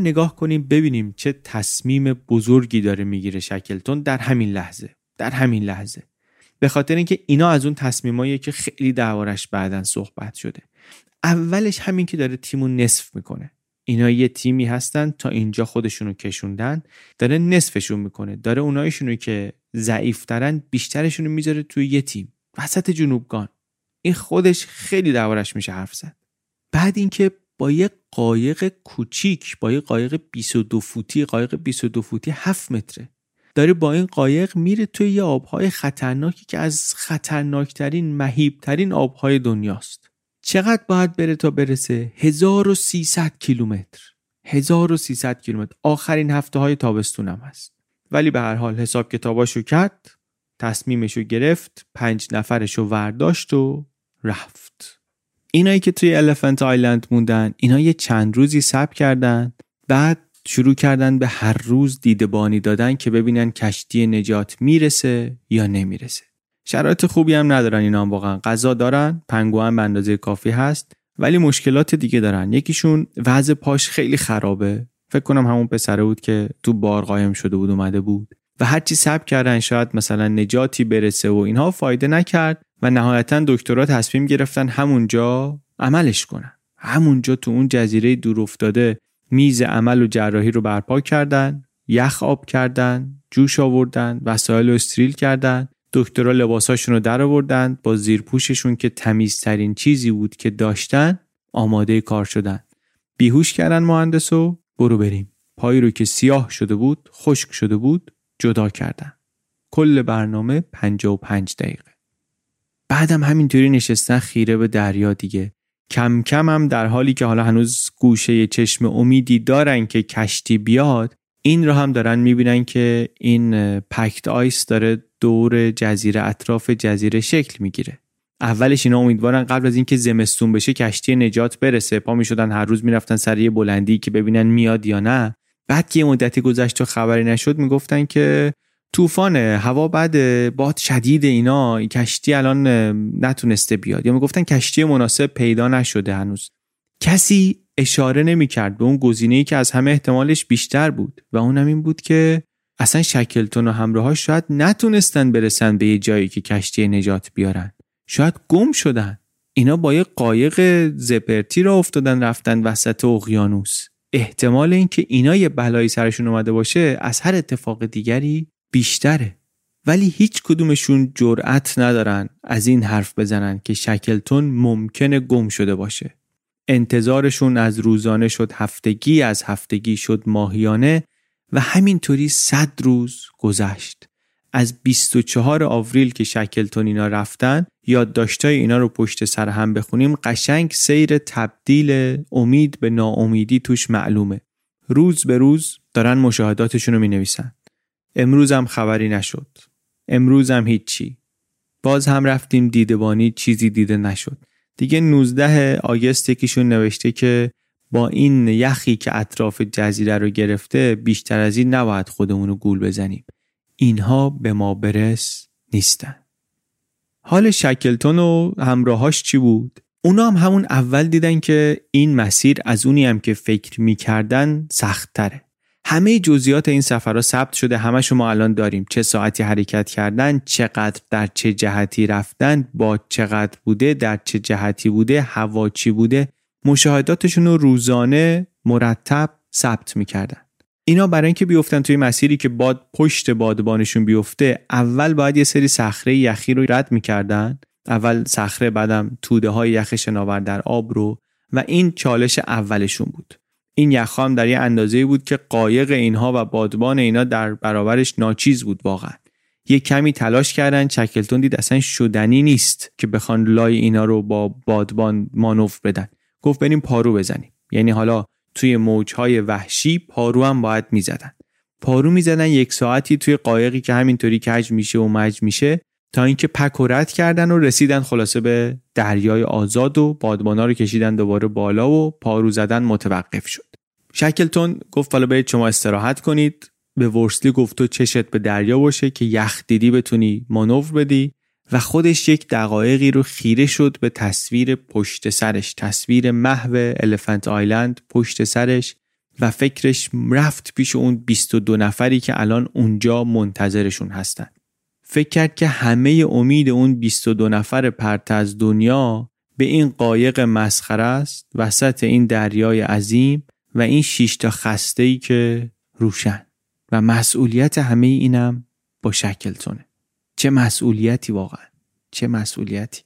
نگاه کنیم ببینیم چه تصمیم بزرگی داره می‌گیره شکلتون در همین لحظه در همین لحظه. به خاطر اینکه اینا از اون تصمیمایی که خیلی دربارش بعدا صحبت شده. اولش همین که داره تیمو نصف می‌کنه. اینا یه تیمی هستن تا اینجا خودشونو کشوندن داره نصفشون می‌کنه. داره اونایشونو که ضعیفترن بیشترشونو می‌ذاره توی یه تیم. وسط جنوبگان. این خودش خیلی دربارش میشه حرف زد. بعد اینکه با یه قایق کوچیک با یه قایق 22 فوتی قایق 22 فوتی 7 متره. داره با این قایق میره توی یه آبهای خطرناکی که از خطرناکترین مهیبترین آبهای دنیاست. چقدر باید بره تا برسه؟ 1300 کیلومتر. 1300 کیلومتر. آخرین هفته های تابستونم هست. ولی به هر حال حساب کتاباشو کرد تصمیمشو گرفت پنج نفرشو ورداشت و رفت. اینایی که توی الفنت آیلند موندن اینا یه چند روزی سب کردن بعد شروع کردن به هر روز دیدبانی دادن که ببینن کشتی نجات می‌رسه یا نمی‌رسه. شرایط خوبی هم ندارن اینا هم واقعا. غذا دارن پنگوان به اندازه کافی هست ولی مشکلات دیگه دارن. یکیشون وضع پاش خیلی خرابه. فکر کنم همون پسره بود که تو بار قایم شده بود اومده بود. و هرچی سب کردن شاید مثلا نجاتی برسه و اینها فایده نکرد و نهایتا دکترها تصمیم گرفتن همونجا عملش کنن. همونجا تو اون جزیره دور افتاده میز عمل و جراحی رو برپا کردن یخ آب کردن جوش آوردن وسایل رو استریل کردن دکترها لباساشون رو در آوردن با زیرپوششون که تمیزترین چیزی بود که داشتن آماده کار شدن. بیهوش کردن مهندسو برو بریم. پایی رو که سیاه شده بود خشک شده بود جدا کردن. کل برنامه 55 دقیقه. بعدم همینطوری نشستن خیره به دریا دیگه. کم کم هم در حالی که حالا هنوز گوشه چشم امیدی دارن که کشتی بیاد این رو هم دارن می‌بینن که این پکت آیس داره دور جزیره اطراف جزیره شکل می‌گیره. اولش اینا امیدوارن قبل از اینکه زمستون بشه کشتی نجات برسه. پا می‌شدن هر روز می‌رفتن سر یه بلندی که ببینن میاد یا نه. بعد که مدتی گذشت و خبری نشد می‌گفتن که طوفانه هوا بد باد شدید اینا کشتی الان نتونسته بیاد. یا می‌گفتن کشتی مناسب پیدا نشده هنوز. کسی اشاره نمی‌کرد به اون گزینه‌ای که از همه احتمالش بیشتر بود و اونم این بود که اصلا شکلتون و همراهاش شاید نتونستن برسن به یه جایی که کشتی نجات بیارن. شاید گم شدن. اینا با یه قایق زپرتی را افتادن رفتن وسط اقیانوس. احتمال اینکه اینا یه بلایی سرشون اومده باشه از هر اتفاق دیگری بیشتره. ولی هیچ کدومشون جرأت ندارن از این حرف بزنن که شکلتون ممکنه گم شده باشه. انتظارشون از روزانه شد هفتگی از هفتگی شد ماهیانه و همینطوری صد روز گذشت. از 24 آوریل که شکلتون اینا رفتن یادداشتای اینا رو پشت سر هم بخونیم. قشنگ سیر تبدیل امید به ناامیدی توش معلومه. روز به روز دارن مشاهداتشون رو می نویسن امروز هم خبری نشد. امروز هم هیچی. باز هم رفتیم دیدبانی چیزی دیده نشد. دیگه 19 آگست یکیشون نوشته که با این یخی که اطراف جزیره رو گرفته بیشتر از این نباید خودمون رو گول بزنیم. اینها به ما برس نیستن حال شکلتون و همراهاش چی بود؟ اونا هم همون اول دیدن که این مسیر از اونی هم که فکر می‌کردن سخت تره. همه جزئیات این سفرها ثبت شده همه شما الان داریم چه ساعتی حرکت کردن چقدر در چه جهتی رفتن با چقدر بوده در چه جهتی بوده هوا چی بوده مشاهداتشون رو روزانه مرتب ثبت می‌کردن اینا برای اینکه بیفتن توی مسیری که باد پشت بادبانشون بیفته اول باید یه سری صخره یخی رو رد می‌کردن. اول صخره بعدم توده های یخ شناور در آب رو. و این چالش اولشون بود. این یخ هم در یه اندازه بود که قایق اینها و بادبان اینا در برابرش ناچیز بود واقعا. یه کمی تلاش کردن چکلتون دید اصلا شدنی نیست که بخوان لای اینا رو با بادبان مانوف بدن. گفت بریم پارو بزنیم. یعنی حالا توی موجهای وحشی پارو هم باید می‌زدن. پارو می‌زدن یک ساعتی توی قایقی که همینطوری کج میشه و مج میشه تا اینکه پک و رد کردن و رسیدن خلاصه به دریای آزاد و بادبانا رو کشیدن دوباره بالا و پارو زدن متوقف شد. شکلتون گفت حالا برید شما استراحت کنید. به ورسلی گفت تو چشت به دریا باشه که یخ دیدی بتونی مانور بدی. و خودش یک دقایقی رو خیره شد به تصویر پشت سرش. تصویر محو الفنت آیلند پشت سرش و فکرش رفت پیش اون 22 نفری که الان اونجا منتظرشون هستن. فکر کرد که همه امید اون 22 نفر پرت از دنیا به این قایق مسخره است وسط این دریای عظیم و این شیش تا خسته ای که روشن. و مسئولیت همه اینم با شکلتونه. چه مسئولیتی واقعا؟ چه مسئولیتی؟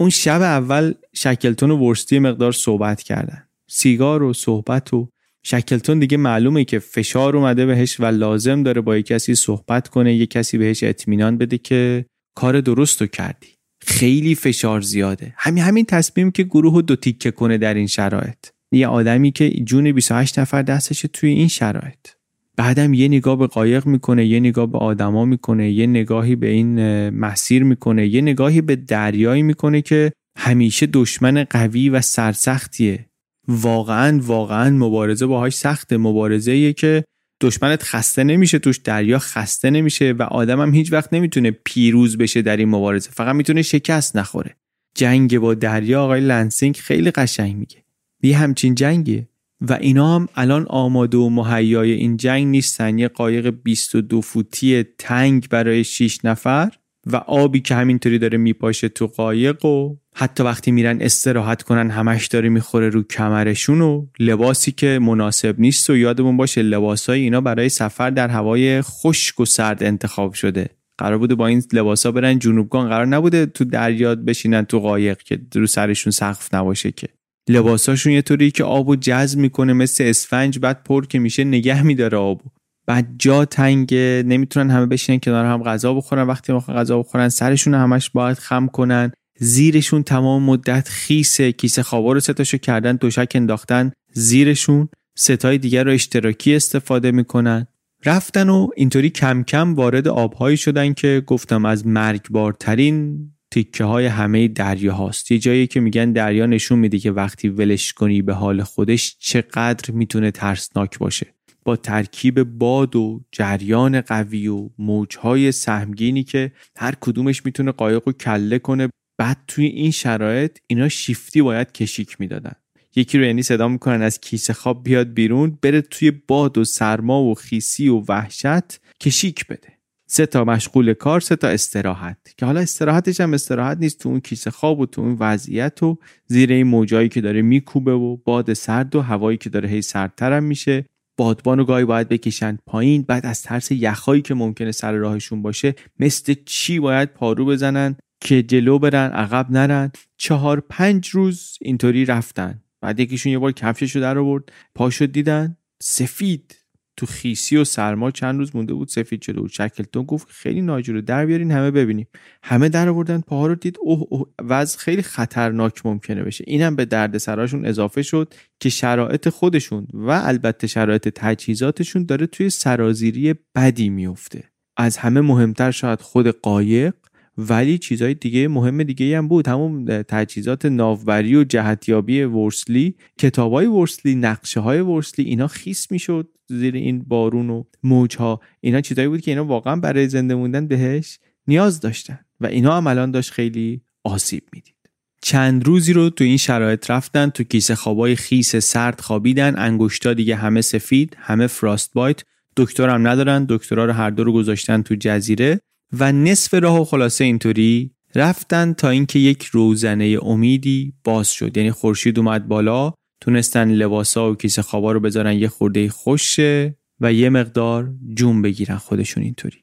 اون شب اول شکلتون و ورستی مقدار صحبت کردن. سیگار و صحبت و شکلتون دیگه معلومه که فشار اومده بهش و لازم داره با یک کسی صحبت کنه یک کسی بهش اطمینان بده که کار درست رو کردی. خیلی فشار زیاده. همین همین تصمیم که گروه دو تیکه کنه در این شرایط. یه آدمی که جون 28 نفر دستشه توی این شرایط. بعدم یه نگاه به قایق می‌کنه یه نگاه به آدما می‌کنه یه نگاهی به این مسیر می‌کنه یه نگاهی به دریایی می‌کنه که همیشه دشمن قوی و سرسختیه. واقعا واقعا مبارزه باهاش سخته. مبارزه که دشمنت خسته نمیشه توش دریا خسته نمیشه و آدم هم هیچ وقت نمی‌تونه پیروز بشه در این مبارزه. فقط می‌تونه شکست نخوره. جنگ با دریا آقای لنسینگ خیلی قشنگ میگه. یه همچین جنگیه. و اینا هم الان آماده و مهیای این جنگ نیستن. یه قایق 22 فوتی تنگ برای 6 نفر و آبی که همینطوری داره میپاشه تو قایق و حتی وقتی میرن استراحت کنن همش داره می‌خوره رو کمرشون و لباسی که مناسب نیست و یادمون باشه لباسای اینا برای سفر در هوای خشک و سرد انتخاب شده. قرار بوده با این لباسا برن جنوبگان قرار نبوده تو دریا بشینن تو قایق که رو سرشون سقف نباشه که. لباساشون یه طوری که آبو جذب می‌کنه مثل اسفنج بعد پر که میشه نگه میداره آبو بعد جا تنگ نمی‌تونن همه بشینن کنار هم غذا بخورن. وقتی می‌خوان غذا بخورن سرشون همش باید خم کنن. زیرشون تمام مدت خیسه. کیسه خوابا رو ستاشو کردن دوشک انداختن زیرشون. ستای دیگر رو اشتراکی استفاده می‌کنن. رفتن و اینطوری کم کم وارد آبهایی شدن که گفتم از مرگبارترین تیکه های همه دریا هاست یه جایی که میگن دریا نشون میده که وقتی ولش کنی به حال خودش چقدر می‌تونه ترسناک باشه. با ترکیب باد و جریان قوی و موجهای سهمگینی که هر کدومش می‌تونه قایق رو کله کنه بعد توی این شرایط اینا شیفتی باید کشیک می‌دادن. یکی رو یعنی صدا می‌کنن از کیسه خواب بیاد بیرون بره توی باد و سرما و خیسی و وحشت کشیک بده. سه تا مشغول کار سه تا استراحت که حالا استراحتش هم استراحت نیست تو اون کیسه خواب و تو اون وضعیت و زیر این موجایی که داره میکوبه و باد سرد و هوایی که داره هی سردترم میشه. بادبان و گاهی باید بکشن پایین بعد از ترس یخهایی که ممکنه سر راهشون باشه مثل چی باید پارو بزنن که جلو برن عقب نرن. چهار پنج روز اینطوری رفتن. بعد یکیشون یه بار کفشش رو در آورد پاشو دیدن سفید. تو خیسی و سرما چند روز مونده بود سفید شده بود. شکلتون گفت خیلی ناجوره در بیارین همه ببینیم. همه در آوردن پاها رو دید اوه اوه وضع خیلی خطرناک ممکنه بشه. اینم به درد سراشون اضافه شد که شرایط خودشون و البته شرایط تجهیزاتشون داره توی سرازیری بدی میفته. از همه مهمتر شاید خود قایق ولی چیزهای دیگه مهم دیگه هم بود. همون تجهیزات ناوبری و جهتیابی ورسلی. کتابای ورسلی نقشه های ورسلی اینا خیس می‌شد زیر این بارون و موج ها اینا چیزایی بود که اینا واقعا برای زنده موندن بهش نیاز داشتن و اینا هم الان داشت خیلی آسیب می‌دید. چند روزی رو تو این شرایط رفتن تو کیسه خوابای خیس سرد خوابیدن انگشتا دیگه همه سفید همه فراست بایت دکترم ندارن دکترها رو هر دو رو گذاشتن تو جزیره. و نصف راه و خلاصه اینطوری رفتن تا اینکه یک روزنه امیدی باز شد. یعنی خورشید اومد بالا تونستن لباسا و کیسه خوابا رو بذارن یه خورده خوشه و یه مقدار جون بگیرن خودشون اینطوری.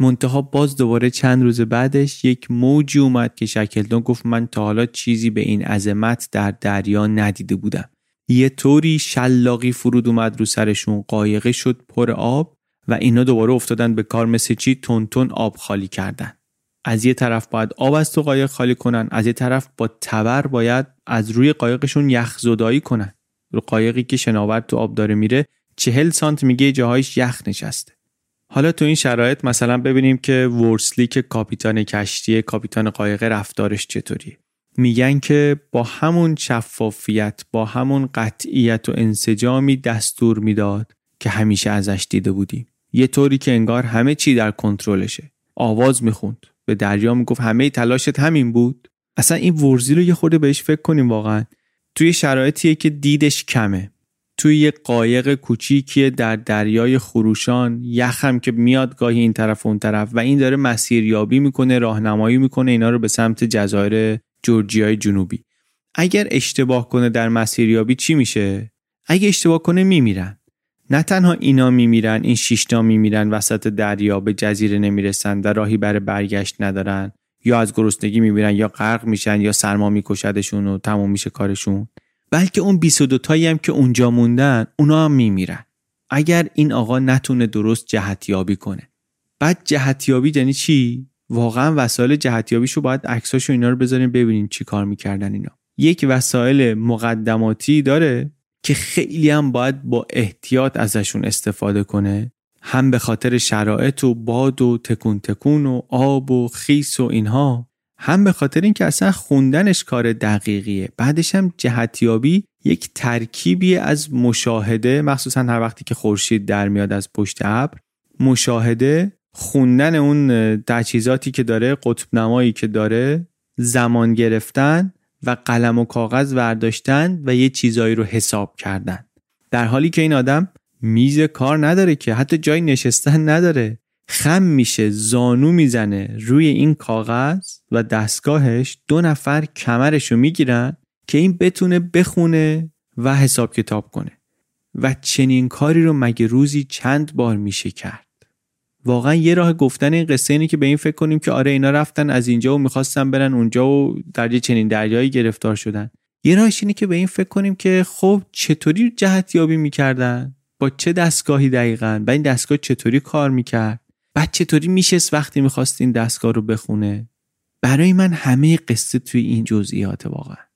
منتها باز دوباره چند روز بعدش یک موجی اومد که شکلتون گفت من تا حالا چیزی به این عظمت در دریا ندیده بودم. یه طوری شلاقی فرود اومد رو سرشون قایقه شد پر آب. و اینا دوباره افتادن به کار مثل چی؟ تون تون آب خالی کردن. از یه طرف باید آب از تو قایق خالی کنن از یه طرف با تبر باید از روی قایقشون یخ زدایی کنن. رو قایقی که شناور تو آب داره میره چهل سانت میگه جاهایش یخ نشسته. حالا تو این شرایط مثلا ببینیم که ورسلی که کاپیتان کشتی کاپیتان قایق رفتارش چطوریه. میگن که با همون شفافیت با همون قطعیت و انسجامی دستور می‌داد که همیشه ازش دیده بودیم. یه طوری که انگار همه چی در کنترلشه. آواز می‌خوند. به دریا می‌گفت همه تلاشت همین بود؟ اصلا این ورزی رو یه خورده بهش فکر کنیم واقعا. توی شرایطیه که دیدش کمه. توی یه قایق کوچیکیه در دریای خروشان یخم که میاد گاهی این طرف و اون طرف و این داره مسیریابی می‌کنه راهنمایی می‌کنه اینا رو به سمت جزایر جورجیای جنوبی. اگر اشتباه کنه در مسیریابی چی میشه؟ اگه اشتباه کنه میمیرن. نه تنها اینا میمیرن این شیشتا میمیرن وسط دریا به جزیره نمی‌رسن و راهی برای برگشت ندارن. یا از گرسنگی میمیرن یا غرق میشن یا سرما میکشدشون و تموم میشه کارشون. بلکه اون 22 تایی هم که اونجا موندن اونا هم میمیرن. اگر این آقا نتونه درست جهتیابی کنه. بعد جهتیابی یعنی چی؟ واقعا وسایل جهتیابیشو باید عکساشو اینا رو بذاریم ببینیم چی کار می‌کردن اینا. یک وسایل مقدماتی داره که خیلی هم باید با احتیاط ازشون استفاده کنه هم به خاطر شرایط و باد و تکون تکون و آب و خیس و اینها هم به خاطر اینکه اصلا خوندنش کار دقیقیه. بعدش هم جهتیابی یک ترکیبی از مشاهده مخصوصا هر وقتی که خورشید در میاد از پشت ابر مشاهده خوندن اون تجهیزاتی که داره قطب نمایی که داره زمان گرفتن و قلم و کاغذ ورداشتن و یه چیزایی رو حساب کردن. در حالی که این آدم میز کار نداره که حتی جای نشستن نداره. خم میشه زانو می‌زنه روی این کاغذ و دستگاهش دو نفر کمرش رو می‌گیرن که این بتونه بخونه و حساب کتاب کنه. و چنین کاری رو مگه روزی چند بار میشه کرد؟ واقعا یه راه گفتن این قصه اینه که به این فکر کنیم که آره اینا رفتن از اینجا و می‌خواستن برن اونجا و در یه چنین دریایی گرفتار شدن. یه راهش اینه که به این فکر کنیم که خب چطوری جهت یابی می‌کردن؟ با چه دستگاهی دقیقا؟ و این دستگاه چطوری کار می‌کرد؟ بعد چطوری میشست وقتی می‌خواست این دستگاه رو بخونه؟ برای من همه قصه توی این جزئیات واقعا.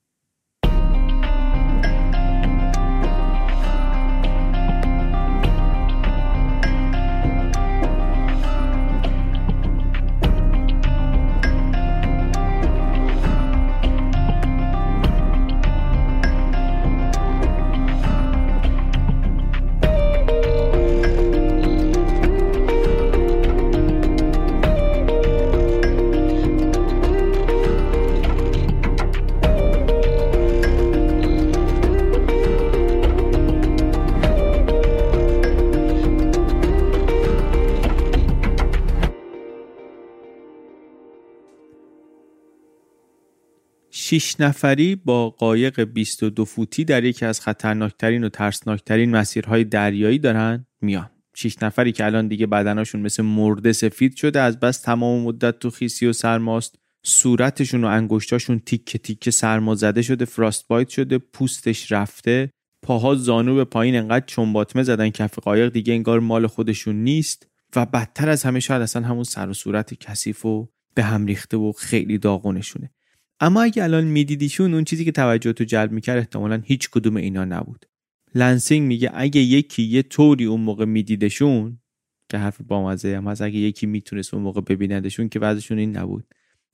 شیش نفری با قایق 22 فوتی در یکی از خطرناکترین و ترسناکترین مسیرهای دریایی دارن میان. شیش نفری که الان دیگه بدناشون مثل مرده سفید شده از بس تمام مدت تو خیسی و سرماست. صورتشون و انگشتاشون تیکه تیکه سرما زده شده فراست بایت شده پوستش رفته. پاها زانو به پایین انقدر چنباتمه زدن کف قایق دیگه انگار مال خودشون نیست. و بدتر از همه شاید اصلا همون سر و صورت کثیف و به هم ریخته و خیلی داغونشونه. اما اگه الان میدیدیشون اون چیزی که توجهتو جلب می‌کرد احتمالا هیچ کدوم اینا نبود. لنسینگ میگه اگه یکی یه طوری اون موقع میدیدشون که حرف بامزه هم هست اگه یکی می‌تونست اون موقع ببیندشون که وضعشون این نبود.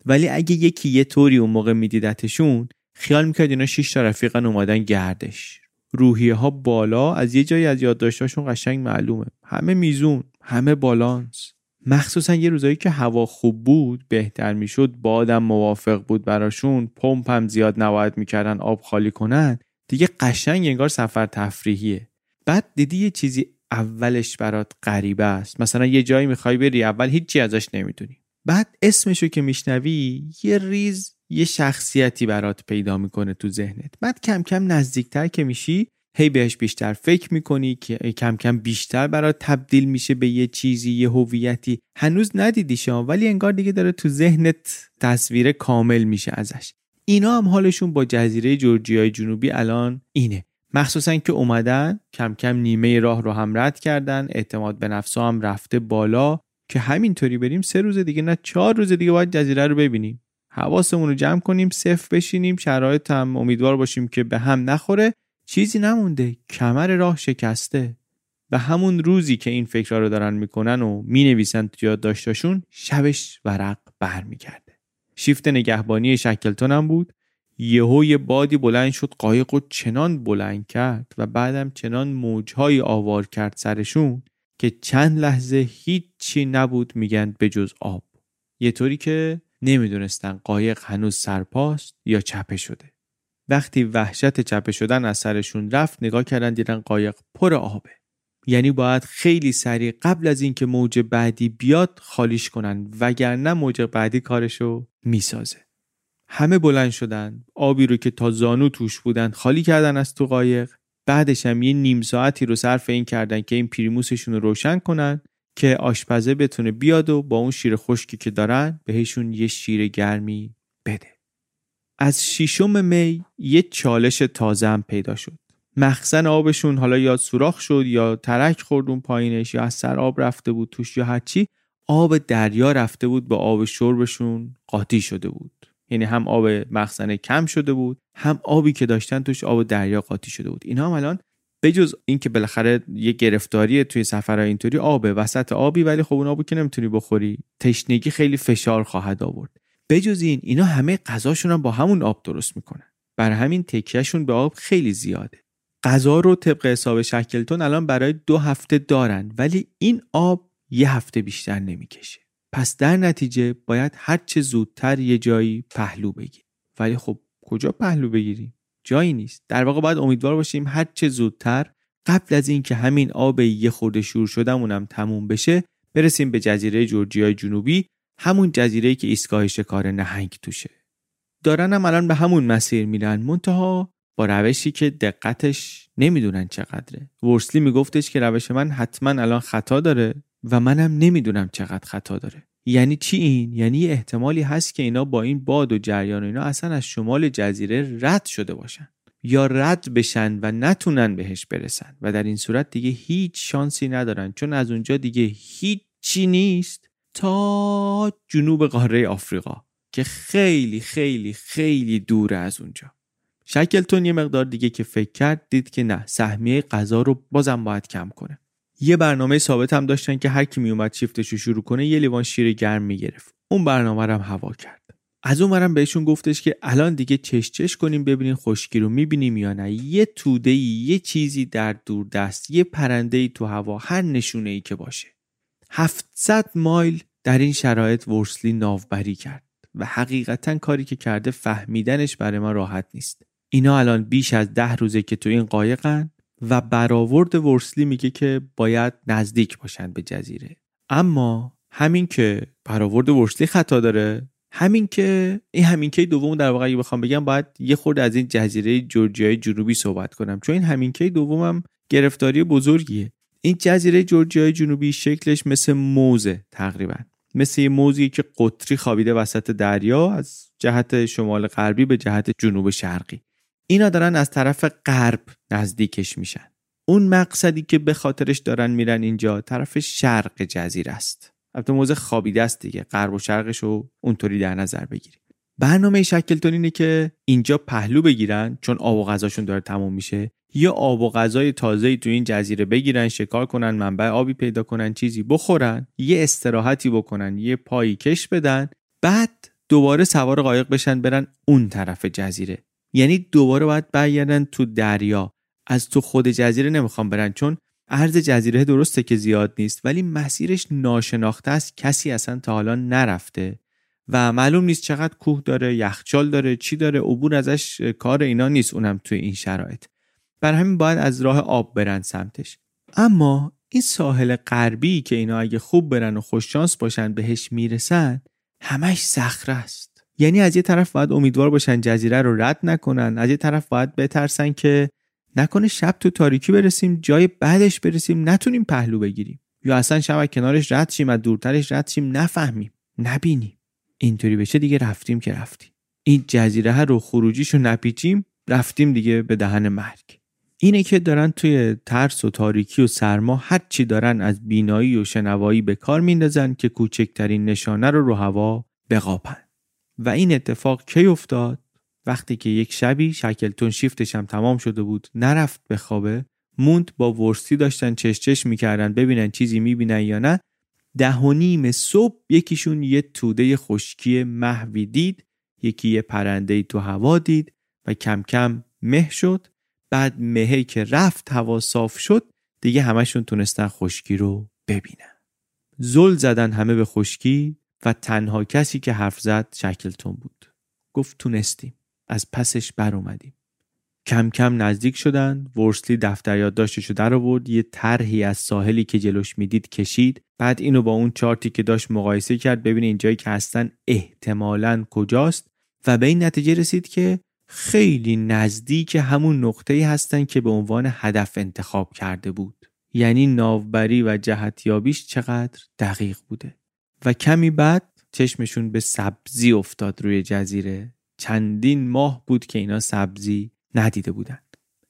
ولی اگه یکی یه طوری اون موقع میدیدتشون خیال می‌کرد اینا شش تا رفیقن اومدن گردش. روحیه ها بالا از یه جایی از یادداشتاشون قشنگ معلومه. همه میزون همه بالانس. مخصوصا یه روزایی که هوا خوب بود بهتر می‌شد بادم موافق بود براشون پمپ هم زیاد نباید می‌کردن آب خالی کنن دیگه قشنگ انگار سفر تفریحیه. بعد دیدی یه چیزی اولش برات غریبه است؟ مثلا یه جایی می‌خوای بری اول هیچی ازش نمی‌دونی. بعد اسمشو که میشنوی یه ریز یه شخصیتی برات پیدا می‌کنه تو ذهنت. بعد کم کم نزدیکتر که میشی هی بهش بیشتر فکر می‌کنی که کم کم بیشتر برات تبدیل میشه به یه چیزی یه هویتی. هنوز ندیدیش ولی انگار دیگه داره تو ذهنت تصویر کامل میشه ازش. اینا هم حالشون با جزیره جورجیای جنوبی الان اینه. مخصوصا که اومدن کم کم نیمه راه رو هم رد کردن اعتماد به نفس هم رفته بالا. که همینطوری بریم سه روز دیگه نه چهار روز دیگه باید جزیره رو ببینیم. حواسمون رو جمع کنیم صفر بشینیم شرایط هم امیدوار باشیم که به هم نخوره. چیزی نمونده کمر راه شکسته. و همون روزی که این فکرها رو دارن می‌کنن و می‌نویسن تو یادداشتاشون شبش ورق برمیگرده. شیفت نگهبانی شکلتون هم بود. یهو یه بادی بلند شد قایق و چنان بلند کرد و بعدم چنان موجهایی آوار کرد سرشون که چند لحظه هیچی نبود میگن به جز آب. یه طوری که نمی‌دونستن قایق هنوز سرپاست یا چپه شده. وقتی وحشت چپه شدن از سرشون رفت نگاه کردن دیدن قایق پر آبه. یعنی باید خیلی سریع قبل از اینکه موج بعدی بیاد خالیش کنن وگرنه موج بعدی کارشو می‌سازه. همه بلند شدن آبی رو که تا زانو توش بودن خالی کردن از تو قایق. بعدش هم یه نیم ساعتی رو صرف این کردن که این پریموسشون رو روشن کنن که آشپزه بتونه بیاد و با اون شیر خشکی که دارن بهشون یه شیر گرمی بده. از شیشم می یه چالش تازه هم پیدا شد. مخزن آبشون حالا یا سوراخ شد یا ترک خورد اون پایینش یا از سر آب رفته بود توش یا هرچی آب دریا رفته بود به آب شربشون قاطی شده بود. یعنی هم آب مخزنه کم شده بود هم آبی که داشتن توش آب دریا قاطی شده بود. اینا هم الان بجز اینکه بالاخره یه گرفتاری توی سفرهای اینطوری آبه. وسط آبی ولی خب اون آبو که نمی‌تونی بخوری. تشنگی خیلی فشار خواهد آورد. بجز این اینا همه غذاشون هم با همون آب درست می‌کنن. بر همین تکیهشون به آب خیلی زیاده. غذا رو طبق حساب شکلتون الان برای دو هفته دارن ولی این آب یه هفته بیشتر نمی‌کشه. پس در نتیجه باید هرچه زودتر یه جایی پهلو بگیریم. ولی خب کجا پهلو بگیریم؟ جایی نیست. در واقع باید امیدوار باشیم هرچه زودتر قبل از اینکه همین آب یه خورده شور شدمونم تموم بشه برسیم به جزیره جورجیای جنوبی همون جزیره که ایستگاه شکار نهنگ توشه. دارن هم الان به همون مسیر میرن. منتها با روشی که دقتش نمی‌دونن چقدره. ورسلی میگفتش که روش من حتما الان خطا داره و منم نمی‌دونم چقدر خطا داره. یعنی چی این؟ یعنی احتمالی هست که اینا با این باد و جریان اینا اصلا از شمال جزیره رد شده باشن. یا رد بشن و نتونن بهش برسن. و در این صورت دیگه هیچ شانسی ندارن. چون از اونجا دیگه هیچی نیست. تا جنوب قاره آفریقا که خیلی خیلی خیلی دوره از اونجا. شکلتون یه مقدار دیگه که فکر کرد دید که نه سهمیه غذا رو بازم باید کم کنه. یه برنامه ثابت هم داشتن که هر کی میومد شیفتش رو شروع کنه یه لیوان شیر گرم می‌گرفت. اون برنامه رو هم هوا کرد. از اون برم بهشون گفتش که الان دیگه چش چش کنیم ببینین خشکی رو می‌بینیم یا نه. یه توده یه چیزی در دور دست یه پرنده ای تو هوا هر نشونه ای که باشه. 700 مایل در این شرایط ورسلی ناوبری کرد و حقیقتا کاری که کرده فهمیدنش برای ما راحت نیست. اینا الان بیش از ده روزه که تو این قایقن و برآورد ورسلی میگه که باید نزدیک باشن به جزیره. اما همین که برآورد ورسلی خطا داره همین که این همین که دوم در واقع بخوام بگم باید یه خورده از این جزیره جورجیای جنوبی صحبت کنم. چون این همین که دومم گرفتاری بزرگیه. این جزیره جورجیای جنوبی شکلش مثل موزه تقریبا. مثل یه موزی که قطری خوابیده وسط دریا از جهت شمال غربی به جهت جنوب شرقی. اینا دارن از طرف غرب نزدیکش میشن. اون مقصدی که به خاطرش دارن میرن اینجا طرف شرق جزیره است. البته موزه خوابیده است دیگه. غرب و شرقش رو اونطوری در نظر بگیریم. برنامه شکلتون اینه که اینجا پهلو بگیرن چون آب و غذاشون داره تموم میشه. یا آب و غذای تازه تو این جزیره بگیرن شکار کنن منبع آبی پیدا کنن چیزی بخورن یه استراحتی بکنن یه پایی کش بدن بعد دوباره سوار قایق بشن برن اون طرف جزیره. یعنی دوباره باید برگردن تو دریا. از تو خود جزیره نمی‌خوام برن چون عرض جزیره درسته که زیاد نیست ولی مسیرش ناشناخته است کسی اصلا تا حالا نرفته. و معلوم نیست چقدر کوه داره یخچال داره چی داره عبور ازش کار اینا نیست اونم توی این شرایط. بر همین باید از راه آب برن سمتش. اما این ساحل غربی که اینا اگه خوب برن و خوششانس باشن بهش می‌رسن همش صخره است. یعنی از یه طرف باید امیدوار باشن جزیره رو رد نکنن از یه طرف باید بترسن که نکنه شب تو تاریکی برسیم جای بعدش برسیم نتونیم پهلو بگیریم. یا اصلا شب کنارش رد شیم از دورترش رد شیم نفهمیم نبینیم. اینطوری بشه دیگه رفتیم که رفتیم. این جزیره رو خروجیشو نپیچیم رفتیم دیگه به دهن مرگ. اینه که دارن توی ترس و تاریکی و سرما هر چی دارن از بینایی و شنوایی به کار میندازن که کوچکترین نشانه رو رو هوا بقاپن. و این اتفاق کی افتاد؟ وقتی که یک شبی شکلتون شیفتش هم تمام شده بود نرفت به خوابه موند با ورسی داشتن چش چش می‌کردن ببینن چیزی می‌بینن یا نه ده و نیم صبح یکیشون یه توده خشکی محوی دید یکی یه پرنده تو هوا دید و کم کم مه شد. بعد مهی که رفت هوا صاف شد دیگه همشون تونستن خشکی رو ببینن. زل زدن همه به خشکی و تنها کسی که حرف زد شکلتون بود. گفت تونستیم. از پسش بر اومدیم. کم کم نزدیک شدن. ورسلی دفتر یادداشتش رو در آورد. یه طرحی از ساحلی که جلوش می‌دید کشید. بعد اینو با اون چارتی که داشت مقایسه کرد ببینه اینجایی که هستن احتمالا کجاست. و به این نتیجه رسید که خیلی نزدیک همون نقطه هستن که به عنوان هدف انتخاب کرده بود. یعنی ناوبری و جهتیابیش چقدر دقیق بوده. و کمی بعد چشمشون به سبزی افتاد روی جزیره. چندین ماه بود که اینا سبزی ندیده بودن.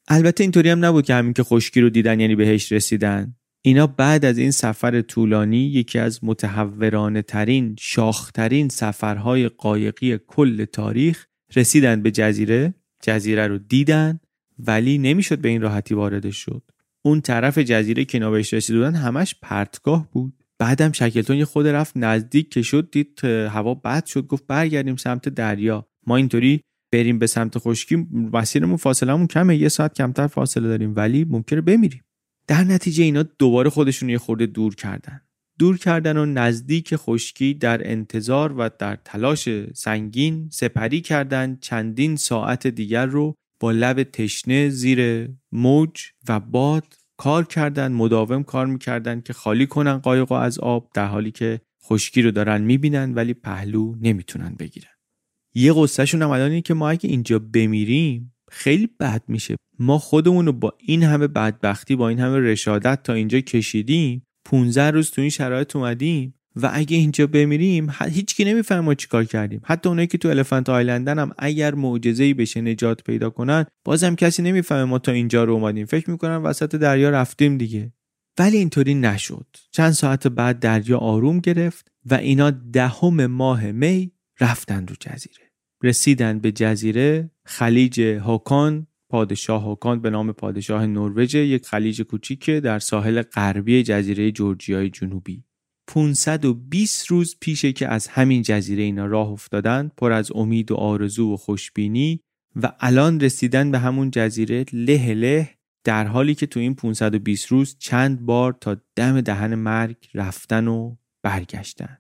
البته اینطوری هم نبود که همین که خشکی رو دیدن یعنی بهش رسیدن. اینا بعد از این سفر طولانی یکی از متحورانه ترین شاخترین سفرهای قایقی کل تاریخ رسیدن به جزیره. جزیره رو دیدن ولی نمی‌شد به این راحتی واردش شد. اون طرف جزیره که بهش رسیدن همش پرتگاه بود. بعدم شکلتون یه خود رفت نزدیک که شد دید هوا بد شد گفت برگردیم سمت دریا. ما اینطوری بریم به سمت خشکی مسیرمون فاصلمون کمه یه ساعت کمتر فاصله داریم ولی ممکنه بمیریم. در نتیجه اینا دوباره خودشون یه خورده دور کردن. دور کردن و نزدیک خشکی در انتظار و در تلاش سنگین سپری کردن چندین ساعت دیگر رو با لب تشنه زیر موج و باد کار کردن مداوم کار می‌کردن که خالی کنن قایق از آب در حالی که خشکی رو دارن می‌بینن ولی پهلو نمی‌تونن بگیرن. یه قصهشون هم الان که ما اگه اینجا بمیریم خیلی بد میشه. ما خودمون رو با این همه بدبختی با این همه رشادت تا اینجا کشیدیم 15 روز تو این شرایط اومدیم و اگه اینجا بمیریم هیچکی نمی‌فهمه ما چیکار کردیم. حتی اونایی که تو الفنت آیلندن هم اگر معجزه‌ای بشه نجات پیدا کنن بازم کسی نمی‌فهمه ما تا اینجا رو اومدیم. فکر می‌کنن وسط دریا رفتیم دیگه. ولی اینطوری نشد. چند ساعت بعد دریا آروم گرفت و اینا دهم ماه می رفتن رو جزیره. رسیدن به جزیره خلیج هاکان پادشاه هاکان به نام پادشاه نروژ یک خلیج کوچیکه در ساحل غربی جزیره جورجیای جنوبی. 520 روز پیشه که از همین جزیره اینا راه افتادن پر از امید و آرزو و خوشبینی و الان رسیدن به همون جزیره له له در حالی که تو این 520 روز چند بار تا دم دهن مرگ رفتن و برگشتن.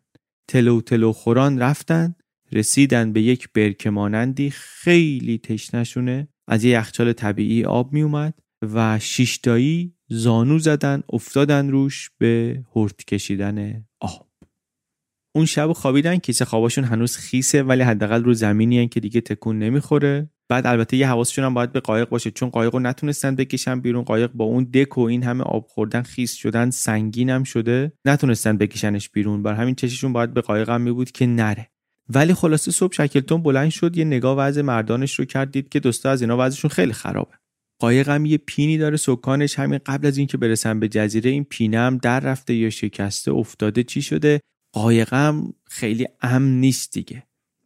تلو تلو خوران رفتن رسیدن به یک برکه مانندی خیلی تشنشونه از یه یخچال طبیعی آب می اومد و شیشتایی زانو زدن افتادن روش به هرت کشیدن آب. اون شب خوابیدن کیسه خواباشون هنوز خیسه ولی حداقل رو زمینی که دیگه تکون نمی‌خوره. بعد البته یه حواسشون هم باید به قایق باشه چون قایق رو نتونستن بکشن بیرون. قایق با اون دک و این همه آب خوردن خیس شدن سنگین هم شده. نتونستن بکشنش بیرون. بر همین چششون باید به قایق هم می بود که نره. ولی خلاصه صبح شکلتون بلند شد یه نگاه وضع مردانش رو کرد دید که دوستا از اینا وضعشون خیلی خرابه. قایق هم یه پینی داره سکانش همین قبل از اینکه برسن به جزیره این پینه هم در رفته یا شکسته افتاده چی شده؟ قایق هم خیلی امن نیست دیگه.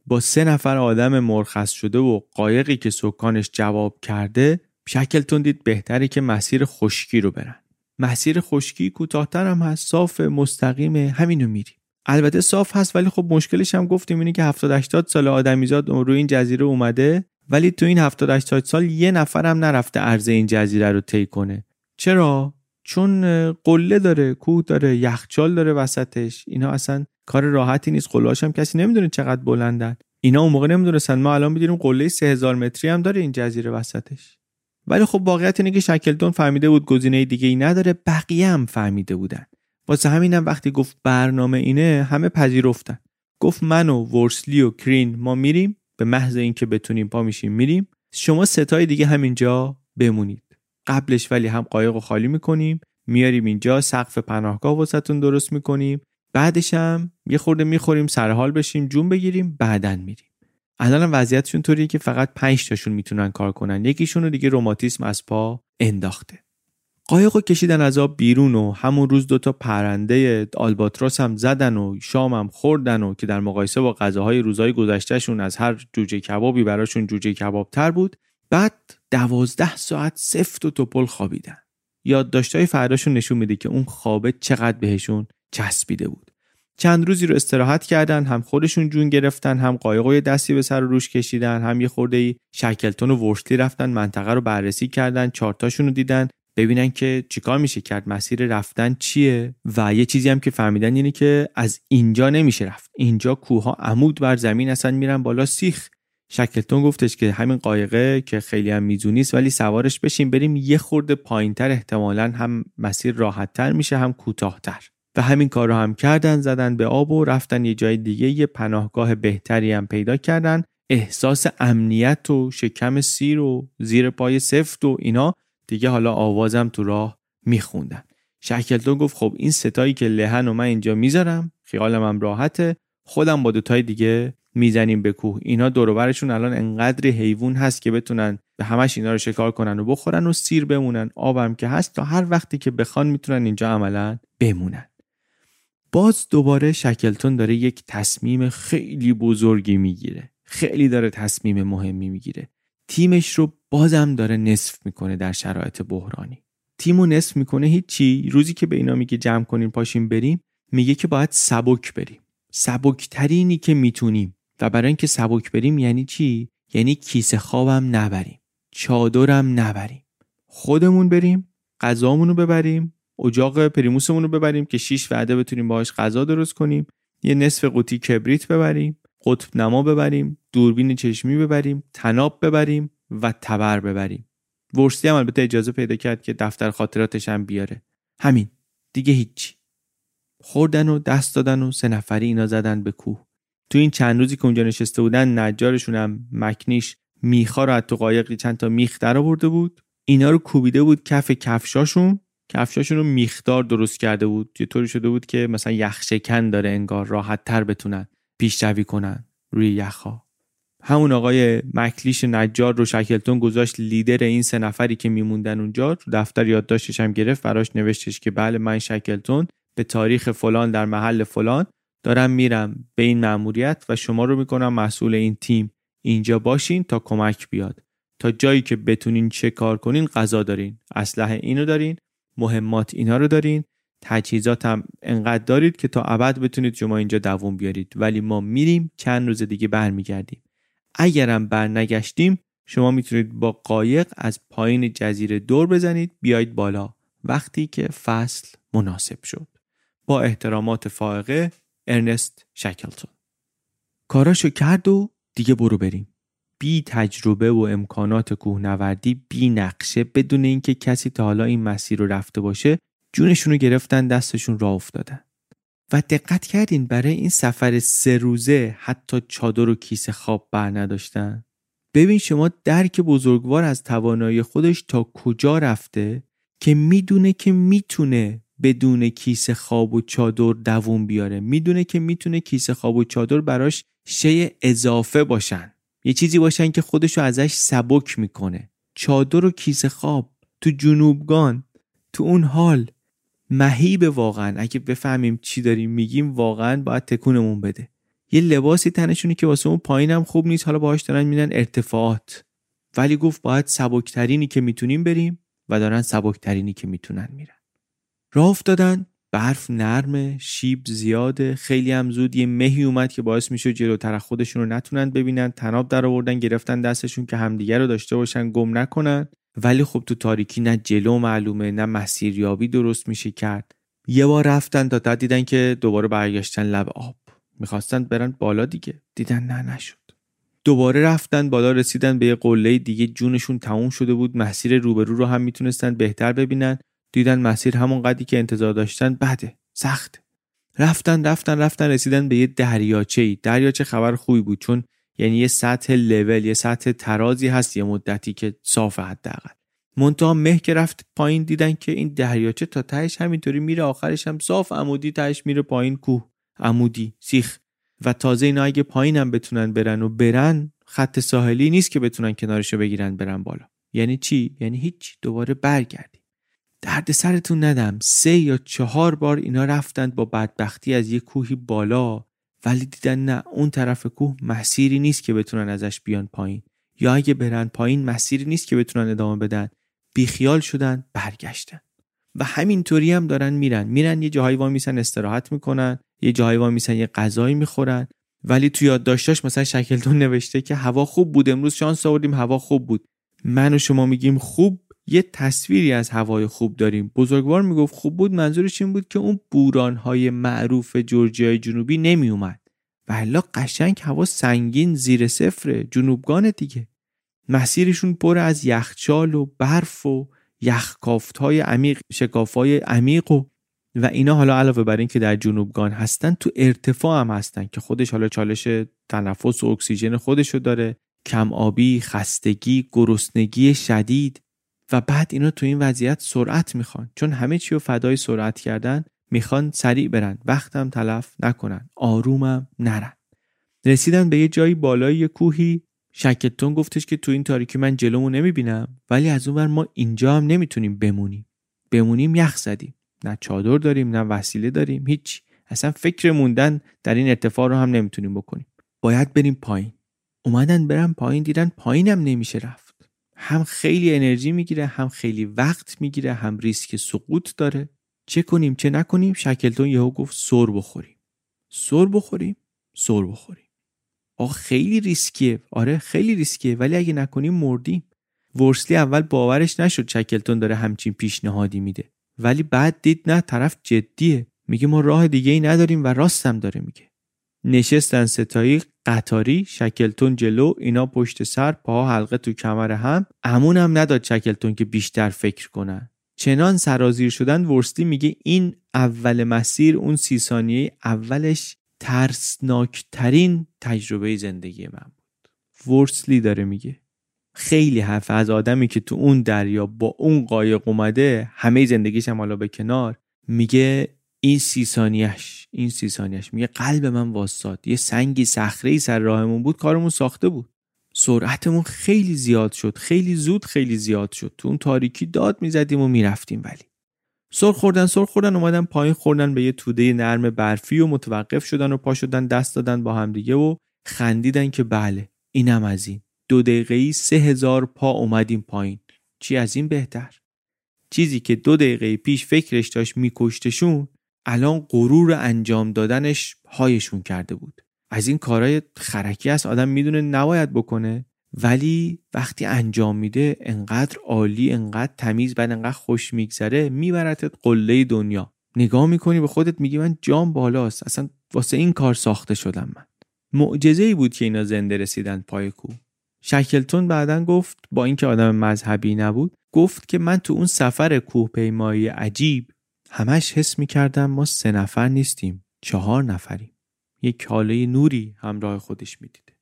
با سه نفر آدم مرخص شده و قایقی که سکانش جواب کرده شکلتون دید بهتره که مسیر خشکی رو برن. مسیر خشکی کوتاهتر هم هست صاف مستقیم همینو میریم. البته صاف هست ولی خب مشکلش هم گفتیم اینه که 70 80 سال آدمیزاد روی این جزیره اومده ولی تو این 70 80 سال یه نفر هم نرفته عرض این جزیره رو طی کنه. چرا؟ چون قله داره کوه داره یخچال داره وسطش. اینا اصلا کار راحتی نیست قلهاش هم کسی نمی‌دونه چقدر بلندن. اینا اون موقع نمی‌دونستن. ما الان بدونیم قله 3000 متری هم داره این جزیره وسطش. ولی خب واقعیت اینه که شکلتون فهمیده بود گزینه دیگه ای نداره بقیه هم فهمیده بودن. واسه همینم وقتی گفت برنامه اینه همه پذیرفتن. گفت من و ورسلی و کرین ما میریم به محض اینکه بتونیم پا میشیم میریم. شما ستای دیگه همینجا بمونید. قبلش ولی هم قایق و خالی می‌کنیم میاریم اینجا سقف پناهگاه واسهتون درست می‌کنیم. بعدش هم یه خورده می‌خوریم سرحال بشیم جون بگیریم بعدن میریم. الان وضعیتشون طوریه که فقط پنج تاشون می‌تونن کار کنن. یکیشون رو دیگه روماتیسم از پا انداخته. قایق کشیدن از آب بیرون و همون روز دوتا پرنده آلباتروس هم زدن و شام هم خوردن و که در مقایسه با غذاهای روزهای گذشتهشون از هر جوجه کبابی براشون جوجه کباب تر بود بعد دوازده ساعت سفت و توپل خوابیدن. یادداشتهای فرداشون نشون میده که اون خوابه چقدر بهشون چسبیده بود. چند روزی رو استراحت کردن هم خودشون جون گرفتن هم قایق دستی به سر روش کشیدن هم یه خورده ای شکلتون و ورشلی رفتن منطقه رو بررسی کردن چارتاشون رو دیدن. ببینن که چیکار میشه کرد مسیر رفتن چیه؟ و یه چیزی هم که فهمیدن اینه که از اینجا نمیشه رفت. اینجا کوها عمود بر زمین اصلا میرن بالا سیخ. شکلتون گفتش که همین قایقه که خیلی هم میزونیست ولی سوارش بشیم بریم. یه خورده پایینتر احتمالا هم مسیر راحتتر میشه هم کوتاهتر. و همین کار رو هم کردن زدن به آب و رفتن یه جای دیگه. یه پناهگاه بهتری هم پیدا کردن. احساس امنیت و شکم سیر و زیر پای سفت و اینا. دیگه حالا آوازم تو راه میخوندن. شکلتون گفت خب این ستایی که لهن و من اینجا می‌ذارم خیالم هم راحته خودم با دوتای دیگه می‌زنیم به کوه. اینا دوروبرشون الان انقدر حیوان هست که بتونن به همش اینا رو شکار کنن و بخورن و سیر بمونن. آبم که هست تا هر وقتی که بخوان می‌تونن اینجا عملا بمونن. باز دوباره شکلتون داره یک تصمیم خیلی بزرگی می‌گیره. خیلی داره تصمیم مهمی می‌گیره. تیمش رو بازم داره نصف می‌کنه در شرایط بحرانی. تیمو نصف می‌کنه هیچی. روزی که به اینا میگه جمع کنیم پاشیم بریم میگه که باید سبک بریم. سبکترینی که می‌تونیم. و برای اینکه سبک بریم یعنی چی؟ یعنی کیسه خوابم نبریم. چادرم نبریم. خودمون بریم غذامون رو ببریم اجاق پریموسمون رو ببریم که شیش وعده بتونیم باهاش غذا درست کنیم یه نصف قوطی کبریت ببریم. قطب نما ببریم دوربین چشمی ببریم تناب ببریم و تبر ببریم. ورستی هم البته اجازه پیدا کرد که دفتر خاطراتش هم بیاره. همین. دیگه هیچی. خوردن و دست دادن و سه نفری اینا زدن به کوه. تو این چند روزی که اونجا نشسته بودن نجارشون هم مکنیش میخا رو از تو قایقی چند تا میخ در آورده بود. اینا رو کوبیده بود کف کفشاشون. کفشاشون رو میخدار درست کرده بود. یه طوری شده بود که مثلا یخشکن داره انگار راحت تر بتونن. پیشروی کنن روی یخها. همون آقای مکلیش نجار رو شکلتون گذاشت لیدر این سه نفری که میموندن اونجا تو دفتر یادداشتش هم گرفت براش نوشتش که بله من شکلتون به تاریخ فلان در محل فلان دارم میرم به این مأموریت و شما رو می‌کنم مسئول این تیم. اینجا باشین تا کمک بیاد. تا جایی که بتونین چه کار کنین غذا دارین. اسلحه اینو دارین مهمات اینا رو دارین. تجهیزات هم انقدر دارید که تا ابد بتونید شما اینجا دووم بیارید. ولی ما میریم چند روز دیگه برمیگردیم. اگرم برنگشتیم شما می‌تونید با قایق از پایین جزیره دور بزنید بیایید بالا. وقتی که فصل مناسب شد. با احترامات فائقه ارنست شکلتون. کاراشو کرد و دیگه برو بریم. بی تجربه و امکانات کوهنوردی بی نقشه بدون اینکه کسی تا حالا این مسیر رو رفته باشه جونشون رو گرفتن دستشون را افتادن. و دقت کردین برای این سفر سه روزه حتی چادر و کیسه خواب بر نداشتن؟ ببین شما درک بزرگوار از توانایی خودش تا کجا رفته که می‌دونه که می‌تونه بدون کیسه خواب و چادر دووم بیاره. می‌دونه که می‌تونه کیسه خواب و چادر براش شی اضافه باشن. یه چیزی باشن که خودشو ازش سبک می‌کنه. چادر و کیسه خواب تو جنوبگان تو اون حال مهیب واقعا. اگه بفهمیم چی داریم میگیم واقعا باید تکونمون بده. یه لباسی تنشونی که واسه اون پایینم خوب نیست. حالا باهاش دارن میدن ارتفاعات. ولی گفت باید سبکترینی که می‌تونیم بریم و دارن سبکترینی که می‌تونن میرن. راه افتادن برف نرمه شیب زیاده خیلی هم زود یه مهی اومد که باعث میشه جلوتر خودشون رو نتونن ببینن. تناب در آوردن گرفتن دستشون که همدیگه رو داشته باشن گم نکنن. ولی خب تو تاریکی نه جلو معلومه نه مسیریابی درست میشه کرد. یه بار رفتن تا دیدن که دوباره برگشتن لب آب. می‌خواستن برن بالا دیگه. دیدن نه نشد. دوباره رفتن بالا رسیدن به یه قله دیگه جونشون تموم شده بود. مسیر روبرو رو هم می‌تونستن بهتر ببینن. دیدن مسیر همون قدی که انتظار داشتن بده سخت رفتن رفتن رفتن رسیدن به یه دریاچه ای دریاچه خبر خوبی بود چون یعنی یه سطح لول یه سطح ترازی هست یه مدتی که صاف حداقل. منتها مه که رفت پایین دیدن که این دریاچه تا تهش همینطوری میره آخرش هم صاف عمودی تهش میره پایین کوه عمودی سیخ. و تازه اینا اگه پایین هم بتونن برن و برن خط ساحلی نیست که بتونن کنارشو بگیرن برن بالا. یعنی چی؟ یعنی هیچ دوباره برگردی درد سرتون ندم. سه یا چهار بار اینا رفتند با بدبختی از یه کوهی بالا. ولی دیدن نه اون طرف کوه مسیری نیست که بتونن ازش بیان پایین. یا اگه برن پایین مسیری نیست که بتونن ادامه بدن. بیخیال شدن برگشتن. و همینطوری هم دارن میرن. میرن یه جاهایی وا میسن استراحت می‌کنن یه جاهایی وا میسن یه غذایی می‌خورن. ولی تو یادداشتاش مثلا شکلتون نوشته که هوا خوب بود امروز شانس آوردیم هوا خوب بود. من و شما میگیم خوب یه تصویری از هوای خوب داریم. بزرگوار می‌گفت خوب بود منظورش این بود که اون بورانهای معروف جورجیای جنوبی نمیومد و قشنگ هوا سنگین زیر صفر جنوبگان دیگه. مسیرشون پر از یخچال و برف و یخکافت های عمیق شکاف های عمیق و و اینا حالا علاوه بر اینکه در جنوبگان هستن تو ارتفاع هم هستن که خودش حالا چالش تنفس و اکسیژن خودشو داره. کم آبی، خستگی، گرسنگی شدید. و بعد اینا تو این وضعیت سرعت می‌خوان. چون همه چی رو فدای سرعت کردن می‌خوان سریع برن. وقتم تلف نکنن. آرومم نرن. رسیدن به یه جایی بالای کوهی. شکتون گفتش که تو این تاریکی من جلومو نمی‌بینم. ولی از اونور ما اینجا هم نمی‌تونیم بمونیم. بمونیم یخ زدیم. نه چادر داریم نه وسیله داریم. هیچ. اصلا فکر موندن در این ارتفاع رو هم نمی‌تونیم بکنیم. باید بریم پایین. اومدن برم پایین دیدن پایینم نمیشه رفت. هم خیلی انرژی می‌گیره هم خیلی وقت می‌گیره هم ریسک سقوط داره. چه کنیم چه نکنیم؟ شکلتون یهو گفت سر بخوریم. سر بخوریم سر بخوریم. آقا خیلی ریسکیه. آره خیلی ریسکیه. ولی اگه نکنیم مردیم. ورسلی اول باورش نشد شکلتون داره همچین پیشنهادی میده. ولی بعد دید نه طرف جدیه. میگه ما راه دیگه ای نداریم و راستم داره میگه. نشستن ستایی قطاری شکلتون جلو اینا پشت سر پاها حلقه تو کمر هم. امون هم نداد شکلتون که بیشتر فکر کنن. چنان سرازیر شدن ورسلی میگه این اول مسیر اون سی ثانیه اولش ترسناکترین تجربه زندگی من بود. ورسلی داره میگه. خیلی حرف از آدمی که تو اون دریا با اون قایق اومده همه زندگیش هم حالا به کنار میگه این سی ثانیش این سی ثانیش میگه قلب من واساد یه سنگی صخره ای سر راهمون بود کارمون ساخته بود. سرعتمون خیلی زیاد شد خیلی زود خیلی زیاد شد. تو اون تاریکی داد می‌زدیم و می‌رفتیم ولی. سر خوردن سر خوردن اومدن پایین خوردن به یه توده نرم برفی و متوقف شدن و پا شدن دست دادن با همدیگه و خندیدن که بله اینم از این. دو دقیقه سه هزار پا اومدیم پایین. چی از این بهتر؟ چیزی که دو دقیقه پیش فکرش داشت میکشتشون الان غرور انجام دادنش هایشون کرده بود. از این کارهای خرکی است آدم می‌دونه نباید بکنه. ولی وقتی انجام میده انقدر عالی انقدر تمیز بعد انقدر خوش میگذره میبرتت قله دنیا. نگاه می‌کنی به خودت میگی من جام بالاست اصلا واسه این کار ساخته شدم من. معجزه ای بود که اینا زنده رسیدن پای کو. شکلتون بعدا گفت با اینکه آدم مذهبی نبود گفت که من تو اون سفر کوهپیمایی عجیب همش حس می‌کردم ما سه نفر نیستیم چهار نفریم. یک کاله نوری همراه خودش می‌دیده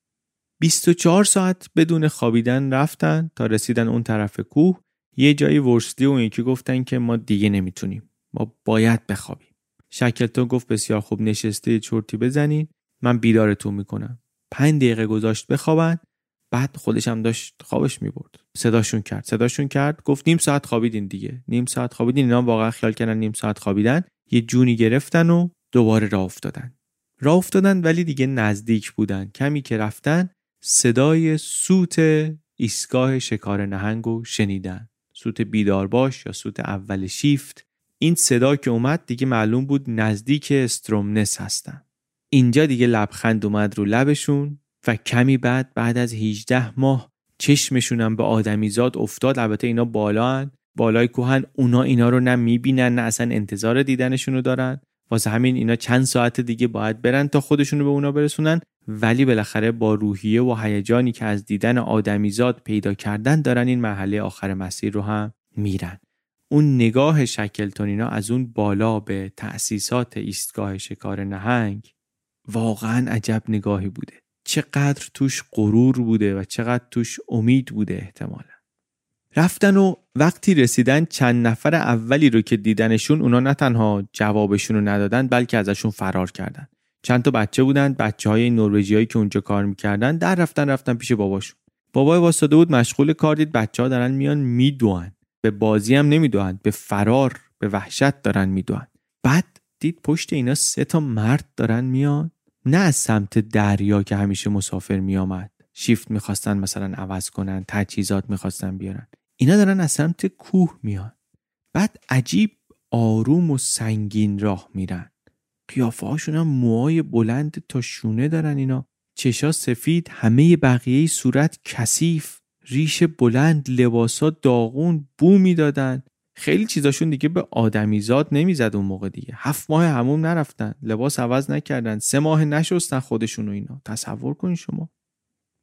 24 ساعت بدون خوابیدن رفتن تا رسیدن اون طرف کوه یه جایی ورسلی و اون یکی گفتن که ما دیگه نمی‌تونیم. ما باید بخوابیم. شکلتون گفت بسیار خوب نشسته چرتی بزنین. من بیدارتون می‌کنم. پنج دقیقه گذاشت بخوابن. بعد خودش هم داشت خوابش می‌برد. صداشون کرد. صداشون کرد. گفت نیم ساعت خوابیدین دیگه. نیم ساعت خوابیدین. اینا واقعا خیال کردن نیم ساعت خوابیدن. یه جونی گرفتن و دوباره راه افتادن. راه افتادن ولی دیگه نزدیک بودن. کمی که رفتن صدای سوت ایستگاه شکار نهنگ رو شنیدن. سوت بیدار باش یا سوت اول شیفت. این صدا که اومد دیگه معلوم بود نزدیک استرومنس هستن. اینجا دیگه لبخند اومد رو لبشون. و کمی بعد بعد از 18 ماه چشمشونم به آدمیزاد افتاد. البته اینا بالا هن. بالای کوهن. اونا اینا رو نه می‌بینن نه اصلا انتظار دیدنشون رو دارن. واسه همین اینا چند ساعت دیگه باید برن تا خودشون رو به اونا برسونن. ولی بالاخره با روحیه و هیجانی که از دیدن آدمیزاد پیدا کردن دارن این مرحله آخر مسیر رو هم میرن. اون نگاه شکلتونینا از اون بالا به تأسیسات ایستگاه شکار نهنگ واقعا عجب نگاهی بوده. چقدر توش غرور بوده و چقدر توش امید بوده احتمالا. رفتن و وقتی رسیدن چند نفر اولی رو که دیدنشون اونا نه تنها جوابشون رو ندادن بلکه ازشون فرار کردن. چند تا بچه بودن بچه های نروژیایی که اونجا کار می‌کردن در رفتن رفتن پیش باباشون. بابای واسطه بود مشغول کار دید بچه ها دارن میان میدوان. به بازی هم نمی‌دوند به فرار به وحشت دارن می‌دوند بعد دید پشت اینا سه تا مرد دارن میان. نه از سمت دریا که همیشه مسافر میآمد. شیفت می‌خواستن مثلا عوض کنن تجهیزات می‌خواستن بیارن. اینا دارن از سمت کوه میان. بعد عجیب آروم و سنگین راه میرن. قیافه هاشون هم موهای بلند تا شونه دارن اینا. چشا سفید همه بقیه صورت کثیف. ریش بلند لباسا داغون بو می‌دادن. خیلی چیزاشون دیگه به آدمیزاد نمی‌زد اون موقع دیگه. هفت ماه هموم نرفتن لباس عوض نکردن سه ماه نشستن خودشون و اینا. تصور کنین شما.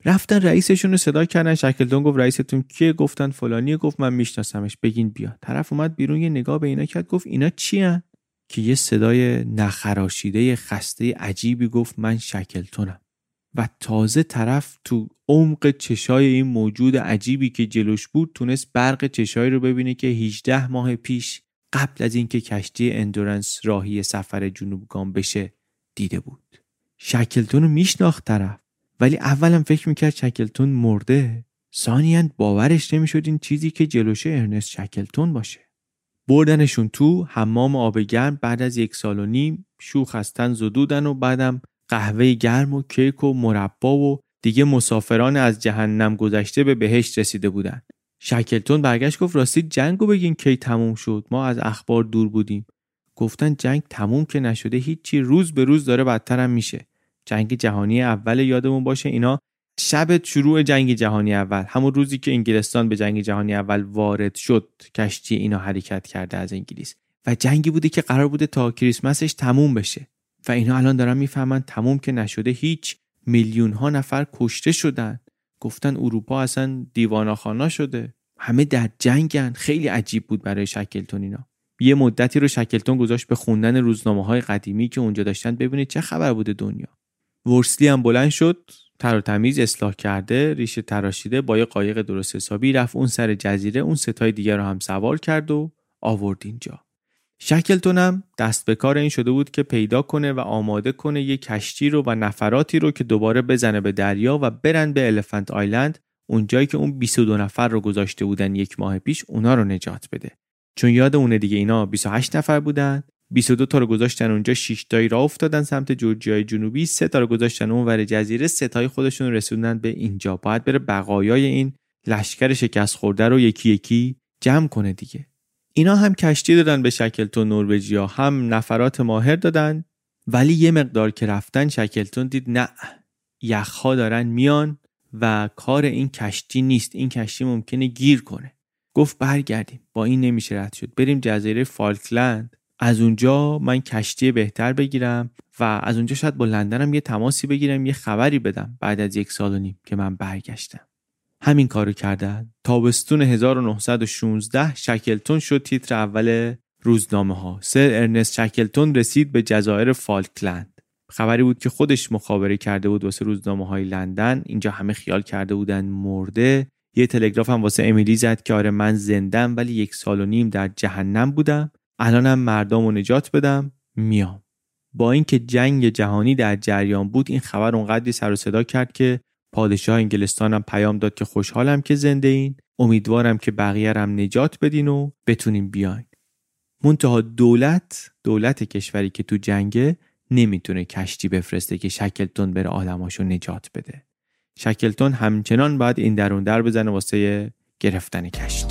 رفتن رئیسشون رو صدا کردن شکلتون گفت رئیستون کیه؟ گفتن فلانی گفت من میشناسمش. بگین بیا طرف اومد بیرون یه نگاه به اینا کرد گفت اینا چی که یه صدای نخراشیده خسته عجیبی گفت من شکلتونم. و تازه طرف تو عمق چشای این موجود عجیبی که جلوش بود تونست برق چشایی رو ببینه که 18 ماه پیش قبل از اینکه کشتی اندورنس راهی سفر جنوبگان بشه دیده بود. شکلتون رو میشناخت طرف ولی اولم فکر می‌کرد شکلتون مرده. ثانیا باورش نمی‌شد این چیزی که جلوشه ارنست شکلتون باشه. بردنشون تو حمام آب گرم بعد از یک سال و نیم شوخ از تن زدودن و بعدم قهوه گرم و کیک و مربا و دیگه مسافران از جهنم گذشته به بهشت رسیده بودن شکلتون برگشت گفت راستی جنگو بگین کی تموم شد. ما از اخبار دور بودیم. گفتن جنگ تموم که نشده هیچی روز به روز داره بدترم میشه. جنگ جهانی اول یادمون باشه اینا شب شروع جنگ جهانی اول. همون روزی که انگلستان به جنگ جهانی اول وارد شد کشتی اینا حرکت کرده از انگلیس. و جنگی بوده که قرار بوده تا کریسمسش تموم بشه. و اینا الان دارن می‌فهمن تموم که نشده هیچ میلیون ها نفر کشته شدن. گفتن اروپا اصلا دیواناخانا شده. همه در جنگن. خیلی عجیب بود برای شکلتون اینا. یه مدتی رو شکلتون گذاشت به خوندن روزنامه های قدیمی که اونجا داشتن ببینید چه خبر بوده دنیا. ورسلی هم بلند شد تر و تمیز اصلاح کرده ریشه تراشیده با یه قایق درست حسابی رفت اون سر جزیره اون ستای دیگر رو هم سوار کرد و آورد اینجا. شکلتونم دست به کار این شده بود که پیدا کنه و آماده کنه یه کشتی رو و نفراتی رو که دوباره بزنه به دریا و برن به الفنت آیلند اونجایی که اون 22 نفر رو گذاشته بودن یک ماه پیش اونا رو نجات بده. چون یاد اونه دیگه اینا 28 نفر بودن 22 تا رو گذاشتن اونجا 6 تایی را افتادن سمت جورجیای جنوبی 3 تا رو گذاشتن اونور جزیره 3 تای خودشون رسوندن به اینجا. باید بره بقایای این لشکر شکست خورده رو یکی یکی جمع کنه دیگه. اینا هم کشتی دادن به شکلتون نروژیا هم نفرات ماهر دادن ولی یه مقدار که رفتن شکلتون دید نه یخها دارن میان و کار این کشتی نیست. این کشتی ممکنه گیر کنه. گفت برگردیم. با این نمیشه رد شد. بریم جزیره فالکلند. از اونجا من کشتی بهتر بگیرم و از اونجا شاید با لندنم یه تماسی بگیرم یه خبری بدم بعد از یک سال و نیم که من برگشتم. همین کارو کردن. تابستون 1916 شکلتون شد تیتر اول روزنامه ها سر ارنست شکلتون رسید به جزایر فالکلند. خبری بود که خودش مخابره کرده بود واسه روزنامه های لندن. اینجا همه خیال کرده بودن مرده. یه تلگراف هم واسه امیلی زد که آره من زندم ولی یک سال و نیم در جهنم بودم. الانم مردم رو نجات بدم. میام. با اینکه جنگ جهانی در جریان بود این خبر اونقدری سر و صدا کرد که پادشاه انگلستانم پیام داد که خوشحالم که زنده این. امیدوارم که بقیه هم نجات بدین و بتونیم بیاین. منتها دولت دولت کشوری که تو جنگه نمی‌تونه کشتی بفرسته که شکلتون بره آدماشو نجات بده. شکلتون همچنان باید این درون در بزنه واسه گرفتن کشتی.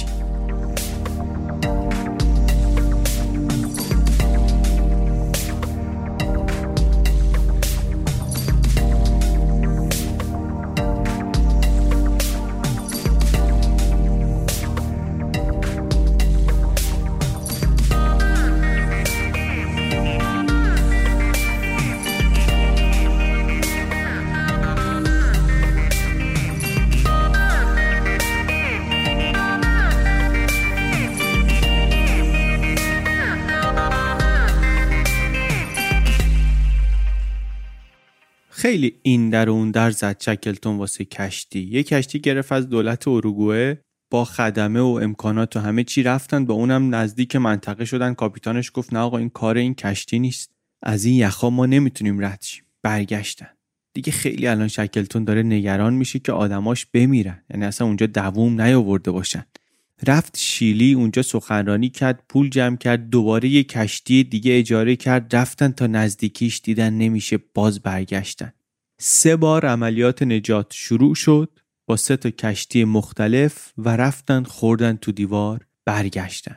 در اون در زد شکلتون واسه کشتی. یه کشتی گرفت از دولت اروگوئه با خدمه و امکانات و همه چی رفتن با اونم نزدیک منطقه شدن. کاپیتانش گفت نه آقا این کار این کشتی نیست. از این یخا ما نمی‌تونیم رد شیم. برگشتن. دیگه خیلی الان شکلتون داره نگران میشه که آدماش بمیرن. یعنی اصلا اونجا دووم نیاورده باشن. رفت شیلی اونجا سخنرانی کرد پول جمع کرد دوباره یه کشتی دیگه اجاره کرد. رفتن تا نزدیکیش دیدن نمیشه باز برگشتن. سه بار عملیات نجات شروع شد با سه تا کشتی مختلف و رفتن خوردن تو دیوار برگشتن.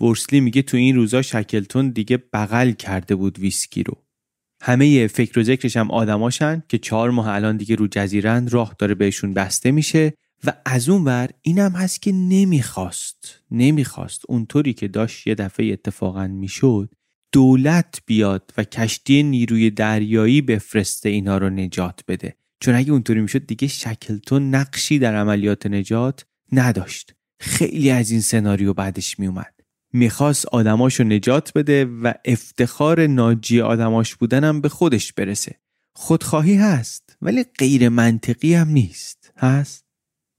ورسلی میگه تو این روزا شکلتون دیگه بغل کرده بود ویسکی رو. همه فکر و ذکرش هم آدماشن که چهار ماه الان دیگه رو جزیرن راه داره بهشون بسته میشه و از اون ور اینم هست که نمی‌خواست نمی‌خواست. اونطوری که داشت یه دفعه اتفاقا می‌شد دولت بیاد و کشتی نیروی دریایی بفرسته اینا رو نجات بده. چون اگه اونطوری می‌شد دیگه شکلتون نقشی در عملیات نجات نداشت. خیلی از این سناریو بعدش میومد می‌خواست آدماشو نجات بده و افتخار ناجی آدماش بودنم به خودش برسه. خودخواهی هست ولی غیر منطقی هم نیست. هست؟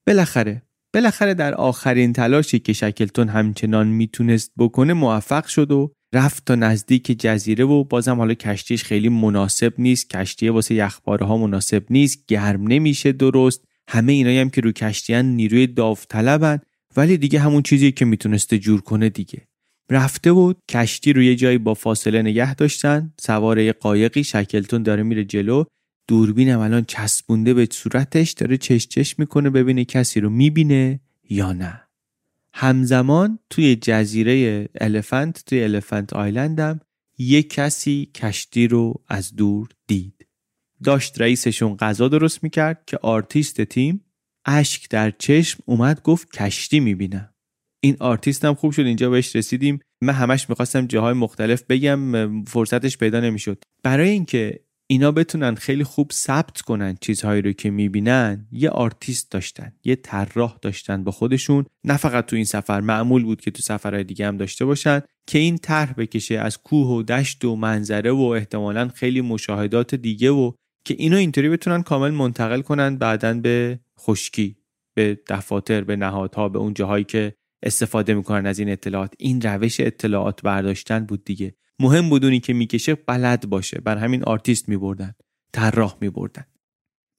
بالاخره بالاخره در آخرین تلاشی که شکلتون همچنان می‌تونست بکنه موفق شد و رفت تا نزدیک جزیره و بازم حالا کشتیش خیلی مناسب نیست. کشتی واسه یخباره ها مناسب نیست. گرم نمیشه درست. همه اینایی هم که رو کشتیان نیروی داوطلبن. ولی دیگه همون چیزی که می‌تونسته جور کنه دیگه. رفته بود کشتی رو یه جایی با فاصله نگه داشتن. سوار یه قایقی. شکلتون داره میره جلو. دوربینم الان چسبونده به صورتش. داره چش چش می‌کنه ببینه کسی رو می‌بینه یا نه. همزمان توی جزیره الفنت توی الفنت آیلندم یه کسی کشتی رو از دور دید. داشت رئیسشون غذا درست می‌کرد که آرتیست تیم اشک در چشم اومد گفت کشتی می‌بینم. این آرتیست هم خوب شد اینجا بهش رسیدیم. من همش می‌خواستم جاهای مختلف بگم فرصتش پیدا نمی‌شد. برای اینکه اینا بتونن خیلی خوب ثبت کنن چیزهایی رو که می‌بینن. یه آرتیست داشتن یه طراح داشتن با خودشون. نه فقط تو این سفر معمول بود که تو سفرهای دیگه هم داشته باشن. که این طرح بکشه از کوه و دشت و منظره و احتمالا خیلی مشاهدات دیگه و که اینو اینطوری بتونن کامل منتقل کنن بعدا به خشکی به دفاتر به نهادها به اون جاهایی که استفاده می‌کنن از این اطلاعات. این روش اطلاعات برداشتن بود دیگه. مهم بود اونی که می‌کشه بلد باشه. بر همین آرتیست میبردن. طراح میبردن.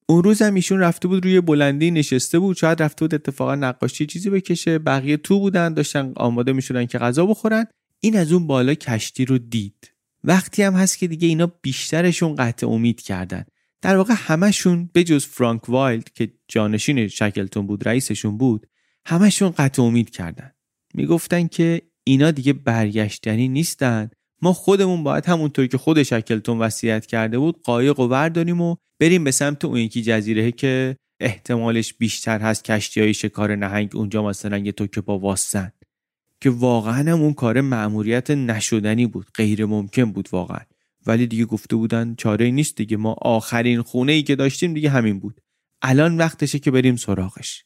اون روز هم ایشون رفته بود روی بلندی نشسته بود. شاید رفته بود اتفاقا نقاشی چیزی بکشه. بقیه تو بودن داشتن آماده می‌شدن که غذا بخورن. این از اون بالا کشتی رو دید. وقتی هم هست که دیگه اینا بیشترشون قطع امید کردن. در واقع همشون جز فرانک وایلد که جانشین شکلتون بود رئیسشون بود همشون قطع امید کردن. می‌گفتن که اینا دیگه برگشتنی نیستن. ما خودمون باید همونطور که خود شکلتون وصیت کرده بود قایق و ورداریم و بریم به سمت اون یکی جزیره که احتمالش بیشتر هست کشتی های شکار نهنگ اونجا مثلا یه تو که با واستن. که واقعا هم اون کار معموریت نشدنی بود غیر ممکن بود واقعا. ولی دیگه گفته بودن چاره نیست دیگه ما آخرین خونه ای که داشتیم دیگه همین بود. الان وقتشه که بریم سراغش.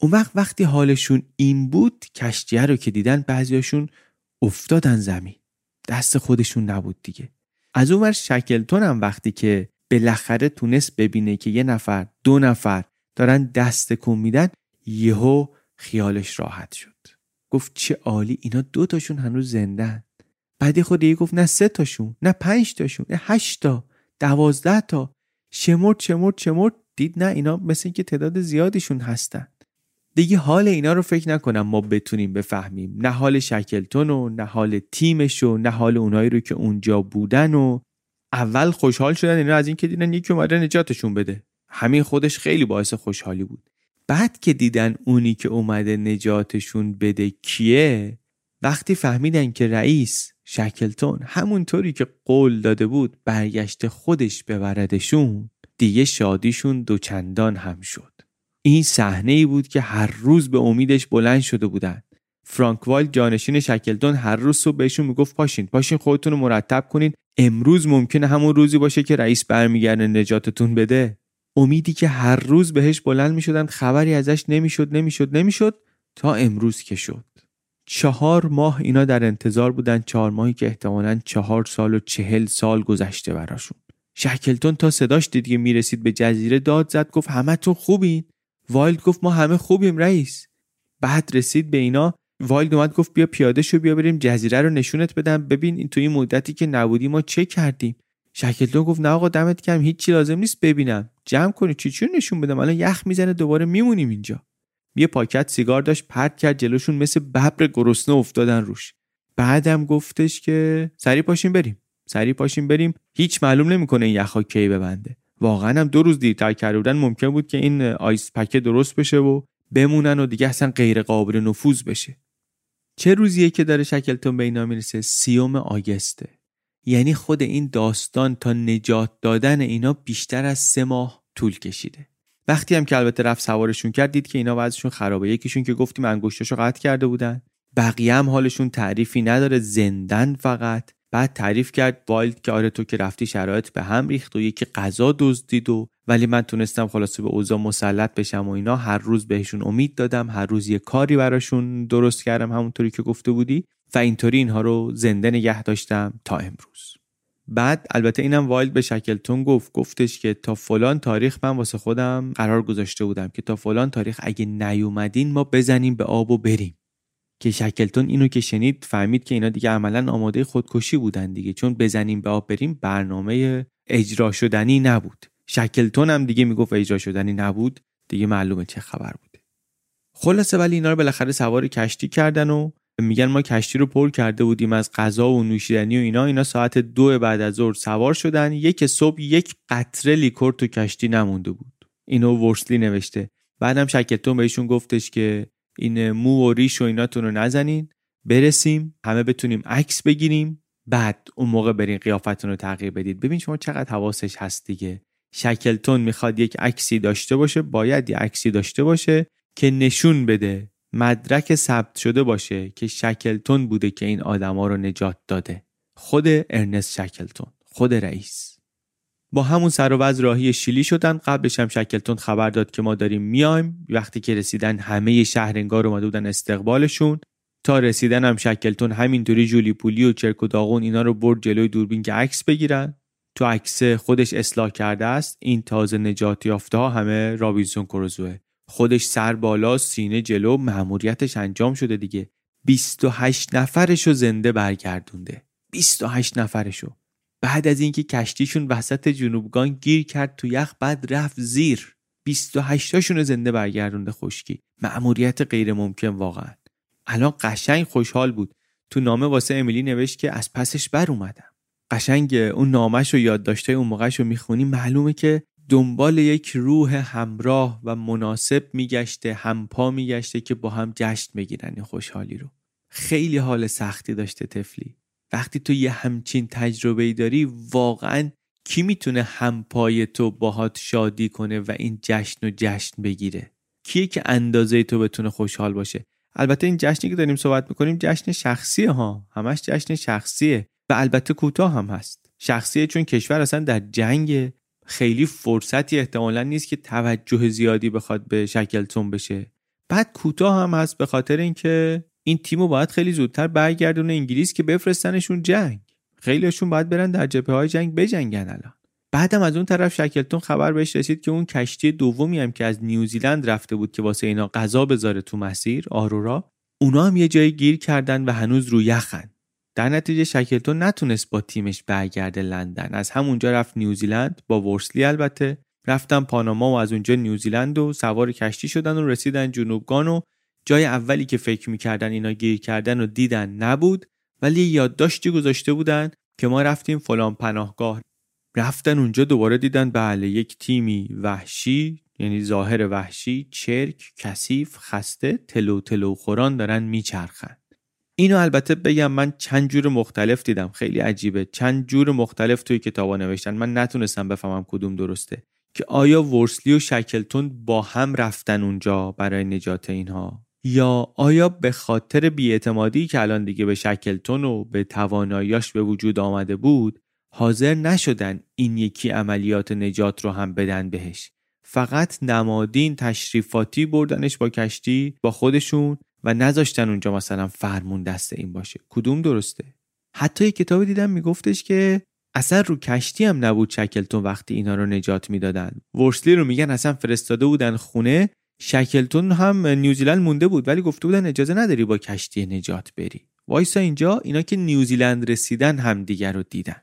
اون وقت وقتی حالشون این بود کشتیه رو که دیدن بعضیاشون افتادن زمین. دست خودشون نبود دیگه. از اون ور شکلتون هم وقتی که بالاخره تونست ببینه که یه نفر دو نفر دارن دست کن میدن یهو خیالش راحت شد. گفت چه عالی اینا دو تاشون هنوز زندن. بعدی خود یه گفت نه سه تاشون نه پنج تاشون نه هشت تا دوازده تا. شمرد شمرد شمرد. دید نه اینا مثل اینکه تعداد زیادیشون هستن. دیگه حال اینا رو فکر نکنم ما بتونیم بفهمیم. نه حال شکلتون و نه حال تیمش و نه حال اونایی رو که اونجا بودن و اول خوشحال شدن اینا از اینکه دیدن یکی اومده نجاتشون بده. همین خودش خیلی باعث خوشحالی بود. بعد که دیدن اونی که اومده نجاتشون بده کیه وقتی فهمیدن که رئیس شکلتون همونطوری که قول داده بود برگشت خودش ببردشون دیگه شادیشون دوچندان هم شد. این صحنه ای بود که هر روز به امیدش بلند شده بودن. فرانک وایلد جانشین شکلتون هر روز صبح بهشون می‌گفت پاشین پاشین خودتون رو مرتب کنین. امروز ممکنه همون روزی باشه که رئیس برمیگرده نجاتتون بده. امیدی که هر روز بهش بلند می‌شدن خبری ازش نمی‌شد نمی‌شد نمی‌شد تا امروز که شد. چهار ماه اینا در انتظار بودن چهار ماهی که احتمالا چهار سال و چهل سال گذشته براشون. شکلتون تا صداش دید می‌رسید به جزیره داد زد گفت همتون خوبین. وایلد گفت ما همه خوبیم رئیس. بعد رسید به اینا. وایلد اومد گفت بیا پیاده شو بیا بریم جزیره رو نشونت بدم. ببین این تو این مدتی که نبودی ما چه کردیم؟ شکلتون گفت نه آقا دمت کم هیچی لازم نیست ببینم. جمع کنین چی چی نشون بدم؟ الان یخ می‌زنه دوباره میمونیم اینجا. یه پاکت سیگار داشت پرت کرد جلوشون مثل ببر گرسنه افتادن روش. بعدم گفتش که سریع پاشیم بریم. سریع پاشیم بریم. هیچ معلوم نمی‌کنه این یخا کی ببنده. واقعا هم دو روز دیرتر کرده بودن ممکن بود که این ice pack ه درست بشه و بمونن و دیگه اصلا غیر قابل نفوذ بشه. چه روزیه که داره شکلتون به اینا می‌رسه؟ سی‌ام آگسته. یعنی خود این داستان تا نجات دادن اینا بیشتر از سه ماه طول کشیده. وقتی هم که البته رفت سوارشون کرد دید که اینا وضعشون خرابه. یکیشون که گفتیم انگشتاشو قطع کرده بودن. بقیه هم حالشون تعریفی نداره زندن فقط. بعد تعریف کرد وایلد که آره تو که رفتی شرایط به هم ریخت و یکی غذا دزدید و ولی من تونستم خلاصه به اوضاع مسلط بشم و اینا. هر روز بهشون امید دادم هر روز یه کاری براشون درست کردم همونطوری که گفته بودی و اینطوری اینها رو زنده نگه داشتم تا امروز. بعد البته اینم وایلد به شکلتون گفت گفتش که تا فلان تاریخ من واسه خودم قرار گذاشته بودم که تا فلان تاریخ اگه نیومدین ما بزنیم به آب و بریم. که شکلتون اینو که شنید فهمید که اینا دیگه عملا آماده خودکشی بودن دیگه. چون بزنیم به آب بریم برنامه اجرا شدنی نبود. شکلتون هم دیگه می‌گفت اجرا شدنی نبود. دیگه معلومه چه خبر بوده خلاصه ولی اینا رو بالاخره سوار کشتی کردن و میگن ما کشتی رو پر کرده بودیم از غذا و نوشیدنی و اینا. اینا ساعت دو بعد از ظهر سوار شدن. یک صبح یک قطره لیکور تو کشتی نمونده بود. اینو ورسلی نوشته. بعدم شکلتون بهشون گفتش که این مو و ریش و ایناتون رو نزنین برسیم همه بتونیم عکس بگیریم بعد اون موقع برین قیافتون رو تغییر بدید. ببین شما چقدر حواسش هست دیگه. شکلتون می‌خواد یک عکسی داشته باشه باید یک عکسی داشته باشه که نشون بده مدرک ثبت شده باشه که شکلتون بوده که این آدما رو نجات داده. خود ارنست شکلتون خود رئیس. با همون سر و راهی شیلی شدن. قبلش هم شکلتون خبر داد که ما داریم میایم. وقتی که رسیدن همه شهر انگار اومده بودن استقبالشون. تا رسیدن هم شکلتون همینطوری جولی پولی و چرک و داغون اینا رو برد جلوی دوربین که عکس بگیرن. تو عکس خودش اصلاح کرده است. این تازه نجات یافته ها همه رابینسون کروزوه. خودش سر بالا سینه جلو مأموریتش انجام شده دیگه. 28 نفرشو زنده برگردونده. 28 نفرشو. بعد از اینکه کشتیشون وسط جنوبگان گیر کرد تو یخ بعد رفت زیر. 28 تاشون زنده برگردونده خشکی. مأموریت غیر ممکن واقعا. الان قشنگ خوشحال بود. تو نامه واسه امیلی نوشت که از پسش بر اومدم. قشنگ اون نامش و یادداشتای اون موقعش رو می‌خونی معلومه که دنبال یک روح همراه و مناسب میگشته همپا میگشته که با هم جشن بگیرن این خوشحالی رو. خیلی حال سختی داشته تفلی وقتی تو یه همچین تجربه داری واقعا کی می‌تونه همپای تو باهات شادی کنه و این جشن و جشن بگیره؟ کیه که اندازه تو بتونه خوشحال باشه؟ البته این جشنی که داریم صحبت می‌کنیم جشن شخصیه ها. همش جشن شخصیه و البته کوتاه هم هست. شخصیه چون کشور اصلا در جنگ خیلی فرصتی احتمالا نیست که توجه زیادی بخواد به شکلتون بشه. بعد کوتاه هم هست به خاطر اینکه این تیمو باید خیلی زودتر برگردونه انگلیس که بفرستنشون جنگ. خیلیشون باید برن در جبهه های جنگ بجنگن الان. بعدم از اون طرف شکلتون خبر بهش رسید که اون کشتی دومی هم که از نیوزیلند رفته بود که واسه اینا غذا بذاره تو مسیر آرورا اونا هم یه جایی گیر کردن و هنوز رو یخن. در نتیجه شکلتون نتونست با تیمش برگرده لندن. از همونجا رفت نیوزیلند با ورسلی البته. رفتن پاناما و از اونجا نیوزیلند و سوار کشتی شدن و رسیدن جنوبگان و جای اولی که فکر می‌کردن اینا گیر کردن و دیدن نبود ولی یادداشتی گذاشته بودن که ما رفتیم فلان پناهگاه. رفتن اونجا دوباره دیدن بله یک تیمی وحشی یعنی ظاهر وحشی چرک کثیف خسته تلو تلو خوران دارن میچرخن. اینو البته بگم من چند جور مختلف دیدم. خیلی عجیبه. چند جور مختلف توی کتابا نوشتن. من نتونستم بفهمم کدوم درسته. که آیا ورسلی و شکلتون با هم رفتن اونجا برای نجات اینها؟ یا آیا به خاطر بیاعتمادی که الان دیگه به شکلتون و به تواناییاش به وجود آمده بود حاضر نشدن این یکی عملیات نجات رو هم بدن بهش؟ فقط نمادین تشریفاتی بردنش با کشتی با خودشون و نذاشتن اونجا مثلا فرمون دست این باشه. کدوم درسته؟ حتی یه کتابی دیدم میگفتش که اصلا رو کشتی هم نبود شکلتون وقتی اینا رو نجات می‌دادن. ورسلی رو میگن اصلا فرستاده بودن خونه شکلتون هم نیوزیلند مونده بود ولی گفته بودن اجازه نداری با کشتی نجات بری. وایسا اینجا اینا که نیوزیلند رسیدن هم دیگر رو دیدن.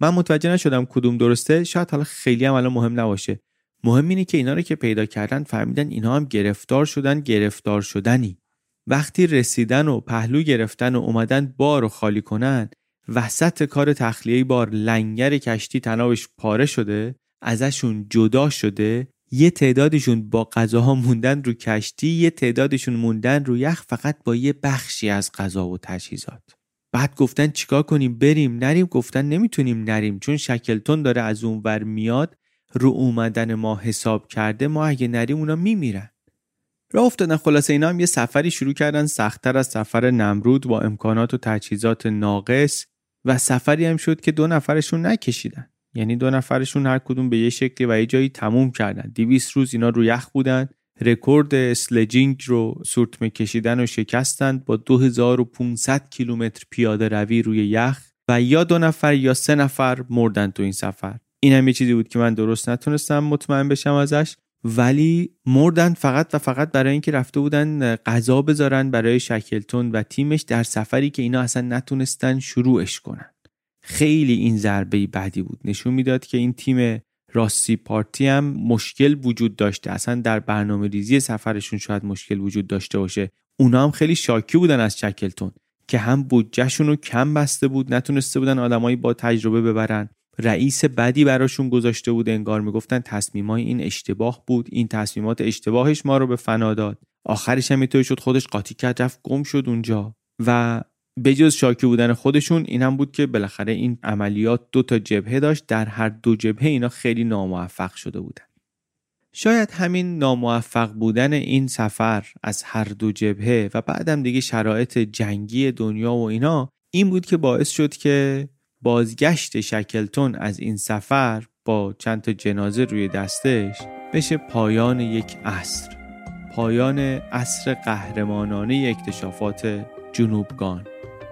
من متوجه نشدم کدوم درسته. شاید حالا خیلی هم الان مهم نباشه. مهم اینه که اینا رو که پیدا کردن فهمیدن اینا هم گرفتار شدن گرفتار شدنی. وقتی رسیدن و پهلو گرفتن و اومدن بار رو خالی کنن وسط کار تخلیه بار لنگر کشتی تنابش پاره شده ازشون جدا شده یه تعدادشون با غذاها موندن رو کشتی یه تعدادشون موندن رو یخ فقط با یه بخشی از غذا و تجهیزات. بعد گفتن چیکار کنیم؟ بریم. نریم. گفتن نمی‌تونیم نریم. چون شکلتون داره از اون ور میاد رو اومدن ما حساب کرده ما اگه نریم اونا میمیرن. راه افتادن. خلاصه اینا هم یه سفری شروع کردن. سختتر از سفر نمرود با امکانات و تجهیزات ناقص. و سفری هم شد که دو نفرشون نکشیدن. یعنی دو نفرشون هر کدوم به یه شکلی و یه جایی تموم کردن. 200 روز اینا رو یخ بودن. رکورد sledging رو سورتمه کشیدن و شکستند با 2500 کیلومتر پیاده روی روی یخ و یا دو نفر یا سه نفر مردن تو این سفر. این هم یه چیزی بود که من درست نتونستم مطمئن بشم ازش. ولی مردن فقط و فقط برای اینکه رفته بودن غذا بذارن برای شکلتون و تیمش در سفری که اینا اصلا نتونستن شروعش کنن. خیلی این ضربه بعدی بود. نشون می‌داد که این تیم راستی پارتی هم مشکل وجود داشته. اصلا در برنامه ریزی سفرشون شاید مشکل وجود داشته باشه. اونا هم خیلی شاکی بودن از شکلتون که هم بودجهشون رو کم بسته بود نتونسته بودن آدمایی با تجربه ببرن. رئیس بدی براشون گذاشته بود انگار می‌گفتن تصمیمای این اشتباه بود. این تصمیمات اشتباهش ما رو به فنا داد. آخرش هم شد خودش قاطی کرد رفت گم شد اونجا. و بجز شاکی بودن خودشون این هم بود که بالاخره این عملیات دو تا جبهه داشت. در هر دو جبهه اینا خیلی ناموفق شده بودن. شاید همین ناموفق بودن این سفر از هر دو جبهه و بعدم دیگه شرایط جنگی دنیا و اینا این بود که باعث شد که بازگشت شکلتون از این سفر با چند تا جنازه روی دستش بشه پایان یک عصر. پایان عصر قهرمانانه اکتشافات جنوبگان.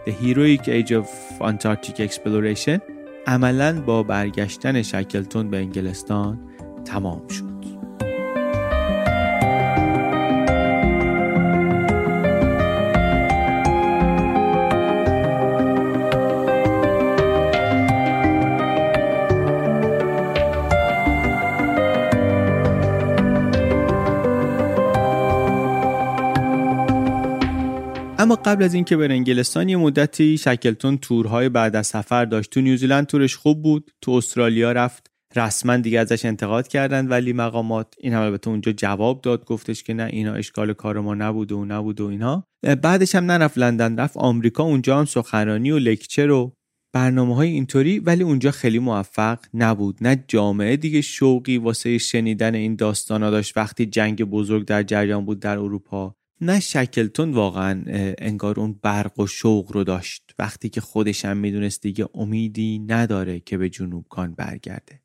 The Heroic Age of Antarctic Exploration عملا با برگشتن شکلتون به انگلستان تمام شد. اما قبل از اینکه بره انگلستان یه مدتی شکلتون تورهای بعد از سفر داشت. تو نیوزیلند تورش خوب بود تو استرالیا رفت رسما دیگه ازش انتقاد کردن ولی مقامات این هم البته اونجا جواب داد گفتش که نه اینا اشکال کار ما نبود و نبود و اینا. بعدش هم نرفت لندن رفت آمریکا اونجا هم سخنرانی و لکچر و برنامه های اینطوری ولی اونجا خیلی موفق نبود. نه جامعه دیگه شوقی واسه شنیدن این داستانا داشت. وقتی جنگ بزرگ در جریان بود در اروپا نه شکلتون واقعا انگار اون برق و شوق رو داشت. وقتی که خودش هم می‌دونست دیگه امیدی نداره که به جنوب کان برگرده.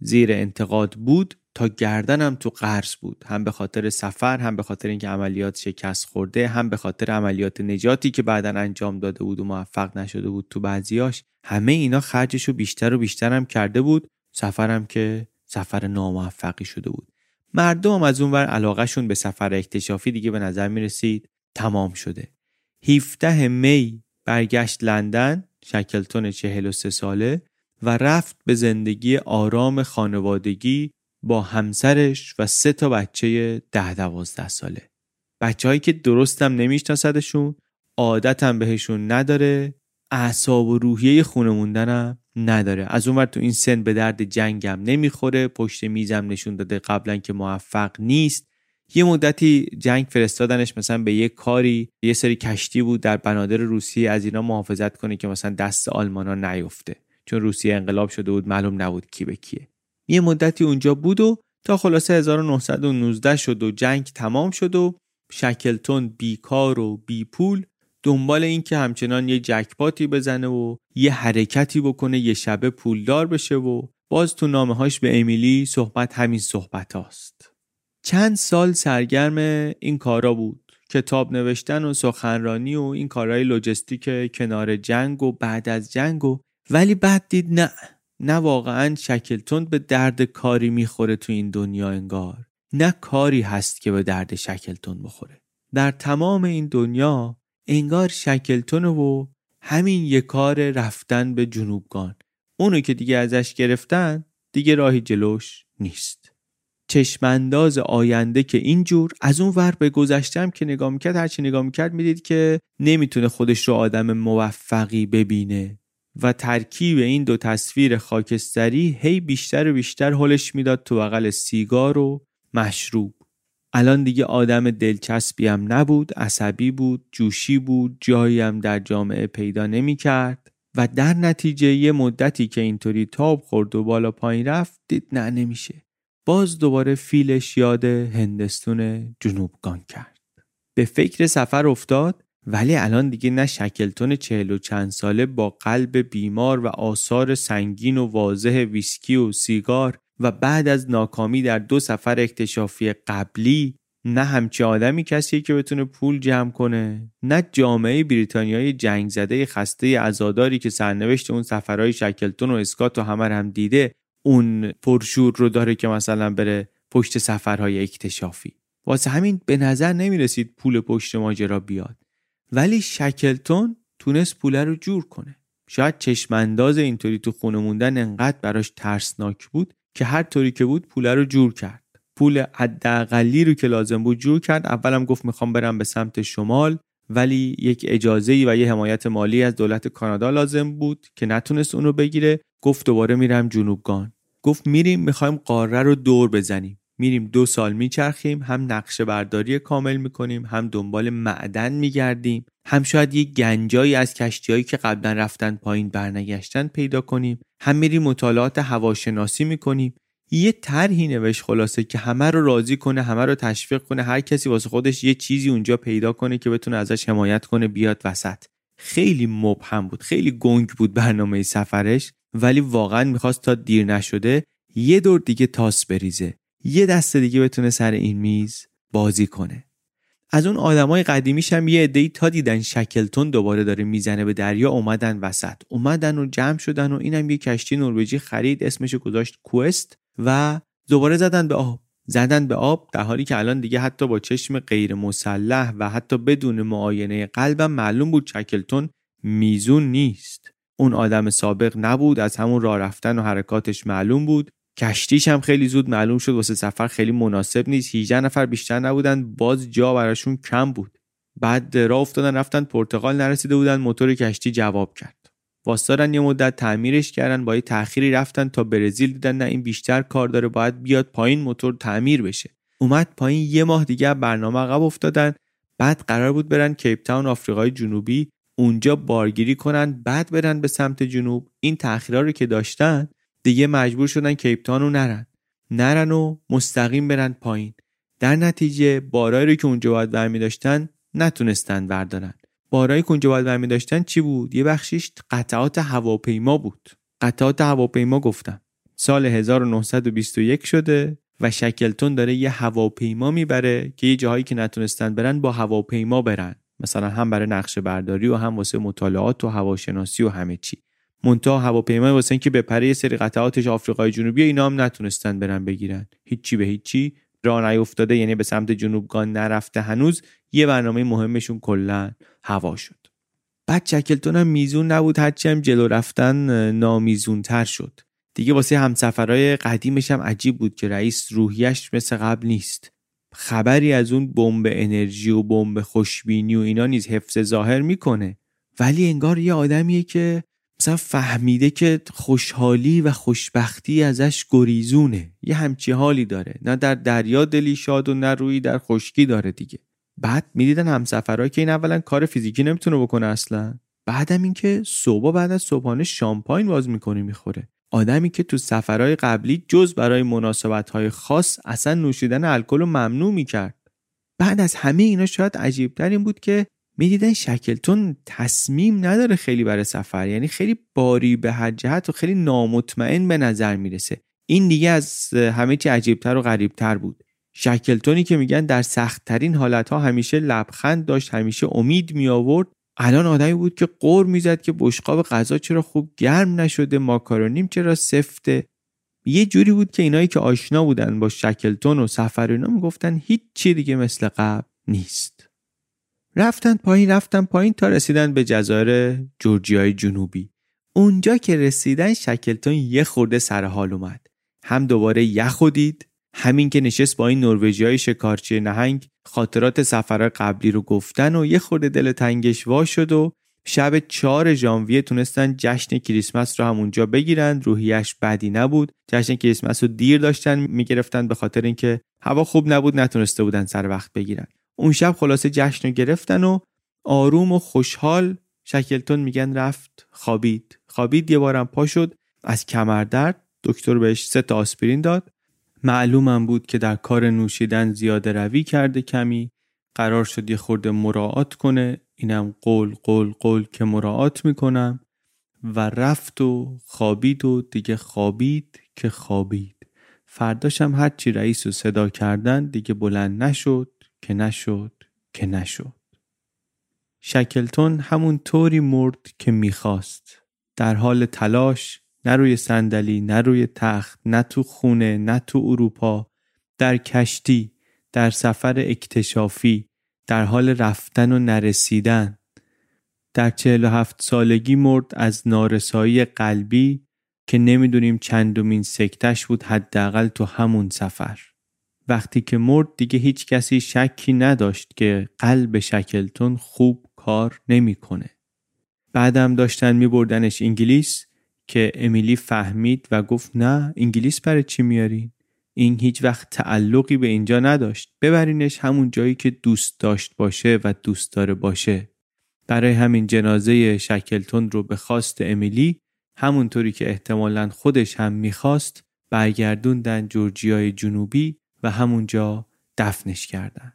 زیر انتقاد بود تا گردنم تو قرض بود. هم به خاطر سفر هم به خاطر اینکه عملیات شکست خورده هم به خاطر عملیات نجاتی که بعدا انجام داده بود و موفق نشده بود تو بعضیاش. همه اینا خرجش رو بیشتر و بیشتر هم کرده بود. سفرم که سفر ناموفقی شده بود. مردم از اونور علاقهشون به سفر اکتشافی دیگه به نظر می رسید تمام شده. 17 می برگشت لندن شکلتون 43 ساله و رفت به زندگی آرام خانوادگی با همسرش و سه تا بچه ده دوازده ساله. بچههایی که درستم نمیشناسدشون عادتم بهشون نداره اعصاب و روحیه خونه موندنم نداره. از اونور تو این سن به درد جنگم نمی‌خوره. پشت میزم نشون داده قبلا که موفق نیست. یه مدتی جنگ فرستادنش مثلا به یه کاری. یه سری کشتی بود در بنادر روسیه. از اینا محافظت کنه که مثلا دست آلمانا نیفته. چون روسیه انقلاب شده بود. معلوم نبود کی به کیه. یه مدتی اونجا بود و تا خلاصه 1919 شد و جنگ تمام شد و شکلتون بیکار و بی پول دنبال این که همچنان یه جکپاتی بزنه و یه حرکتی بکنه یه شبه پولدار بشه و باز تو نامه هاش به امیلی صحبت همین صحبت هاست. چند سال سرگرم این کارا بود. کتاب نوشتن و سخنرانی و این کارهای لوجستیک کنار جنگ و بعد از جنگ و ولی بعد دید نه. نه واقعا شکلتون به درد کاری می‌خوره تو این دنیا انگار. نه کاری هست که به درد شکلتون بخوره. در تمام این دنیا انگار شکلتون و همین یک کار رفتن به جنوبگان. اونو که دیگه ازش گرفتن دیگه راهی جلوش نیست. چشمانداز آینده که اینجور از اون ور به گذشتم که نگاه می‌کرد هرچی نگاه می‌کرد می‌دید که نمی‌تونه خودش رو آدم موفقی ببینه. و ترکیب این دو تصویر خاکستری هی بیشتر و بیشتر حلش می‌داد تو بغل سیگار و مشروب. الان دیگه آدم دلچسبی هم نبود عصبی بود جوشی بود جایی هم در جامعه پیدا نمی کرد و در نتیجه یه مدتی که اینطوری تاب خورد و بالا پایین رفت دید نه نمیشه. باز دوباره فیلش یاد هندستون جنوبگان کرد. به فکر سفر افتاد ولی الان دیگه نه شکلتون چهل و چند ساله با قلب بیمار و آثار سنگین و واضح ویسکی و سیگار و بعد از ناکامی در دو سفر اکتشافی قبلی نه همچی آدمی کسی که بتونه پول جمع کنه نه جامعه بریتانیای جنگ زده خسته عزاداری که سرنوشت اون سفرهای شکلتون و اسکات و همه هم دیده اون پرشور رو داره که مثلا بره پشت سفرهای اکتشافی. واسه همین به نظر نمی رسید پول پشت ماجرا بیاد. ولی شکلتون تونست پوله رو جور کنه. شاید چشمانداز اینطوری تو خونه موندن انقدر براش ترسناک بود که هر طوری که بود پوله رو جور کرد. پول حداقلی رو که لازم بود جور کرد. اولم گفت می‌خوام برم به سمت شمال ولی یک اجازه و یه حمایت مالی از دولت کانادا لازم بود که نتونست اونو بگیره. گفت دوباره میرم جنوبگان گفت میریم می‌خوایم قاره رو دور بزنیم. میریم دو سال میچرخیم هم نقشه برداری کامل می‌کنیم هم دنبال معدن میگردیم. هم شاید یک گنجایی از کشتیهایی که قبلا رفتن پایین برنگشتن پیدا کنیم هم میریم مطالعات هواشناسی می‌کنیم. یه طرحی نوشت خلاصه که همه رو راضی کنه همه رو تشویق کنه هر کسی واسه خودش یه چیزی اونجا پیدا کنه که بتونه ازش حمایت کنه بیاد وسط. خیلی مبهم بود خیلی گنگ بود برنامه سفرش ولی واقعا می‌خواست تا دیر نشده یه دور دیگه تاس بریزه. یه دست دیگه بتونه سر این میز بازی کنه. از اون آدمای قدیمیش هم یه عده‌ای تا دیدن شکلتون دوباره داره می‌زنه به دریا اومدن وسط. اومدن و جمع شدن و اینم یه کشتی نروژی خرید اسمش گذاشت کوست و دوباره زدن به آب. زدن به آب در حالی که الان دیگه حتی با چشم غیر مسلح و حتی بدون معاینه قلبم معلوم بود شکلتون میزون نیست. اون آدم سابق نبود از همون راه رفتن و حرکاتش معلوم بود. کشتیش هم خیلی زود معلوم شد واسه سفر خیلی مناسب نیست. 18 نفر بیشتر نبودن. باز جا براشون کم بود. بعد راه افتادن رفتن پرتغال نرسیده بودن. موتور کشتی جواب کرد. واستادن یه مدت تعمیرش کردن با یه تأخیری رفتن تا برزیل. دیدن نه این بیشتر کار داره. باید بیاد پایین موتور تعمیر بشه. اومد پایین. یه ماه دیگه برنامه عقب افتادن. بعد قرار بود برن کیپ تاون آفریقای جنوبی. اونجا بارگیری کنن بعد برن به سمت جنوب. این تأخیرها رو که داشتن دیگه مجبور شدن کیپتان رو نرن. نرن و مستقیم برن پایین. در نتیجه بارایی رو که اونجا باید برمی داشتن نتونستن بردارن. بارایی که اونجا باید برمی داشتن چی بود؟ یه بخشیش قطعات هواپیما بود. قطعات هواپیما گفتم. سال 1921 شده و شکلتون داره یه هواپیما می‌بره که یه جاهایی که نتونستن برن با هواپیما برن. مثلا هم برای نقشه برداری و هم واسه مطالعات و هواشناسی و همه چی. منتها هواپیما واسه اینکه بپره یه سری قطعاتش آفریقای جنوبی اینا هم نتونستن برن بگیرن. هیچی به هیچی راه نیفتاده یعنی به سمت جنوبگان نرفته هنوز. یه برنامه مهمشون کلا هوا شد. بعد چکلتون هم میزون نبود هرچی هم جلو رفتن نامیزون تر شد. دیگه واسه همسفرهای قدیمش هم عجیب بود که رئیس روحیش مثل قبل نیست. خبری از اون بمب انرژی و بمب خوشبینی و اینا نیز حفظ ظاهر می‌کنه. ولی انگار یه آدمیه که مثلا فهمیده که خوشحالی و خوشبختی ازش گریزونه. یه همچی حالی داره. نه در دریا دلی شاد و نه روی در خشکی داره دیگه. بعد می‌دیدن همسفرهایی که این اولا کار فیزیکی نمی‌تونه بکنه اصلا. بعدم اینکه صبح بعد از صبحانه شامپاین باز می‌کنه می‌خوره. آدمی که تو سفرهای قبلی جز برای مناسبت خاص اصلا نوشیدن الکل ممنوع می‌کرد. بعد از همه اینا شاید عجیبتر این بود که می‌دیدن شکلتون تصمیم نداره خیلی برای سفر یعنی خیلی باری به هر جهت و خیلی نامطمئن به نظر می‌رسه. این دیگه از همه چی عجیبتر و غریبتر بود. شکلتونی که میگن در سختترین حالتها همیشه لبخند داشت همیشه امید می آورد الان آدمی بود که قور می‌زد که بشقاب غذا چرا خوب گرم نشده ماکارونیم چرا سفته. یه جوری بود که اینایی که آشنا بودن با شکلتون و سفر اینا می‌گفتن هیچ چی دیگه مثل قبل نیست. رفتن پایین رفتن پایین تا رسیدن به جزایر جورجیای جنوبی. اونجا که رسیدن شکلتون یه خورده سر حال اومد. هم دوباره یخ دید همین که نشست با این نروژی های شکارچی نهنگ خاطرات سفر قبلی رو گفتن و یه خورده دل تنگش وا شد و شب چهار ژانویه تونستن جشن کریسمس رو همونجا بگیرن. روحیش بدی نبود. جشن کریسمس رو دیر داشتن می‌گرفتن به خاطر اینکه هوا خوب نبود نتونسته بودن سر وقت بگیرن. اون شب خلاصه جشن رو گرفتن و آروم و خوشحال شکلتون میگن رفت خوابید. خوابید یه بارم پا شد. از کمردرد دکتر بهش سه تا آسپرین داد. معلومم بود که در کار نوشیدن زیاده روی کرده کمی. قرار شد یه خورده مراعات کنه. اینم قول قول قول که مراعات می‌کنم. و رفت و خوابید و دیگه خوابید که خوابید. فرداشم هرچی رئیس رو صدا کردن دیگه بلند نشد. که نشد که نشد. شکلتون همون طوری مرد که می‌خواست. در حال تلاش نه روی صندلی نه روی تخت نه تو خونه نه تو اروپا در کشتی در سفر اکتشافی در حال رفتن و نرسیدن. در چهل و هفت سالگی مرد از نارسایی قلبی که نمی‌دونیم چندمین سکتش بود حداقل تو همون سفر. وقتی که مرد دیگه هیچ کسی شکی نداشت که قلب شکلتون خوب کار نمی‌کنه. بعدم داشتن می بردنش انگلیس که امیلی فهمید و گفت نه انگلیس برای چی میارین؟ این هیچ وقت تعلقی به اینجا نداشت ببرینش همون جایی که دوست داشت باشه و دوست داره باشه برای همین جنازه شکلتون رو به خواست امیلی همونطوری که احتمالا خودش هم می‌خواست برگردوندن جورجیای جنوبی و همونجا دفنش کردن.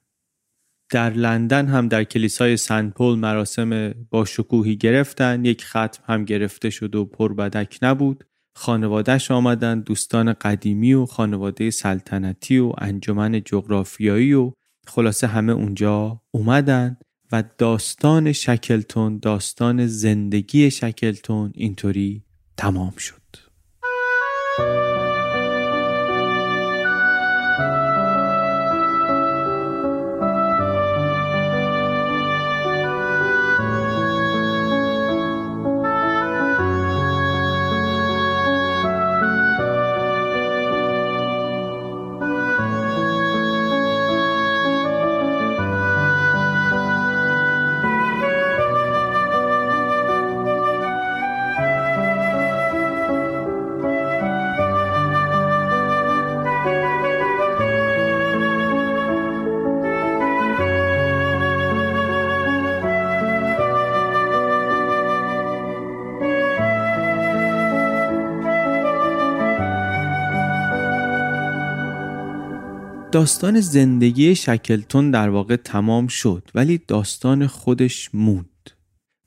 در لندن هم در کلیسای سن پول مراسم با شکوهی گرفتن یک ختم هم گرفته شد و پربدک نبود. خانوادهش آمدن دوستان قدیمی و خانواده سلطنتی و انجمن جغرافیایی و خلاصه همه اونجا اومدن و داستان شکلتون داستان زندگی شکلتون اینطوری تمام شد. داستان زندگی شکلتون در واقع تمام شد ولی داستان خودش موند.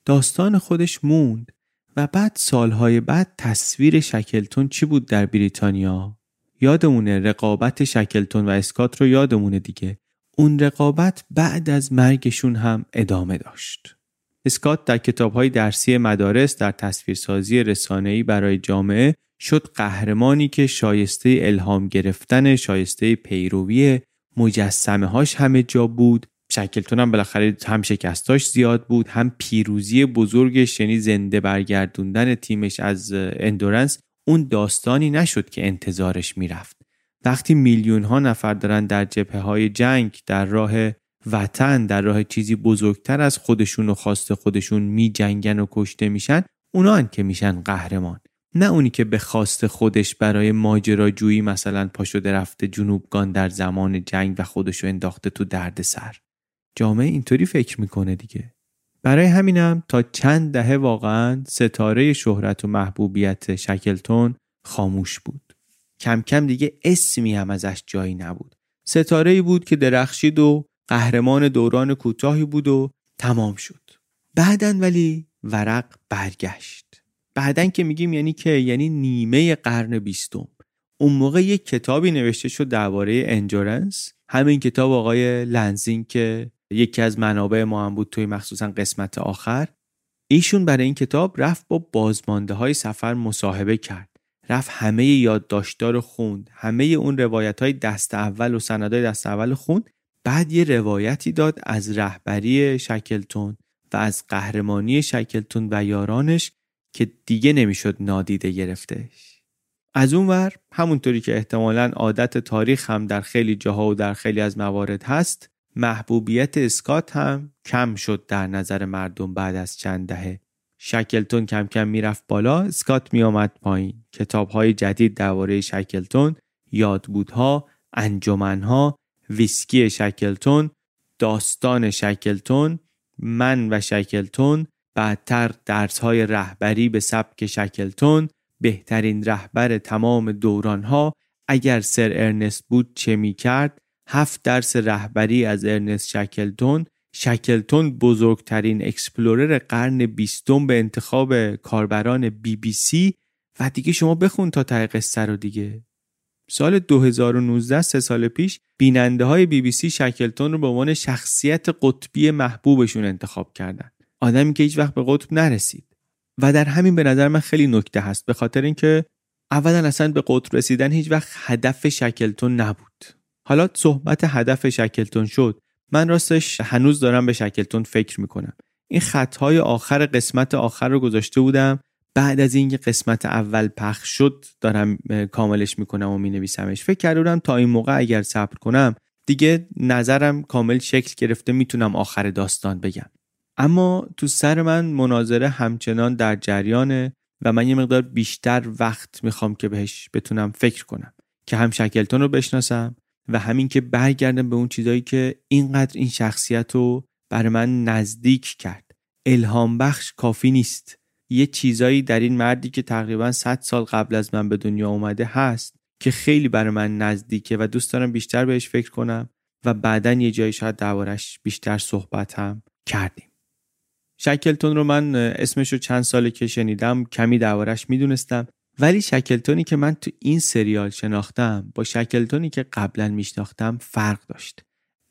داستان خودش موند و بعد سالهای بعد تصویر شکلتون چی بود در بریتانیا؟ یادمونه رقابت شکلتون و اسکات رو یادمونه دیگه. اون رقابت بعد از مرگشون هم ادامه داشت. اسکات در کتابهای درسی مدارس در تصویرسازی رسانه‌ای برای جامعه شد قهرمانی که شایسته الهام گرفتن شایسته پیروی مجسمه هاش همه جا بود. شکلتون هم بالاخره هم شکستاش زیاد بود هم پیروزی بزرگش یعنی زنده برگردوندن تیمش از اندورنس اون داستانی نشد که انتظارش می‌رفت. وقتی میلیون ها نفر دارن در جبهه های جنگ در راه وطن در راه چیزی بزرگتر از خودشون و خواست خودشون می جنگن و کشته میشن اونا که میشن قهرمان. نه اونی که به خواست خودش برای ماجراجویی مثلا پاشده رفته جنوبگان در زمان جنگ و خودشو انداخته تو درد سر. جامعه اینطوری فکر می‌کنه دیگه. برای همینم تا چند دهه واقعا ستاره شهرت و محبوبیت شکلتون خاموش بود. کم کم دیگه اسمی هم ازش جایی نبود. ستاره ای بود که درخشید و قهرمان دوران کوتاهی بود و تمام شد. بعدن ولی ورق برگشت. بعدن که میگیم یعنی که یعنی نیمه قرن بیستم. اون موقع یک کتابی نوشته شد درباره انجورنس همین کتاب آقای لنزین که یکی از منابع ما هم بود توی مخصوصا قسمت آخر. ایشون برای این کتاب رفت با بازمانده های سفر مصاحبه کرد. رفت همه یادداشت‌ها رو خوند. همه اون روایت های دست اول و سندهای دست اول خوند. بعد یه روایتی داد از رهبری شکلتون و از قهرمانی شکلتون و یارانش که دیگه نمی‌شد نادیده گرفتهش. از اون ور همونطوری که احتمالا عادت تاریخ هم در خیلی جاها و در خیلی از موارد هست محبوبیت اسکات هم کم شد در نظر مردم بعد از چند دهه. شکلتون کم کم می‌رفت بالا اسکات میآمد پایین. کتاب های جدید درباره شکلتون یادبودها انجمنها ویسکی شکلتون داستان شکلتون من و شکلتون بعدتر درس های رهبری به سبک شکلتون بهترین رهبر تمام دورانها اگر سر ارنست بود چه می کرد هفت درس رهبری از ارنست شکلتون شکلتون بزرگترین explorer قرن بیستم به انتخاب کاربران بی بی سی و دیگه شما بخون تا ته قصه رو دیگه. سال 2019 سه سال پیش بیننده های بی بی سی شکلتون رو به عنوان شخصیت قطبی محبوبشون انتخاب کردن. آدمی که هیچ وقت به قطب نرسید. و در همین به نظر من خیلی نکته هست به خاطر اینکه اولا اصلا به قطب رسیدن هیچ وقت هدف شکلتون نبود. حالا صحبت هدف شکلتون شد. من راستش هنوز دارم به شکلتون فکر می‌کنم. این خطهای آخر قسمت آخر رو گذاشته بودم. بعد از اینکه قسمت اول پخش شد دارم کاملش می‌کنم و مینویسمش. فکر کردم تا این موقع اگر صبر کنم دیگه نظرم کامل شکل گرفته می‌تونم آخر داستان بگم. اما تو سر من مناظره همچنان در جریانه و من یه مقدار بیشتر وقت می‌خوام که بهش بتونم فکر کنم که هم شکلتون رو بشناسم و همین که برگردم به اون چیزایی که اینقدر این شخصیت رو بر من نزدیک کرد. الهام بخش کافی نیست. یه چیزایی در این مردی که تقریبا 100 سال قبل از من به دنیا اومده هست که خیلی برای من نزدیکه و دوست دارم بیشتر بهش فکر کنم و بعدا یه جایی شاید دربارش بیشتر صحبت هم کردیم. شکلتون رو من اسمش رو چند ساله که شنیدم کمی دربارش می‌دونستم. ولی شکلتونی که من تو این سریال شناختم با شکلتونی که قبلا میشناختم فرق داشت.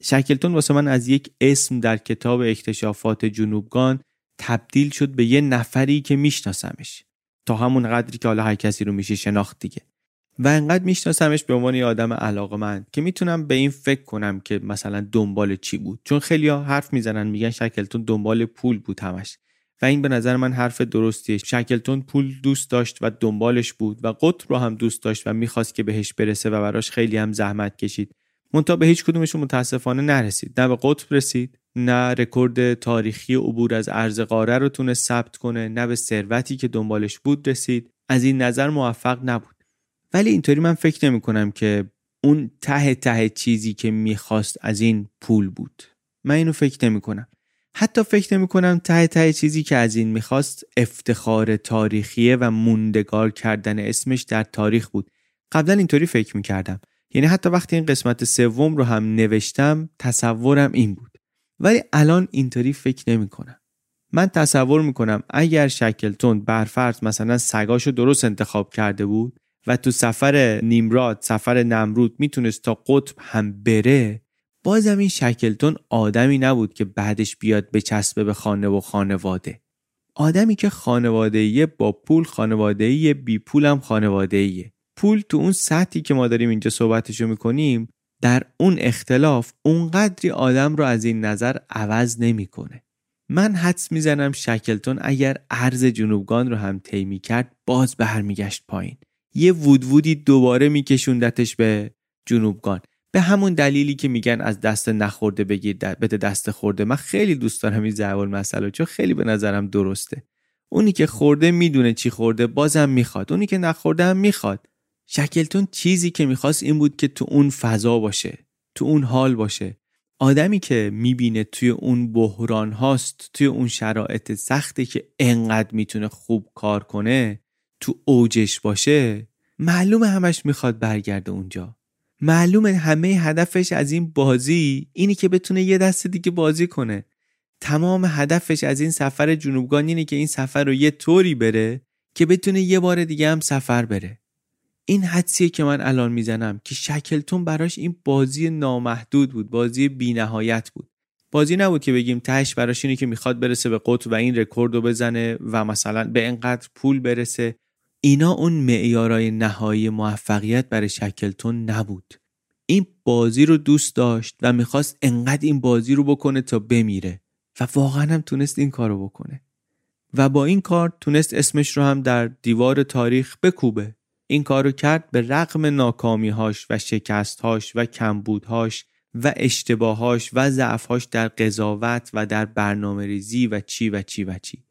شکلتون واسه من از یک اسم در کتاب اکتشافات جنوبگان تبدیل شد به یه نفری که میشناسمش. تا همون قدری که حالا هر کسی رو میشه شناخت دیگه. و انقدر میشناسمش به عنوان یه آدم علاقه من که می‌تونم به این فکر کنم که مثلا دنبال چی بود. چون خیلی ها حرف می‌زنن میگن شکلتون دنبال پول بود همش. و این به نظر من حرف درستیه. شکلتون پول دوست داشت و دنبالش بود و قطر رو هم دوست داشت و می‌خواست که بهش برسه و براش خیلی هم زحمت کشید. منتها به هیچ کدومشون متاسفانه نرسید. نه به قطب رسید نه رکورد تاریخی عبور از ارز قاره رو تونست ثبت کنه نه به ثروتی که دنبالش بود رسید. از این نظر موفق نبود. ولی اینطوری من فکر نمی کنم که اون ته ته چیزی که می‌خواست از این پول بود. من اینو فکر نمی کنم حتی فکر نمی کنم ته ته چیزی که از این می‌خواست افتخار تاریخیه و موندگار کردن اسمش در تاریخ بود. قبلا اینطوری فکر می کردم یعنی حتی وقتی این قسمت سوم رو هم نوشتم تصورم این بود. ولی الان اینطوری فکر نمی کنم من تصور می‌کنم اگر شکلتون برفرض مثلا سگاشو درست انتخاب کرده بود و تو سفر نیمراد سفر نمرود می‌تونست تا قطب هم بره بازم این شکلتون آدمی نبود که بعدش بیاد به چسبه به خانه و خانواده. آدمی که خانواده با پول خانواده بی پول هم خانواده پول تو اون سطحی که ما داریم اینجا صحبتشو می‌کنیم در اون اختلاف اونقدری آدم رو از این نظر عوض نمی‌کنه. من حدس می‌زنم شکلتون اگر ارز جنوبگان رو هم طی کرد باز برمیگشت پایین. یه وودوودی دوباره میکشوندتش به جنوبگان به همون دلیلی که میگن از دست نخورده بگیر بده دست خورده. من خیلی دوست دارم این ضرب مسئله چون خیلی به نظرم درسته. اونی که خورده می‌دونه چی خورده بازم می‌خواد. اونی که نخورده هم می‌خواد. شکلتون چیزی که می‌خواست این بود که تو اون فضا باشه تو اون حال باشه. آدمی که می‌بینه توی اون بحران هاست توی اون شرایط سختی که انقدر می‌تونه خوب کار کنه تو اوجش باشه معلومه همش می‌خواد برگرده اونجا. معلومه همه هدفش از این بازی اینی که بتونه یه دست دیگه بازی کنه. تمام هدفش از این سفر جنوبگان اینه که این سفر رو یه طوری بره که بتونه یه بار دیگه هم سفر بره. این حدسیه که من الان می‌زنم که شکلتون براش این بازی نامحدود بود بازی بینهایت بود. بازی نبود که بگیم تهش براش اینه که می‌خواد برسه به قطب و این رکورد رو بزنه و مثلا به انقدر پول برسه. اینا اون معیارای نهایی موفقیت برای شکلتون نبود. این بازی رو دوست داشت و می‌خواست انقدر این بازی رو بکنه تا بمیره و واقعا هم تونست این کارو بکنه. و با این کار تونست اسمش رو هم در دیوار تاریخ بکوبه. این کارو کرد به رغم ناکامیهاش و شکستهاش و کمبودهاش و اشتباهاش و ضعفهاش در قضاوت و در برنامه ریزی و چی و چی و چی.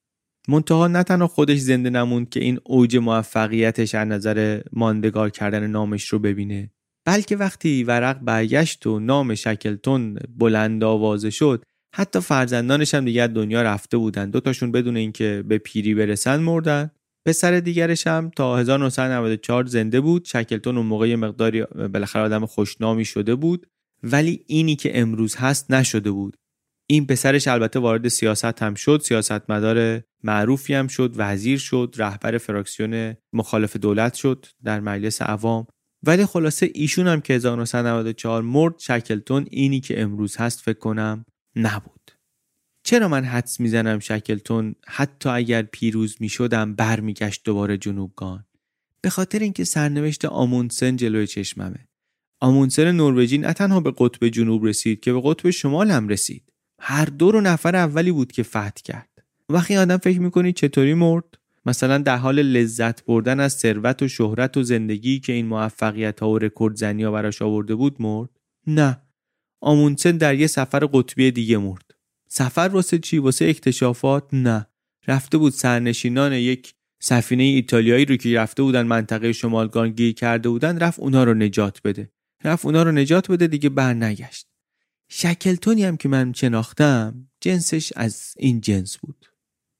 منتها نه تنها خودش زنده نموند که این اوج موفقیتش از نظر ماندگار کردن نامش رو ببینه بلکه وقتی ورق برگشت و نام شکلتون بلند آوازه شد حتی فرزندانش هم دیگر دنیا رفته بودن دوتاشون بدون اینکه به پیری برسن مردن. پسر دیگرش هم تا 1994 زنده بود. شکلتون اون موقع مقداری بالاخره آدم خوشنامی شده بود. ولی اینی که امروز هست نشده بود. این پسرش البته وارد سیاست هم شد سیاستمدار معروفی هم شد وزیر شد رهبر فراکسیون مخالف دولت شد در مجلس عوام. ولی خلاصه ایشون هم که 1994 مرد شکلتون اینی که امروز هست فکر کنم نبود. چرا من حدس می‌زنم شکلتون حتی اگر پیروز می‌شدم برمیگشت دوباره جنوبگان؟ به خاطر اینکه سرنوشت آموندسن جلوی چشممه. آموندسن نروژی نه تنها به قطب جنوب رسید که به قطب شمال هم رسید. هر دو رو نفر اولی بود که فتح کرد. وقتی آدم فکر می‌کنی چطوری مرد؟ مثلا در حال لذت بردن از ثروت و شهرت و زندگی که این موفقیت ها و رکورد زنی ها براش آورده بود مرد؟ نه. آموندسن در یه سفر قطبی دیگه مرد. سفر واسه چی؟ واسه اکتشافات؟ نه. رفته بود سرنشینان یک سفینه ایتالیایی رو که رفته بودن منطقه شمالگان گیر کرده بودن رفت اونا رو نجات بده. رفت اونا رو نجات بده دیگه بر نگشت شکلتونی هم که من شناختم جنسش از این جنس بود.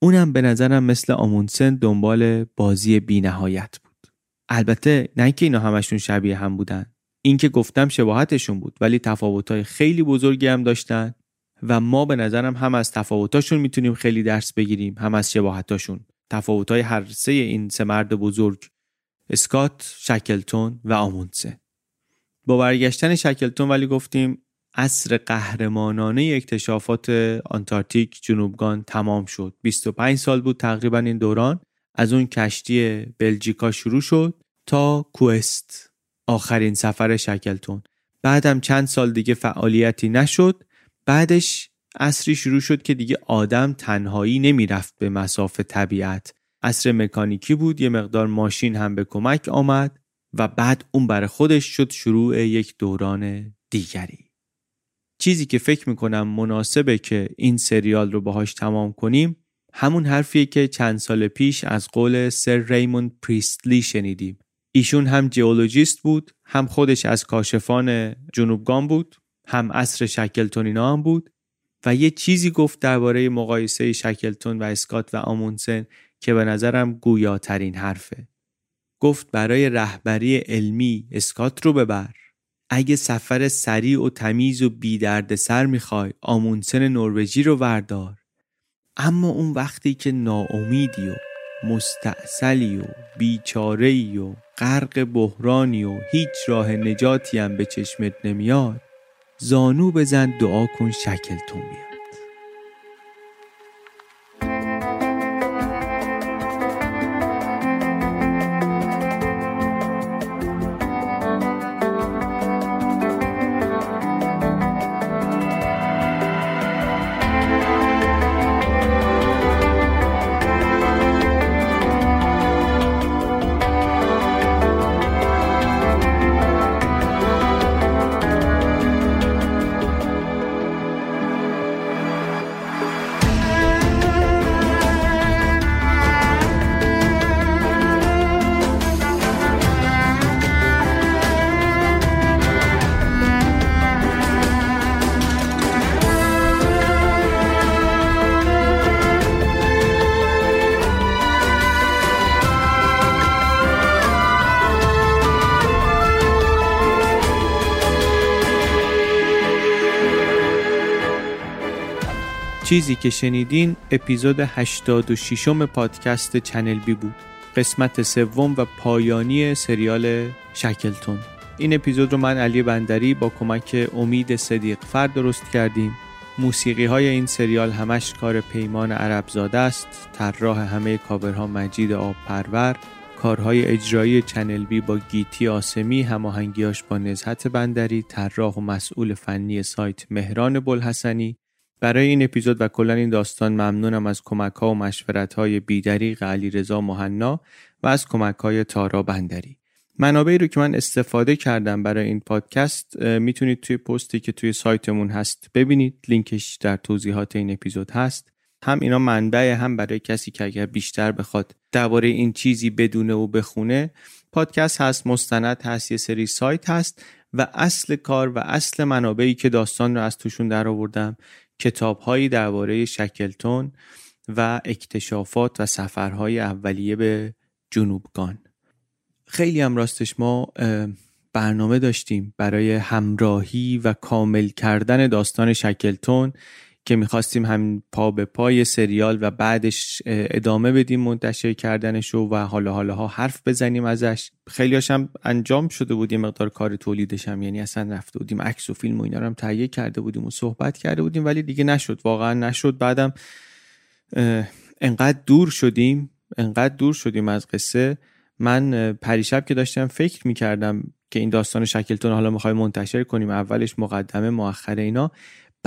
اونم به نظرم مثل آمونسن دنبال بازی بینهایت بود. البته نه که اینا همشون شبیه هم بودن. این که گفتم شباهتشون بود ولی تفاوتهای خیلی بزرگی هم داشتن و ما به نظرم هم از تفاوتاشون می‌تونیم خیلی درس بگیریم هم از شباهتاشون. تفاوتهای هر سه این سه مرد بزرگ اسکات، شکلتون و آمونسن. با برگشتن شکلتون ولی گفتیم عصر قهرمانانه اکتشافات آنتارکتیک جنوبگان تمام شد. 25 سال بود تقریبا این دوران. از اون کشتی بلژیکا شروع شد تا کوست آخرین سفر شکلتون. بعدم چند سال دیگه فعالیتی نشد. بعدش عصری شروع شد که دیگه آدم تنهایی نمی‌رفت به مسافه طبیعت. عصر مکانیکی بود یه مقدار ماشین هم به کمک آمد و بعد اون برای خودش شد شروع یک دوران دیگری. چیزی که فکر می‌کنم مناسبه که این سریال رو باهاش تمام کنیم همون حرفیه که چند سال پیش از قول سر ریموند پریستلی شنیدیم. ایشون هم جیولوژیست بود هم خودش از کاشفان جنوبگان بود هم اصر شکلتونینا هم بود و یه چیزی گفت درباره مقایسه شکلتون و اسکات و آمونسن که به نظرم گویاترین حرفه. گفت برای رهبری علمی اسکات رو ببر. اگه سفر سریع و تمیز و بی درد سر می‌خوای آمونسن نروژی رو وردار. اما اون وقتی که ناامیدی و مستعصلی و بیچاره و غرق بحرانی و هیچ راه نجاتی هم به چشمت نمیاد زانو بزن دعا کن شکلتون بیاد. چیزی که شنیدین اپیزود 86 م پادکست چنل بی بود. قسمت سوم و پایانی سریال شکلتون. این اپیزود رو من علی بندری با کمک امید صدیق فرد درست کردیم. موسیقی های این سریال همش کار پیمان عربزاده است. طراح همه کاورها مجید آب پرور کارهای اجرایی چنل بی با گیتی آسمی. هماهنگیاش با نزهت بندری. طراح و مسئول فنی سایت مهران بلحسنی برای این اپیزود و کلا این داستان ممنونم از کمک ها و مشورت های بیدریق علی رضا مهنا و از کمک های تارا بندری. منابعی رو که من استفاده کردم برای این پادکست می‌تونید توی پستی که توی سایتمون هست ببینید. لینکش در توضیحات این اپیزود هست. هم اینا منبع هم برای کسی که اگر بیشتر بخواد درباره این چیزی بدونه و بخونه پادکست هست مستند هست یه سری سایت هست و اصل کار و اصل منابعی که داستان رو از توشون در آوردم کتاب هایی درباره شکلتون و اکتشافات و سفرهای اولیه به جنوبگان خیلی هم راستش ما برنامه داشتیم برای همراهی و کامل کردن داستان شکلتون. که می‌خواستیم هم پا به پای سریال و بعدش ادامه بدیم منتشر کردنشو و حالا حالا ها حرف بزنیم ازش. خیلی هم انجام شده بود یه مقدار کار تولیدش هم یعنی اصلا رفته بودیم عکس و فیلم و اینا رو هم تهیه کرده بودیم و صحبت کرده بودیم ولی دیگه نشد واقعا نشد. بعدم انقدر دور شدیم انقدر دور شدیم از قصه. من پریشب که داشتم فکر می‌کردم که این داستان شکلتون حالا می‌خوای منتشر کنیم اولش مقدمه مؤخر اینا.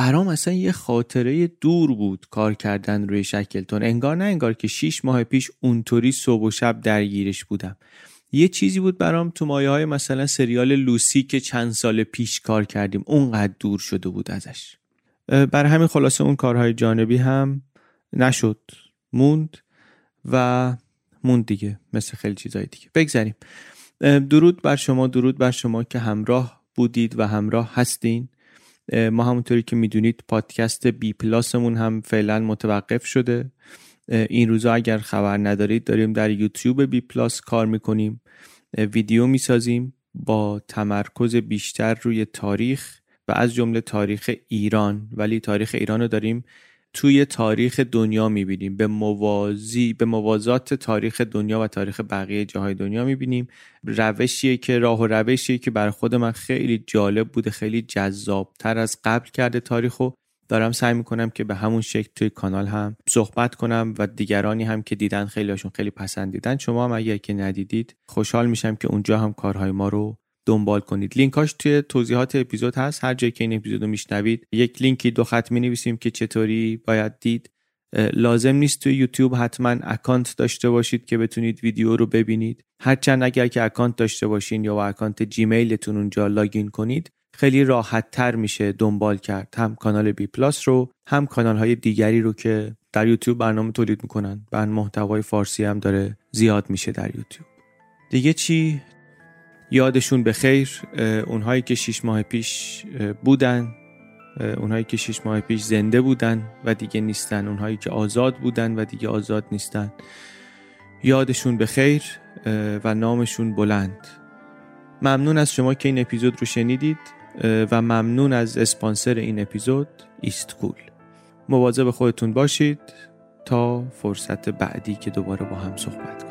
برام اصلا یه خاطره دور بود کار کردن روی شکلتون. انگار نه انگار که شیش ماه پیش اونطوری صبح و شب درگیرش بودم. یه چیزی بود برام تو مایه های مثلا سریال لوسی که چند سال پیش کار کردیم اونقدر دور شده بود ازش. بر همین خلاصه اون کارهای جانبی هم نشد موند و موند دیگه مثل خیلی چیزهای دیگه. بگذاریم درود بر شما درود بر شما که همراه بودید و همراه هستین. ما همونطوری که می‌دونید پادکست بی پلاسمون هم فعلا متوقف شده. این روزا اگر خبر ندارید داریم در یوتیوب بی پلاس کار می‌کنیم. ویدیو می‌سازیم با تمرکز بیشتر روی تاریخ و از جمله تاریخ ایران. ولی تاریخ ایران رو داریم توی تاریخ دنیا می‌بینیم. به موازی به موازات تاریخ دنیا و تاریخ بقیه جاهای دنیا می‌بینیم. روشیه که راه و روشیه که بر خود من خیلی جالب بوده خیلی جذابتر از قبل کرده تاریخ و دارم سعی می‌کنم که به همون شکل توی کانال هم صحبت کنم و دیگرانی هم که دیدن خیلی هاشون خیلی پسندیدن. شما هم اگر که ندیدید خوشحال میشم که اونجا هم کارهای ما رو دنبال کنید. لینکاش توی توضیحات اپیزود هست. هر جایی که این اپیزود رو میشنوید یک لینکی دو خط می نویسیم که چطوری باید دید. لازم نیست توی یوتیوب حتما اکانت داشته باشید که بتونید ویدیو رو ببینید. هرچند اگر که اکانت داشته باشین یا با اکانت جیمیلتون اونجا لاگین کنید خیلی راحت تر میشه دنبال کرد. هم کانال بی پلاس رو هم کانال های دیگری رو که در یوتیوب برنامه تولید می‌کنن. و محتوای فارسی هم داره زیاد میشه در یوتیوب. دیگه چی؟ یادشون به خیر اونهایی که شیش ماه پیش بودن اونهایی که شیش ماه پیش زنده بودن و دیگه نیستن اونهایی که آزاد بودن و دیگه آزاد نیستن. یادشون به خیر و نامشون بلند. ممنون از شما که این اپیزود رو شنیدید و ممنون از اسپانسر این اپیزود ایستکول مواظب خودتون باشید تا فرصت بعدی که دوباره با هم صحبت کنیم.